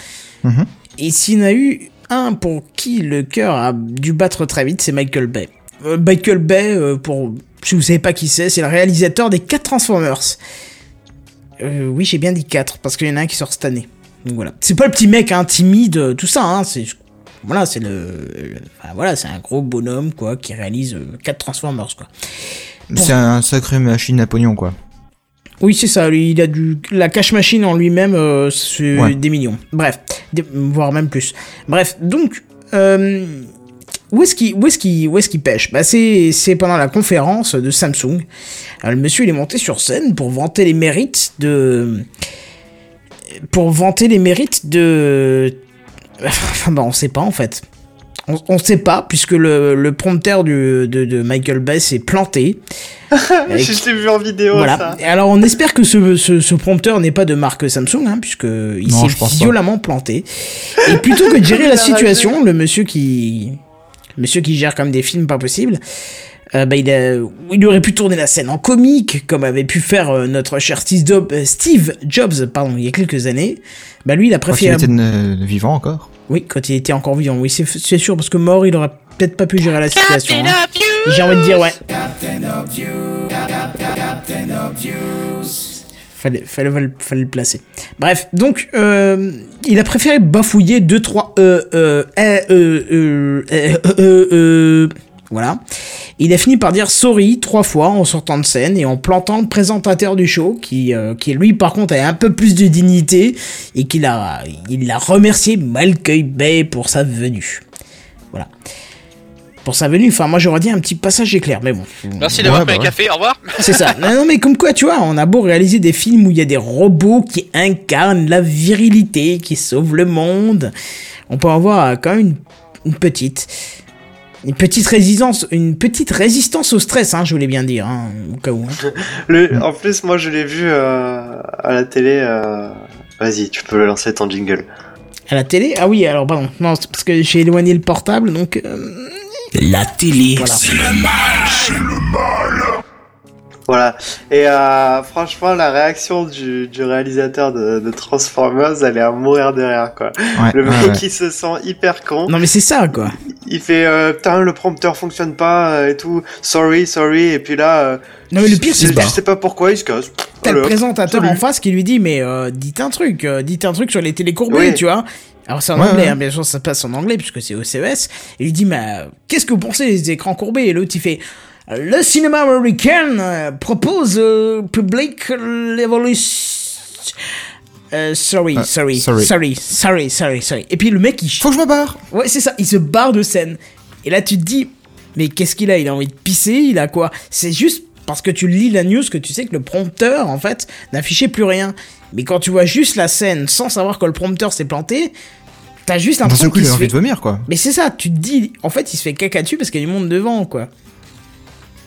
Mhm. Et s'il y en a eu un pour qui le cœur a dû battre très vite, c'est Michael Bay. Euh, Michael Bay, euh, pour si vous savez pas qui c'est, c'est le réalisateur des 4 Transformers. Oui, j'ai bien dit 4, parce qu'il y en a un qui sort cette année. Donc voilà. C'est pas le petit mec hein, timide, tout ça, hein, c'est... Voilà, c'est le... enfin, voilà, c'est un gros bonhomme, quoi, qui réalise 4 Transformers, quoi. Bon. C'est un sacré machine à pognon quoi. Oui, c'est ça, il a du... La cash machine en lui-même, euh, c'est Ouais. des millions. Bref, des- voire même plus. Bref, donc... Euh... Où est-ce qu'il est-ce qu'il pêche? Bah c'est c'est pendant la conférence de Samsung. Alors, le monsieur il est monté sur scène pour vanter les mérites de pour vanter les mérites de bah on sait pas en fait. On, on sait pas puisque le, le prompteur du, de, de Michael Bay s'est planté. Avec- Je l'ai vu en vidéo, voilà. ça. Et alors on espère que ce, ce, ce prompteur n'est pas de marque Samsung, hein, puisque il s'est pas. violemment planté. Et plutôt que de gérer la situation, le monsieur qui, le monsieur qui gère comme des films pas possibles, euh, bah, il, aurait pu tourner la scène en comique, comme avait pu faire euh, notre cher euh, Steve Jobs, pardon, il y a quelques années. Bah, lui, il a préféré. Quand il était euh, vivant encore Oui, quand il était encore vivant, oui, c'est sûr, parce que mort, il aurait peut-être pas pu gérer la situation. Hein. J'ai envie de dire, ouais. Fallait, fallait, fallait, fallait, le placer. Bref, donc il a préféré bafouiller 2 3 eh, eh, euh euh, euh euh euh euh voilà. Il a fini par dire sorry trois fois en sortant de scène et en plantant le présentateur du show, qui, euh, qui lui, par contre, a un peu plus de dignité et qu'il a, il a remercié Malcueil Bay pour sa venue. Voilà. Pour sa venue, enfin, moi j'aurais dit un petit passage éclair, mais bon. Merci d'avoir Ouais, pris bah un café, au revoir. C'est ça. Non, non, mais comme quoi, tu vois, on a beau réaliser des films où il y a des robots qui incarnent la virilité, qui sauvent le monde, on peut avoir euh, quand même une, une petite, une petite résistance, une petite résistance au stress, hein, je voulais bien dire, hein, au cas où. hein. Le, en plus, moi, je l'ai vu euh, à la télé. euh, Vas-y, tu peux le lancer ton jingle. À la télé? Ah oui, alors pardon, non, c'est parce que j'ai éloigné le portable, donc. euh, La télé. Voilà. Voilà. Et euh, franchement, la réaction du, du réalisateur de, de Transformers, elle est à mourir de rire, quoi. Ouais, Le mec, ouais. il se sent hyper con. Non, mais c'est ça, quoi. Il fait, euh, putain, le prompteur fonctionne pas euh, et tout. Sorry, sorry. Et puis là, euh, Non, mais le pire, c'est je, sais pas pourquoi il se casse. T'as le présentateur Salut. en face qui lui dit mais euh, dites un truc, euh, dites un truc sur les télécourbés, Oui. tu vois. Alors c'est en Ouais, anglais, ouais. hein, bien sûr ça se passe en anglais puisque c'est au CES. Et il lui dit mais qu'est-ce que vous pensez des écrans courbés? Et l'autre il fait le cinéma américain euh, propose euh, public l'évolution. Euh, sorry, Ah, sorry, sorry. sorry, sorry, sorry, sorry. Et puis le mec il Faut que je me barre Ouais, c'est ça, il se barre de scène. Et là, tu te dis, mais qu'est-ce qu'il a? Il a envie de pisser Il a quoi? C'est juste parce que tu lis la news que tu sais que le prompteur, en fait, n'affichait plus rien. Mais quand tu vois juste la scène sans savoir que le prompteur s'est planté, t'as juste D'un l'impression seul coup, il a envie fait... de vomir, quoi. Mais c'est ça, tu te dis, en fait, il se fait caca dessus parce qu'il y a du monde devant, quoi.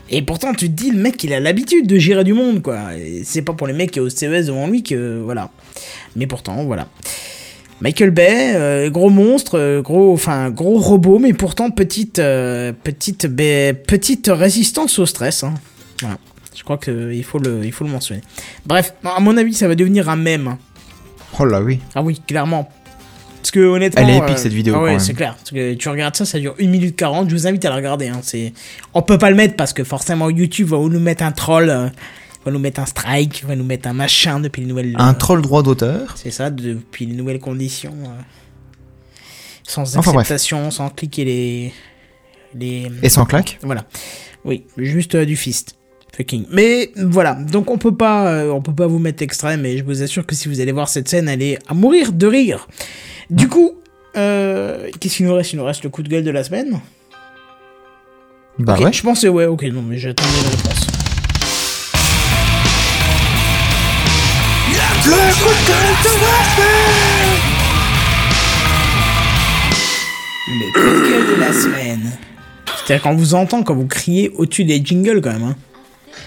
Et pourtant, tu te dis, le mec, il a l'habitude de gérer du monde, quoi. C'est pas pour les mecs qui au CES devant lui que. Voilà. Mais pourtant, voilà. Michael Bay, euh, gros monstre, euh, gros, enfin, gros robot, mais pourtant petite, euh, petite, petite résistance au stress. Hein. Voilà. Je crois qu'il faut le, il faut le mentionner. Bref, à mon avis, ça va devenir un mème. Oh là oui. Ah oui, clairement. Parce que honnêtement. Elle est épique, cette vidéo, Ah ouais, c'est clair. Parce que tu regardes ça, ça dure 1 minute 40. Je vous invite à la regarder. Hein. C'est... On peut pas le mettre parce que forcément YouTube va nous mettre un troll, euh, va nous mettre un strike, va nous mettre un machin depuis les nouvelles. Un euh, troll droit d'auteur. C'est ça, depuis les nouvelles conditions. euh, sans Enfin, bref. sans cliquer les. les... Et sans claque. Voilà. Oui, juste euh, du fist. Fucking. Mais voilà, donc on peut pas, euh, on peut pas vous mettre extrême, mais je vous assure que si vous allez voir cette scène, elle est à mourir de rire. Du coup, euh, qu'est-ce qu'il nous reste? Il nous reste le coup de gueule de la semaine. Bah ouais. Je pensais ouais, ok, non, mais j'attendais la réponse. Le coup de gueule de la semaine. C'est-à-dire quand on vous entend, quand vous criez au-dessus des jingles quand même. Hein.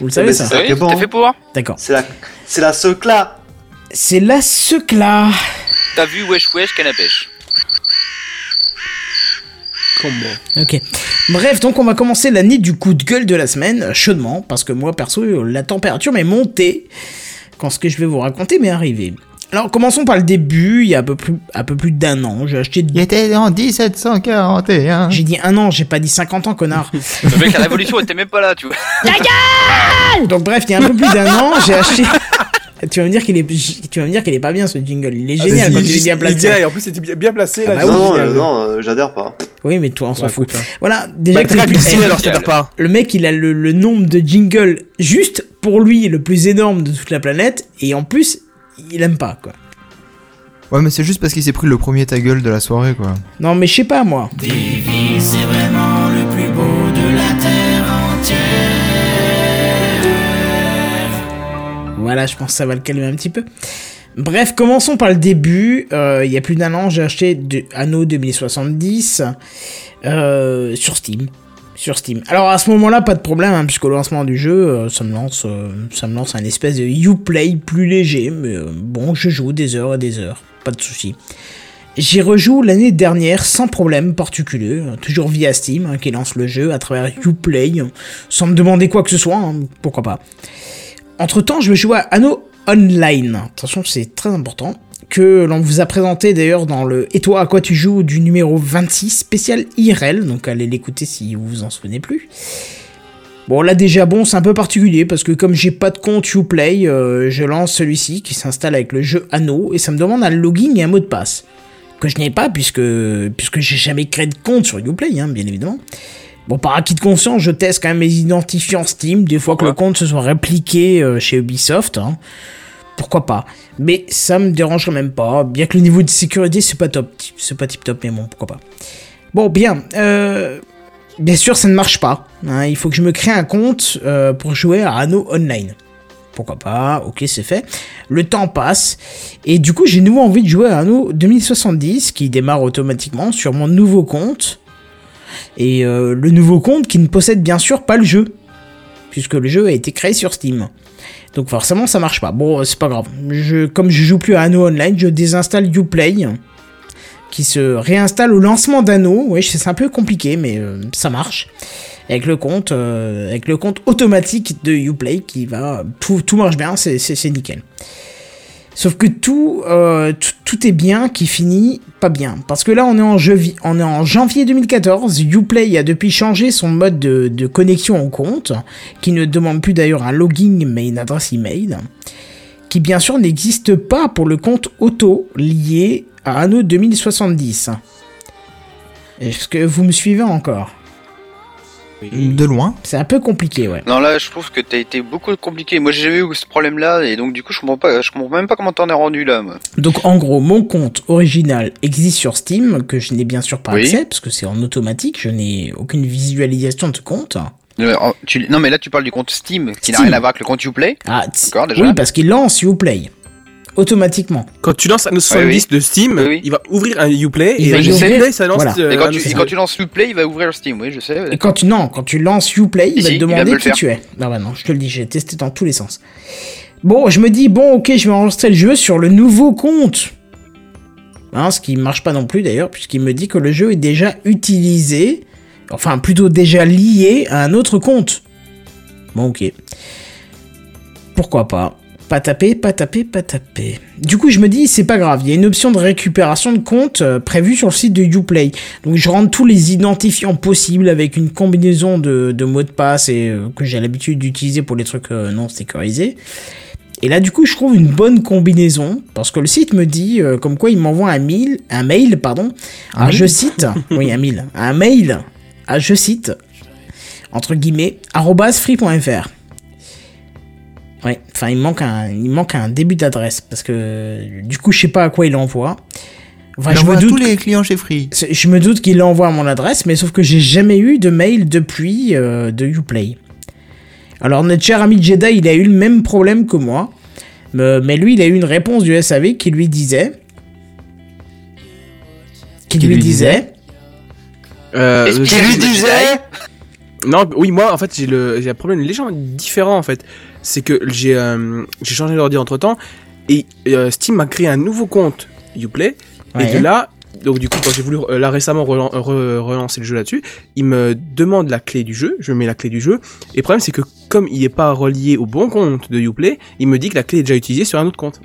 Vous le savez ça c'est Oui, bon. t'as fait pour D'accord. C'est la, c'est la secla. C'est la secla. T'as vu Wesh Wesh Canapèche Combo. Ok. Bref, donc on va commencer l'année du coup de gueule de la semaine, chaudement, parce que moi perso, la température m'est montée quand ce que je vais vous raconter m'est arrivé. Alors commençons par le début, il y a un peu plus, un peu plus d'un an, j'ai acheté... Il était en 1741. J'ai dit un an, j'ai pas dit 50 ans, connard. Le mec, la révolution était même pas là, tu vois. Donc bref, il y a un peu plus d'un an, j'ai acheté... Tu vas me dire qu'il est, tu vas me dire qu'il est pas bien ce jingle. Il est génial quand il est bien placé. dirait, en plus, c'était bien, bien placé. Ah là, bah oui, non, euh, non, euh, j'adhère pas. Oui, mais toi, on s'en Ouais, fout. hein. Voilà, déjà Bah, que alors, t'adhères pas. le mec, il a le, le nombre de jingles juste pour lui le plus énorme de toute la planète, et en plus, il aime pas, quoi. Ouais, mais c'est juste parce qu'il s'est pris le premier ta gueule de la soirée, quoi. Non, mais je sais pas, moi. Voilà, je pense que ça va le calmer un petit peu. Bref, commençons par le début. Euh, il y a plus d'un an, j'ai acheté de Anno 2070 euh, sur Steam. Sur Steam. Alors à ce moment-là, pas de problème, hein, puisqu'au lancement du jeu, euh, ça me lance, euh, ça me lance un espèce de Uplay plus léger, mais euh, bon, je joue des heures et des heures, pas de souci. J'y rejoue l'année dernière sans problème particulier, toujours via Steam, hein, qui lance le jeu à travers Uplay, sans me demander quoi que ce soit, hein, pourquoi pas. Entre temps, je vais jouer à Anno Online. Attention, c'est très important. Que l'on vous a présenté d'ailleurs dans le Et toi à quoi tu joues du numéro 26 spécial IRL, donc allez l'écouter si vous vous en souvenez plus. Bon là déjà bon c'est un peu particulier parce que comme j'ai pas de compte Uplay, euh, je lance celui-ci qui s'installe avec le jeu Anno et ça me demande un login et un mot de passe que je n'ai pas puisque puisque j'ai jamais créé de compte sur Uplay hein, bien évidemment. Bon par acquis de conscience je teste quand même mes identifiants Steam des fois que le compte se soit répliqué euh, chez Ubisoft. Hein. Pourquoi pas Mais ça me dérangerait même pas bien que le niveau de sécurité c'est pas top c'est pas tip top mais bon pourquoi pas. Bon bien euh, Bien sûr, ça ne marche pas. Hein. il faut que je me crée un compte euh, pour jouer à Anno Online. Pourquoi pas Ok, c'est fait. Le temps passe. Et du coup, j'ai nouveau envie de jouer à Anno 2070 qui démarre automatiquement sur mon nouveau compte. Et euh, le nouveau compte qui ne possède bien sûr pas le jeu. Puisque le jeu a été créé sur Steam. Donc forcément, ça marche pas. Bon, c'est pas grave. Je, comme je joue plus à Anno Online, je désinstalle Uplay qui se réinstalle au lancement d'anneau. Oui, c'est un peu compliqué, mais euh, ça marche. Avec le compte, euh, avec le compte automatique de Uplay qui va, tout, tout marche bien, c'est nickel. Sauf que tout, euh, tout, est bien qui finit pas bien. Parce que là, on est en, en janvier 2014. Uplay a depuis changé son mode de, de connexion au compte, qui ne demande plus d'ailleurs un login mais une adresse email, qui bien sûr n'existe pas pour le compte auto lié à Anno 2070. Est-ce que vous me suivez encore? De loin. C'est un peu compliqué, ouais. Non, là, je trouve que t'as été beaucoup compliqué. Moi, j'ai jamais eu ce problème-là, et donc, du coup, je comprends pas, je comprends même pas comment t'en es rendu là, moi. Donc, en gros, mon compte original existe sur Steam, que je n'ai bien sûr pas accès, parce que c'est en automatique, je n'ai aucune visualisation de ce compte. Euh, non, mais là, tu parles du compte Steam, qui n'a rien à voir avec le compte Uplay. Ah, déjà Oui, parce qu'il lance Uplay automatiquement. Quand tu lances un 70 de Steam, il va ouvrir un Uplay et va Uplay, ça lance. Euh, et, quand tu, quand tu, lances Uplay, il va ouvrir Steam, oui, je sais. Et quand tu non, quand tu lances Uplay, il va te demander qui tu es. Non, bah non, je te le dis, j'ai testé dans tous les sens. Bon, je me dis bon, ok, je vais enregistrer le jeu sur le nouveau compte. Hein, ce qui marche pas non plus d'ailleurs, puisqu'il me dit que le jeu est déjà utilisé, enfin plutôt déjà lié à un autre compte. Bon, ok. Pourquoi pas pas taper, pas taper, pas taper. Du coup, je me dis, c'est pas grave, il y a une option de récupération de compte euh, prévue sur le site de Uplay. Donc, je rentre tous les identifiants possibles avec une combinaison de, mots de passe et euh, que j'ai l'habitude d'utiliser pour les trucs euh, non sécurisés. Et là, du coup, je trouve une bonne combinaison parce que le site me dit comme quoi il m'envoie un mail, un mail, pardon. Un je cite, oui, un mail, un mail, à je cite, entre guillemets, free.fr. Ouais, enfin il manque un, il manque un début d'adresse parce que du coup je sais pas à quoi il envoie. Enfin, je me doute tous les clients chez Free. Je me doute qu'il l'envoie à mon adresse, mais sauf que j'ai jamais eu de mail depuis euh, de Uplay. Alors notre cher ami Jedi, il a eu le même problème que moi, mais lui il a eu une réponse du SAV qui lui disait, qui, lui, disait, euh, qui lui disait. Non, oui, moi, en fait, j'ai le, j'ai un problème légèrement différent, en fait c'est que j'ai euh, changé d'ordi entre temps et euh, Steam m'a créé un nouveau compte Uplay et de là donc du coup quand j'ai voulu euh, là récemment relancer le jeu là-dessus, il me demande la clé du jeu, je mets la clé du jeu et le problème c'est que comme il n'est pas relié au bon compte de Uplay, il me dit que la clé est déjà utilisée sur un autre compte.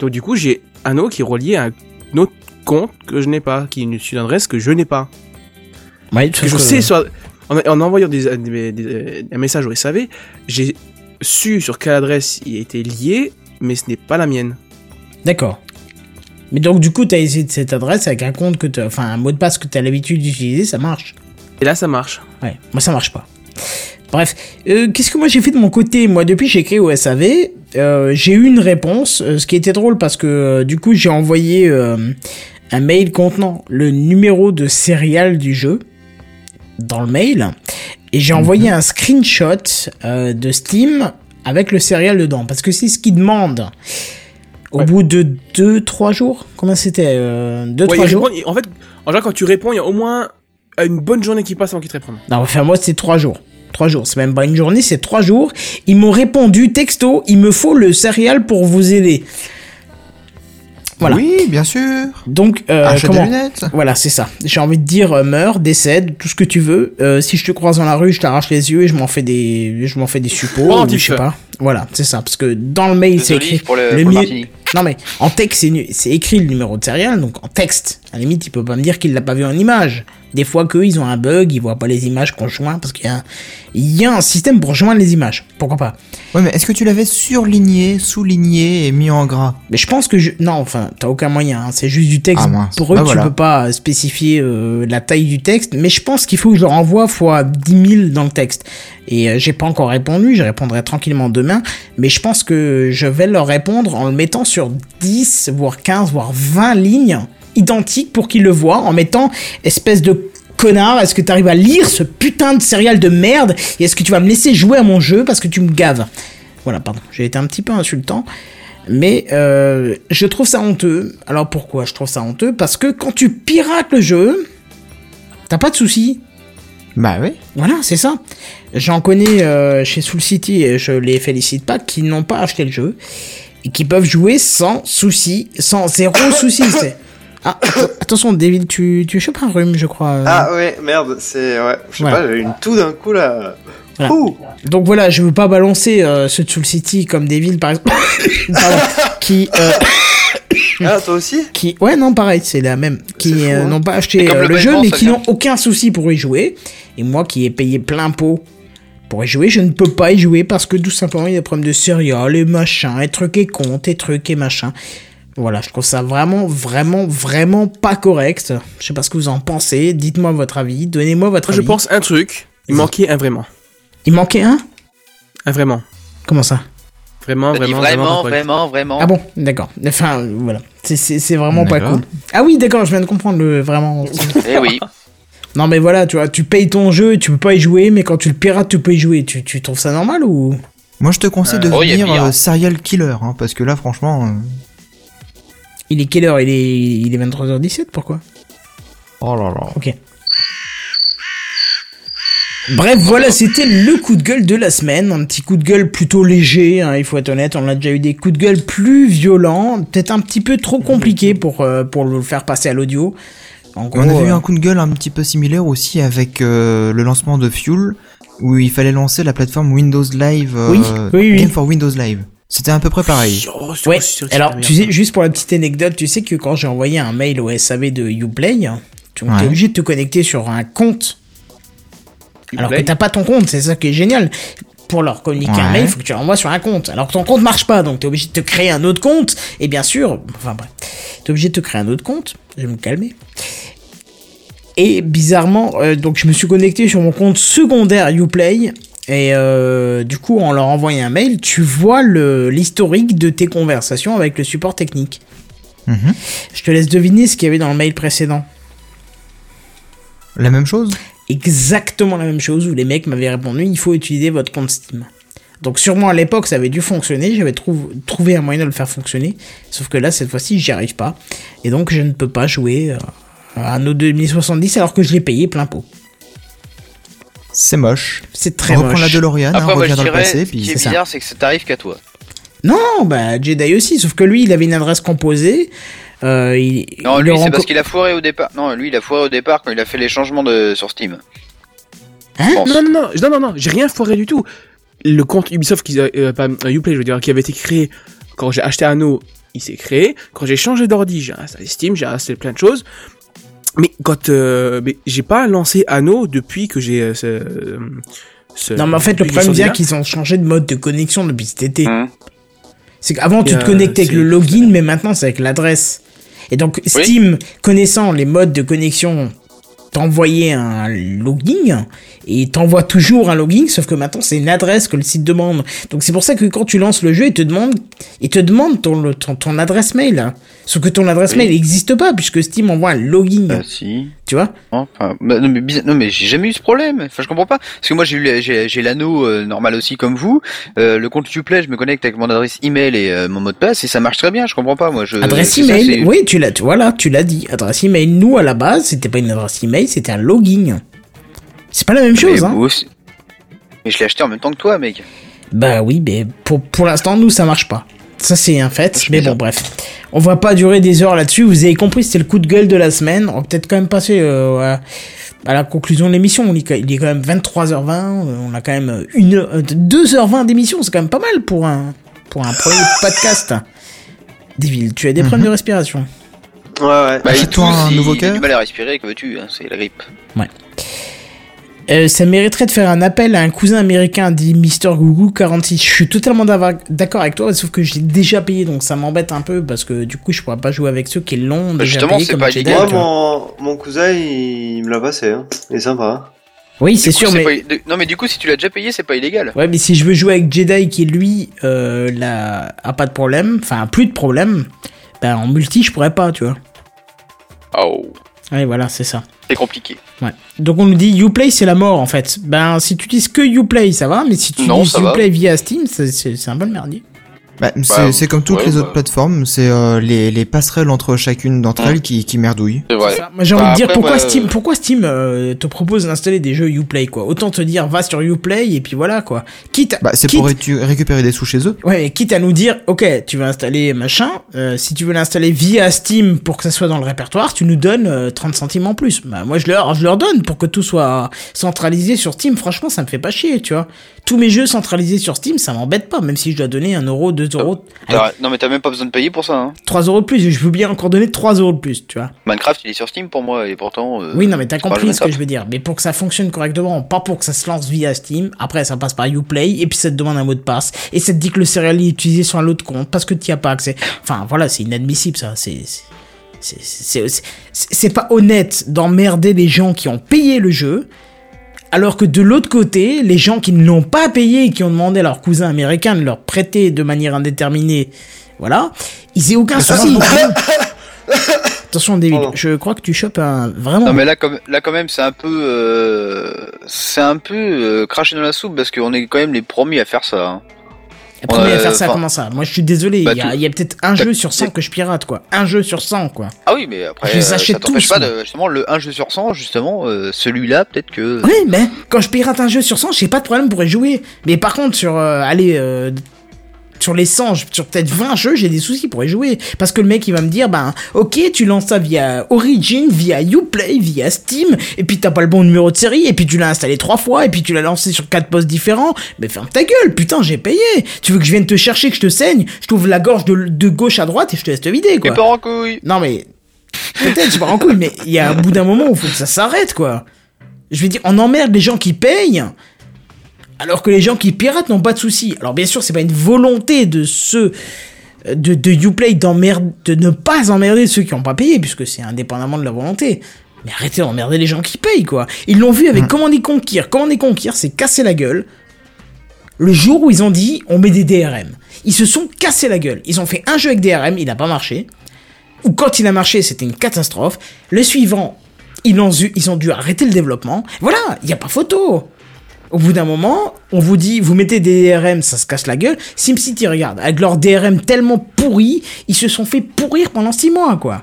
Donc du coup j'ai un autre qui est relié à un autre compte que je n'ai pas, qui est une adresse que je n'ai pas. Ouais, que je sais soit en, envoyant des, un message au SAV, j'ai su sur quelle adresse il était lié, mais ce n'est pas la mienne. D'accord. Mais donc du coup, tu as essayé de cette adresse avec un compte que enfin un mot de passe que tu as l'habitude d'utiliser, ça marche. Et là, ça marche. Ouais, moi ça marche pas. Bref, euh, qu'est-ce que moi j'ai fait de mon côté? Moi, depuis j'ai écrit au SAV, euh, j'ai eu une réponse, euh, ce qui était drôle parce que du coup j'ai envoyé un mail contenant le numéro de serial du jeu dans le mail et j'ai envoyé mhm. un screenshot euh, de Steam avec le serial dedans parce que c'est ce qu'il demande. Au bout de 2-3 jours Combien c'était 2-3 euh, jours En fait, en général, quand tu réponds, il y a au moins une bonne journée qui passe avant qu'ils te répondent. Non, enfin, moi, c'est 3 jours. 3 jours, c'est même pas une journée, c'est 3 jours. Ils m'ont répondu texto, il me faut le serial pour vous aider. Voilà. Oui, bien sûr. Donc, euh, Achète comment des lunettes. Voilà, c'est ça. J'ai envie de dire, euh, meurs, décède, tout ce que tu veux. Euh, si je te croise dans la rue, je t'arrache les yeux et je m'en fais des, je m'en fais des suppos. Bon, ou je sais pas. Voilà, c'est ça. Parce que dans le mail, c'est écrit. pour le- le pour mi-. Non mais en texte, c'est écrit le numéro de serial, donc en texte. À la limite, il peut pas me dire qu'il l'a pas vu en image. Des fois qu'eux, ils ont un bug, ils voient pas les images qu'on joint parce qu'il y a, il y a un système pour joindre les images. Pourquoi pas? Ouais, mais est-ce que tu l'avais surligné, souligné et mis en gras? Mais je pense que je... non, enfin, t'as aucun moyen. hein. C'est juste du texte. Ah. Pour eux, Bah, tu voilà. peux pas spécifier euh, la taille du texte. Mais je pense qu'il faut que je leur envoie fois 10 000 dans le texte. Et euh, j'ai pas encore répondu. Je répondrai tranquillement demain. Mais je pense que je vais leur répondre en le mettant sur 10, voire 15, voire 20 lignes identiques pour qu'ils le voient. En mettant espèce de connard, est-ce que tu arrives à lire ce putain de serial de merde? Et est-ce que tu vas me laisser jouer à mon jeu parce que tu me gaves? Voilà, pardon. J'ai été un petit peu insultant. Mais euh, je trouve ça honteux. Alors pourquoi je trouve ça honteux? Parce que quand tu pirates le jeu, t'as pas de soucis. Bah oui. Voilà, c'est ça. J'en connais euh, chez Soul City, et je les félicite pas, qui n'ont pas acheté le jeu et qui peuvent jouer sans souci, sans zéro souci. Ah, attention, David, tu, tu chopes un rhume, je crois. euh. Ah ouais, merde, c'est. Ouais, je sais pas, j'ai une toux d'un coup là. Voilà. Ouh. Donc voilà, je veux pas balancer euh, ceux de Soul City comme des villes, par exemple, qui, euh, Ah, toi aussi? qui, ouais, non, pareil, c'est la même, qui euh, hein. n'ont pas acheté euh, le le jeu, mais qui n'ont aucun souci pour y jouer. Et moi, qui ai payé plein pot pour y jouer, je ne peux pas y jouer parce que tout simplement il y a des problèmes de serial et machin, et trucs et comptes, et trucs et machin. Voilà, je trouve ça vraiment, vraiment, vraiment pas correct. Je sais pas ce que vous en pensez. Dites-moi votre avis. Donnez-moi votre Moi, avis. je pense un truc. Il manquait un vraiment. Il manquait un? Un vraiment. Comment ça? Vraiment, vraiment, vraiment, vraiment. vraiment, vraiment. Ah bon, d'accord. Enfin, euh, voilà. C'est- vraiment pas cool. Ah oui, d'accord, je viens de comprendre le vraiment. Eh oui. non, mais voilà, tu vois, tu payes ton jeu et tu peux pas y jouer, mais quand tu le pirates, tu peux y jouer. Tu, tu trouves ça normal ou? Moi, je te conseille de oh, devenir pire. euh, serial killer, hein, parce que là, franchement. Il est quelle heure? Il est, il est 23h17, pourquoi? Oh là là. Ok. Bref, voilà, c'était le coup de gueule de la semaine. Un petit coup de gueule plutôt léger, hein, il faut être honnête. On a déjà eu des coups de gueule plus violents, peut-être un petit peu trop compliqués pour, euh, pour le faire passer à l'audio. En gros, On avait eu euh, un coup de gueule un petit peu similaire aussi avec euh, le lancement de Fuel, où il fallait lancer la plateforme Windows Live, euh, Oui, oui, oui. Game for Windows Live. C'était à peu près pareil. Oh, Ouais, alors tu sais, juste pour la petite anecdote, tu sais que quand j'ai envoyé un mail au SAV de Uplay, tu es obligé de te connecter sur un compte. Alors que t'as pas ton compte, c'est ça qui est génial. Pour leur communiquer un mail, il faut que tu l'envoies sur un compte. Alors que ton compte marche pas, donc t'es obligé de te créer un autre compte. Et bien sûr, enfin bref, t'es obligé de te créer un autre compte. Je vais me calmer. Et bizarrement, euh, donc je me suis connecté sur mon compte secondaire Uplay. Et euh, du coup, en leur envoyant un mail, tu vois l'historique de tes conversations avec le support technique. Mhm. Je te laisse deviner ce qu'il y avait dans le mail précédent. La même chose? Exactement la même chose où les mecs m'avaient répondu il faut utiliser votre compte Steam. Donc sûrement à l'époque ça avait dû fonctionner, j'avais trou- trouvé un moyen de le faire fonctionner, sauf que là cette fois-ci j'y arrive pas. Et donc je ne peux pas jouer euh, à nos 2070 alors que je l'ai payé plein pot. C'est moche. C'est très on reprend moche. la DeLorean, hein, Après, on moi, je revient dans le dirais, passé, ce qui est bizarre, c'est que ça t'arrive qu'à toi. Non, bah Jedi aussi, sauf que lui il avait une adresse composée. Euh, il, Non, il lui, c'est parce qu'il a foiré au départ. Non, lui, il a foiré au départ quand il a fait les changements de... sur Steam. Hein. Non, non, non, non, non, non, j'ai rien foiré du tout. Le compte Ubisoft, qui, euh, pas euh, Uplay, je veux dire, qui avait été créé quand j'ai acheté Anno, il s'est créé. Quand j'ai changé d'ordi, j'ai installé Steam, j'ai installé plein de choses. Mais quand euh, mais j'ai pas lancé Anno depuis que j'ai euh, ce, ce- Non mais en fait le problème sorti qu'ils ont changé de mode de connexion depuis cet été. Hum. C'est qu'avant tu te euh, connectais avec c'est- le login, mais maintenant c'est avec l'adresse. Et donc Steam, connaissant les modes de connexion, t'envoyait un login et t'envoie toujours un login, sauf que maintenant c'est une adresse que le site demande. Donc c'est pour ça que quand tu lances le jeu, il te demande, il te demande ton, ton, ton adresse mail. Sauf que ton adresse Oui. mail n'existe pas puisque Steam envoie un login. Bah, si. Tu vois? Enfin, bah, non, mais, j'ai jamais eu ce problème. Enfin, je comprends pas. Parce que moi, j'ai l'anneau euh, normal aussi comme vous. Euh, le compte Uplay, je me connecte avec mon adresse email et euh, mon mot de passe et ça marche très bien. Je comprends pas, moi. Je, Adresse ça, email, c'est- oui, tu l'as, tu- voilà, tu l'as dit. Adresse email, nous à la base, c'était pas une adresse email, c'était un login. C'est pas la même Mais chose, hein. aussi. Mais je l'ai acheté en même temps que toi, mec. Bah oui, mais pour, pour l'instant, nous, ça marche pas. Ça, c'est un fait. Mais bon, bref. On va pas durer des heures là-dessus. Vous avez compris, c'était le coup de gueule de la semaine. On va peut-être quand même passer euh, à, la conclusion de l'émission. Il est quand même 23h20. euh, On a quand même une, heure- euh, 2h20 d'émission. C'est quand même pas mal pour un, pour un premier podcast. Devil, tu as des problèmes de respiration. Ouais, ouais. Bah, Achète-toi un nouveau cœur. du mal à respirer, que veux-tu, hein, c'est la grippe. Euh, ça mériterait de faire un appel à un cousin américain dit Mister Gougou 46. Je suis totalement d'accord avec toi, sauf que j'ai déjà payé, donc ça m'embête un peu parce que du coup je pourrais pas jouer avec ceux qui l'ont déjà justement, payé comme pas. Moi, mon, mon cousin, il, il me l'a passé. Hein. Il est sympa. Oui, c'est sûr, mais pas Non, mais du coup, si tu l'as déjà payé, c'est pas illégal. ouais, mais si je veux jouer avec Jedi qui lui euh, là, a pas de problème, enfin plus de problème, ben en multi je pourrais pas, tu vois. Oh, Ouais, voilà, c'est ça. c'est compliqué. Ouais. Donc on nous dit Uplay c'est la mort en fait. Ben si tu utilises que Uplay ça va, mais si tu Non, utilises ça va. Uplay via Steam, c'est- un le merdier. Bah, c'est Bah, c'est comme toutes ouais, les bah. autres plateformes, c'est euh, les, les passerelles entre chacune d'entre Ouais. elles qui, qui merdouillent. C'est vrai. Ça, Moi j'ai Bah, envie de dire après, pourquoi Steam, euh, pourquoi Steam euh, te propose d'installer des jeux Uplay quoi? Autant te dire va sur Uplay et puis voilà quoi. Quitte, à- Bah, c'est quitte, pour récupérer des sous chez eux. ouais, quitte à nous dire ok tu veux installer machin, euh, si tu veux l'installer via Steam pour que ça soit dans le répertoire, tu nous donnes euh, 30 centimes en plus. Bah moi je leur je leur donne pour que tout soit centralisé sur Steam. Franchement ça me fait pas chier tu vois. Tous mes jeux centralisés sur Steam ça m'embête pas même si je dois donner 1 euro, 2 euros, allez, T'as- Non, mais t'as même pas besoin de payer pour ça. Hein. 3 euros de plus. Je veux bien encore donner 3 euros de plus tu vois. Minecraft, il est sur Steam pour moi, et pourtant. euh, Oui, non, mais t'as compris ce que je veux dire. Mais pour que ça fonctionne correctement, pas pour que ça se lance via Steam. Après, ça passe par Uplay, et puis ça te demande un mot de passe. Et ça te dit que le serial est utilisé sur un autre compte parce que tu as pas accès. Enfin, voilà, c'est inadmissible, ça. C'est- c'est pas honnête d'emmerder les gens qui ont payé le jeu, alors que de l'autre côté, les gens qui ne l'ont pas payé et qui ont demandé à leur cousin américain de leur prêter de manière indéterminée, voilà, ils aient aucun souci. Attention, David, Pardon. je crois que tu chopes un vraiment. Non mais là comme là quand même c'est un peu euh, c'est un peu euh, cracher dans la soupe parce qu'on est quand même les premiers à faire ça. hein. À Euh, faire ça, comment ça Moi, je suis désolé, bah, il y a, a peut-être un t'as- jeu sur 100 que je pirate, quoi. Un jeu sur 100, quoi. Ah oui mais après Je les euh, achète ça tous, pas de justement le 1 jeu sur 100 justement euh, celui-là peut-être que Oui, mais quand je pirate un jeu sur 100, j'ai pas de problème pour y jouer. Mais par contre, sur, euh, allez, euh, sur les 100, sur peut-être 20 jeux, j'ai des soucis pour y jouer. Parce que le mec, il va me dire, ben, ok, tu lances ça via Origin, via Uplay, via Steam, et puis t'as pas le bon numéro de série, et puis tu l'as installé trois fois, et puis tu l'as lancé sur quatre postes différents. Mais ferme ta gueule, putain, j'ai payé. Tu veux que je vienne te chercher, que je te saigne, je t'ouvre la gorge de, de gauche à droite et je te laisse te vider, quoi. pas en couille. Non mais peut-être je pars en couille, mais il y a un bout d'un moment où faut que ça s'arrête quoi. Je veux dire, on emmerde les gens qui payent, alors que les gens qui piratent n'ont pas de soucis. Alors bien sûr, c'est pas une volonté de ceux de, de Uplay de ne pas emmerder ceux qui n'ont pas payé, puisque c'est indépendamment de la volonté. Mais arrêtez d'emmerder les gens qui payent quoi. Ils l'ont vu avec Command et Conquer. Command Conquer, c'est casser la gueule. Le jour où ils ont dit on met des DRM. Ils se sont cassés la gueule. Ils ont fait un jeu avec DRM, il n'a pas marché ou quand il a marché, c'était une catastrophe. Le suivant, ils ont dû, ils ont dû arrêter le développement. Voilà, il n'y a pas photo. Au bout d'un moment, on vous dit, vous mettez des DRM, ça se casse la gueule. SimCity, regarde, avec leur DRM tellement pourri, ils se sont fait pourrir pendant 6 mois, quoi.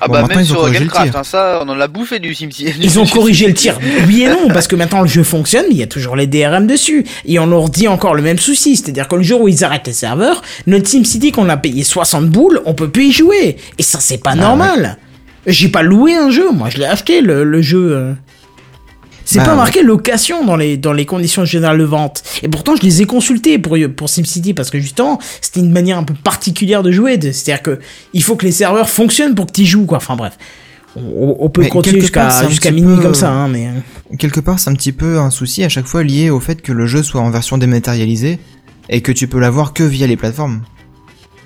Ah Bon, bah maintenant, même ils ont sur corrigé le Gamecraft tir. hein, ça on en a bouffé du SimCity. Ils ont corrigé le tir. Oui et non, parce que maintenant le jeu fonctionne, mais il y a toujours les DRM dessus. Et on leur dit encore le même souci, c'est-à-dire que le jour où ils arrêtent les serveurs, notre SimCity qu'on a payé 60 boules, on peut plus y jouer. Et ça, c'est pas normal. J'ai pas loué un jeu, moi je l'ai acheté le, le jeu. C'est Bah, pas ouais. marqué location dans les, dans les conditions générales de vente. Et pourtant, je les ai consultés pour, pour SimCity parce que justement, c'était une manière un peu particulière de jouer. de- C'est-à-dire que il faut que les serveurs fonctionnent pour que tu joues, quoi. Enfin bref. On, on peut Mais continuer jusqu'à minuit peu- comme ça, hein, mais. euh. Quelque part, c'est un petit peu un souci à chaque fois lié au fait que le jeu soit en version dématérialisée et que tu peux l'avoir que via les plateformes.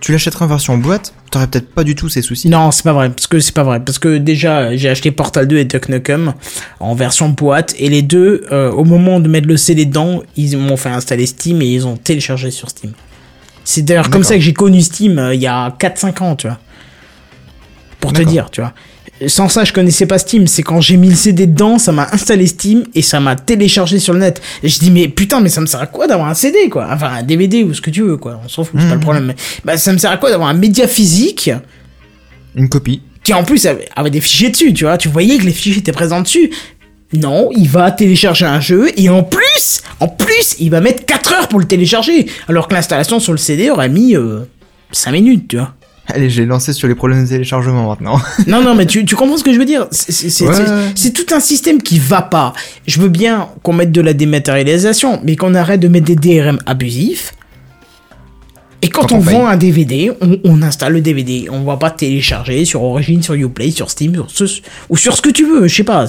Tu l'achèteras en version boîte, t'aurais peut-être pas du tout ces soucis. Non, c'est pas vrai, parce que c'est pas vrai, parce que déjà j'ai acheté Portal 2 et Duck Nukem en version boîte, et les deux, euh, au moment de mettre le CD dedans, ils m'ont fait installer Steam et ils ont téléchargé sur Steam. C'est d'ailleurs comme ça que j'ai connu Steam euh, il y a 4-5 ans, tu vois. Pour te dire, tu vois. Sans ça, je connaissais pas Steam. C'est quand j'ai mis le CD dedans, ça m'a installé Steam et ça m'a téléchargé sur le net. Et je dis, mais putain, mais ça me sert à quoi d'avoir un CD, quoi? Enfin, un DVD ou ce que tu veux, quoi. On s'en fout, c'est pas le problème. Mais, bah, ça me sert à quoi d'avoir un média physique Une copie. qui en plus avait, avait des fichiers dessus, tu vois? Tu voyais que les fichiers étaient présents dessus. Non, il va télécharger un jeu et en plus, en plus, il va mettre 4 heures pour le télécharger. Alors que l'installation sur le CD aurait mis euh, 5 minutes, tu vois? Allez, j'ai lancé sur les problèmes de téléchargement maintenant. Non, non, mais tu, tu comprends ce que je veux dire? C'est Ouais, tout un système qui va pas. Je veux bien qu'on mette de la dématérialisation, mais qu'on arrête de mettre des DRM abusifs. Et quand, Quand on, vend un DVD, on, on installe le DVD. On va pas télécharger sur Origin, sur Uplay, sur Steam, sur ce, ou sur ce que tu veux. Je sais pas.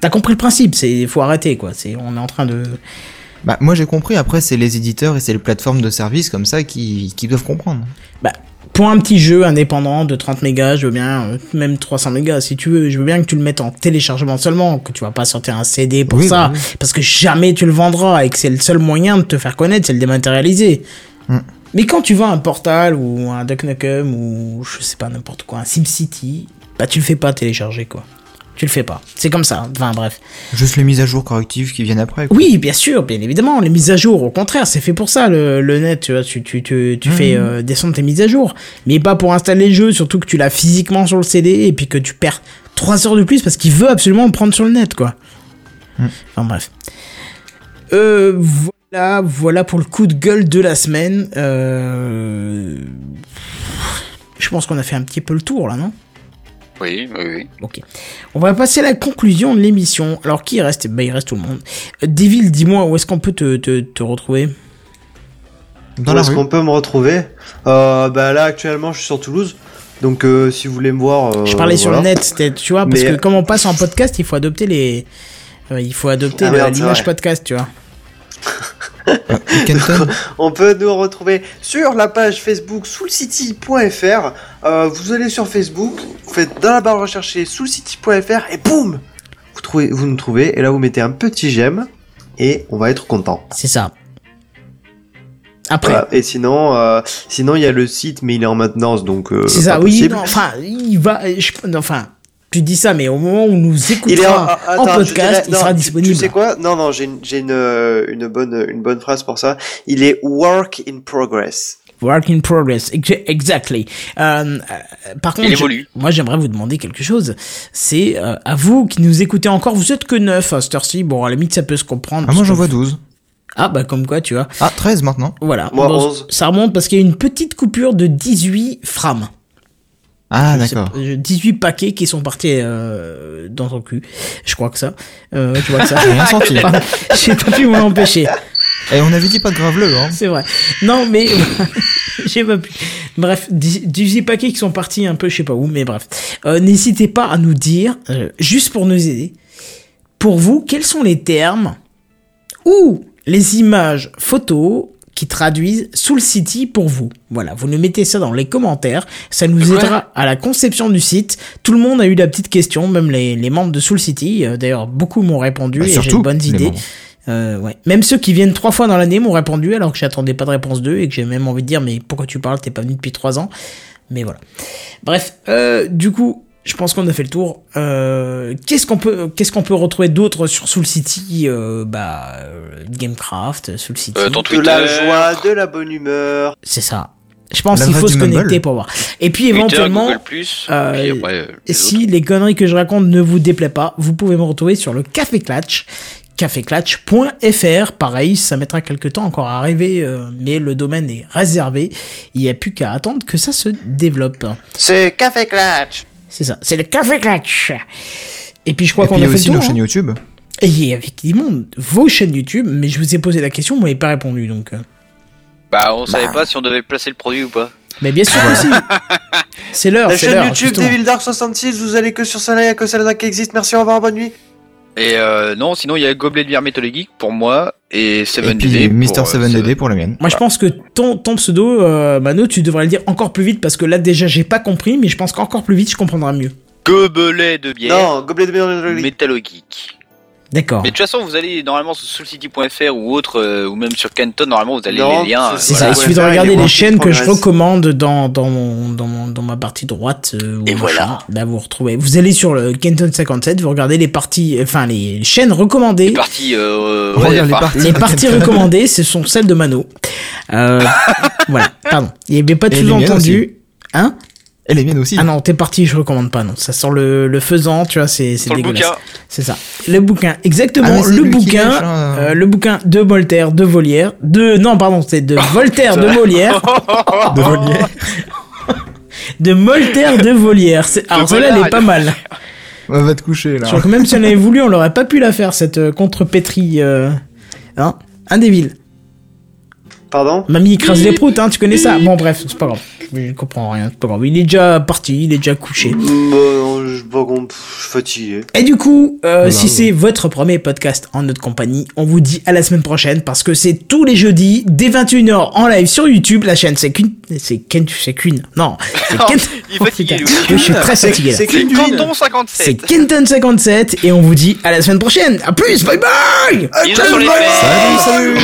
T'as compris le principe C'est faut arrêter quoi. C'est on est en train de. Bah, moi j'ai compris, après c'est les éditeurs et c'est les plateformes de services comme ça qui, qui doivent comprendre. Bah, pour un petit jeu indépendant de 30 mégas, je veux bien, euh, même 300 mégas si tu veux, je veux bien que tu le mettes en téléchargement seulement, que tu vas pas sortir un CD pour Oui, ça, bah oui. parce que jamais tu le vendras et que c'est le seul moyen de te faire connaître, c'est le dématérialiser. Mm. Mais quand tu vends un Portal ou un Duck Nukem ou je sais pas n'importe quoi, un SimCity, bah tu le fais pas télécharger quoi. Tu le fais pas. C'est comme ça. Enfin bref. Juste les mises à jour correctives qui viennent après. quoi. Oui, bien sûr, bien évidemment, les mises à jour, au contraire, c'est fait pour ça, le, le net, tu vois, tu, tu, tu, tu Mhm. fais euh, descendre tes mises à jour, mais pas pour installer le jeu, surtout que tu l'as physiquement sur le CD, et puis que tu perds 3 heures de plus parce qu'il veut absolument le prendre sur le net, quoi. Mhm. Enfin bref. Euh, voilà, voilà pour le coup de gueule de la semaine. Euh... Je pense qu'on a fait un petit peu le tour, là, non? Oui, oui, oui. Ok. On va passer à la conclusion de l'émission. Alors, qui reste? Bah, il reste tout le monde. Euh, Devil, dis-moi, où est-ce qu'on peut te, te, te retrouver? Dans Où est-ce qu'on peut me retrouver? Euh, Bah là actuellement je suis sur Toulouse, donc euh, si vous voulez me voir. euh, Je parlais sur le net, tu vois, parce Mais- que comme on passe en podcast, il faut adopter les. euh, il faut adopter Ah l'image podcast, tu vois. On peut nous retrouver sur la page Facebook soulcity.fr. Euh, vous allez sur Facebook, vous faites dans la barre rechercher soulcity.fr et boum vous, trouvez, vous nous trouvez et là vous mettez un petit j'aime et on va être content. C'est ça. Après. Voilà. Et sinon, euh, sinon il y a le site mais il est en maintenance donc euh, c'est ça, oui, non, enfin, il va. je- non, enfin, tu dis ça, mais au moment où nous Il est en, en, podcast, dirais- il sera tu- disponible. Tu sais quoi? Non, non, j'ai une, j'ai une, euh, une bonne, une bonne phrase pour ça. Il est work in progress. Work in progress, ex- exactly. Euh, euh, par contre, Il je- évolue. moi j'aimerais vous demander quelque chose. C'est euh, à vous qui nous écoutez encore, vous êtes que neuf à cette heure-ci. Bon, à la limite ça peut se comprendre. ah, moi j'en vois 12. Ah bah comme quoi, tu vois. Ah, 13 maintenant. Voilà. Moi, Bon, 11. Ça remonte parce qu'il y a une petite coupure de 18 frames. Ah, d'accord. pas, euh, 18 paquets qui sont partis euh, dans ton cul. Je crois que ça. Euh, tu vois que ça. J'ai rien senti. J'ai pas pu m'en empêcher. Et on avait dit pas de graveleux, hein. C'est vrai. Non, mais j'ai pas pu. Bref, 10 18 paquets qui sont partis un peu, je sais pas où, mais bref. Euh, N'hésitez pas à nous dire, euh, juste pour nous aider, pour vous, quels sont les termes ou les images photos qui traduisent Soul City pour vous. Voilà, vous nous mettez ça dans les commentaires, ça nous aidera à la conception du site. Tout le monde a eu la petite question, même les, les membres de Soul City. Euh, D'ailleurs, beaucoup m'ont répondu Bah, et j'ai de bonnes idées. Euh, ouais. Même ceux qui viennent trois fois dans l'année m'ont répondu alors que j'attendais pas de réponse d'eux et que j'ai même envie de dire mais pourquoi tu parles? T'es pas venu depuis trois ans? Mais voilà bref euh, du coup je pense qu'on a fait le tour euh, qu'est-ce qu'on peut qu'est-ce qu'on peut retrouver d'autre sur Soul City euh, bah euh, Gamecraft Soul City Euh, ton De la Twitter. joie, de la bonne humeur. c'est ça je pense qu'il faut se Mumble. connecter pour voir et puis Twitter, éventuellement Google+, Plus, euh, puis après, les si les conneries que je raconte ne vous déplaient pas, vous pouvez me retrouver sur le Café Clatch, caféclatch.fr. Pareil, ça mettra quelques temps encore à arriver, euh, mais le domaine est réservé. Il n'y a plus qu'à attendre que ça se développe. C'est Café Clutch. C'est ça, c'est le Café Clatch. Et puis je crois qu'on puis il y a fait aussi le nos tour. chaînes hein. YouTube. Et il y a effectivement vos chaînes YouTube, mais je vous ai posé la question, vous m'avez pas répondu, donc. euh. Bah, on savait pas si on devait placer le produit ou pas. Mais bien sûr que si. C'est l'heure, La chaîne. YouTube. Devil Dark 66, vous allez que sur celle-là, que celle-là qui existe. Merci, au revoir, bonne nuit. Et euh, non, sinon il y a Gobelet de bière Geek pour moi et Et 7 puis DD. Mister pour, euh, 7DD Seven. pour la mienne. Moi, je pense que ton, ton pseudo, euh, Mano, tu devrais le dire encore plus vite parce que là, déjà, j'ai pas compris, mais je pense qu'encore plus vite, je comprendrai mieux. Gobelet de bière Non, gobelet de bière. D'accord. Mais de toute façon, vous allez normalement sur soulcity.fr ou autre, euh, ou même sur Canton, normalement vous avez Non, les liens. c'est C'est euh, ça, Voilà. il suffit de regarder les chaînes que je recommande dans, dans, mon, dans, mon- dans ma partie droite. euh, Et voilà. Bah, vous retrouvez. Vous allez sur le Kenton 57, vous regardez les parties, enfin, les chaînes recommandées. Les parties, euh, ouais, les par- parties. Les parties recommandées, ce sont celles de Mano. Euh, voilà, pardon. Il n'y avait pas de sous-entendu. Hein? Et les miennes aussi. Ah non, t'es parti, je recommande pas, non. Ça sort le, le faisant, tu vois, c'est dégueulasse. bouquin. C'est ça. Le bouquin, exactement. Ah, le bouquin, lèche, hein. euh, le bouquin de Voltaire, de Volière, de non, pardon, c'est de Voltaire, de Molière, De Volière. de Moltaire, de Volière. C'est- Alors celle-là, elle est Voltaire. pas mal. Ouais, va te coucher, là. Je crois que même si on avait voulu, on l'aurait pas pu la faire cette euh, contrepétrie. Euh... Hein Un des villes. Pardon Mamie écrase les proutes, hein, tu connais ça Bon, bref, c'est pas grave. Je comprends rien, c'est pas grave. Il est déjà parti, il est déjà couché. Bah non, je je suis fatigué. Et du coup, euh, Voilà, si ouais. c'est votre premier podcast en notre compagnie, on vous dit à la semaine prochaine parce que c'est tous les jeudis dès 21h en live sur YouTube. La chaîne c'est qu'une, c'est qu'une, c'est qu'une. Non, c'est Kent. Il est fatigué. Oui, je suis très fatigué. C'est qu'une Canton C'est 57. Kenton 57 et on vous dit à la semaine prochaine. À plus, bye bye. Salut, salut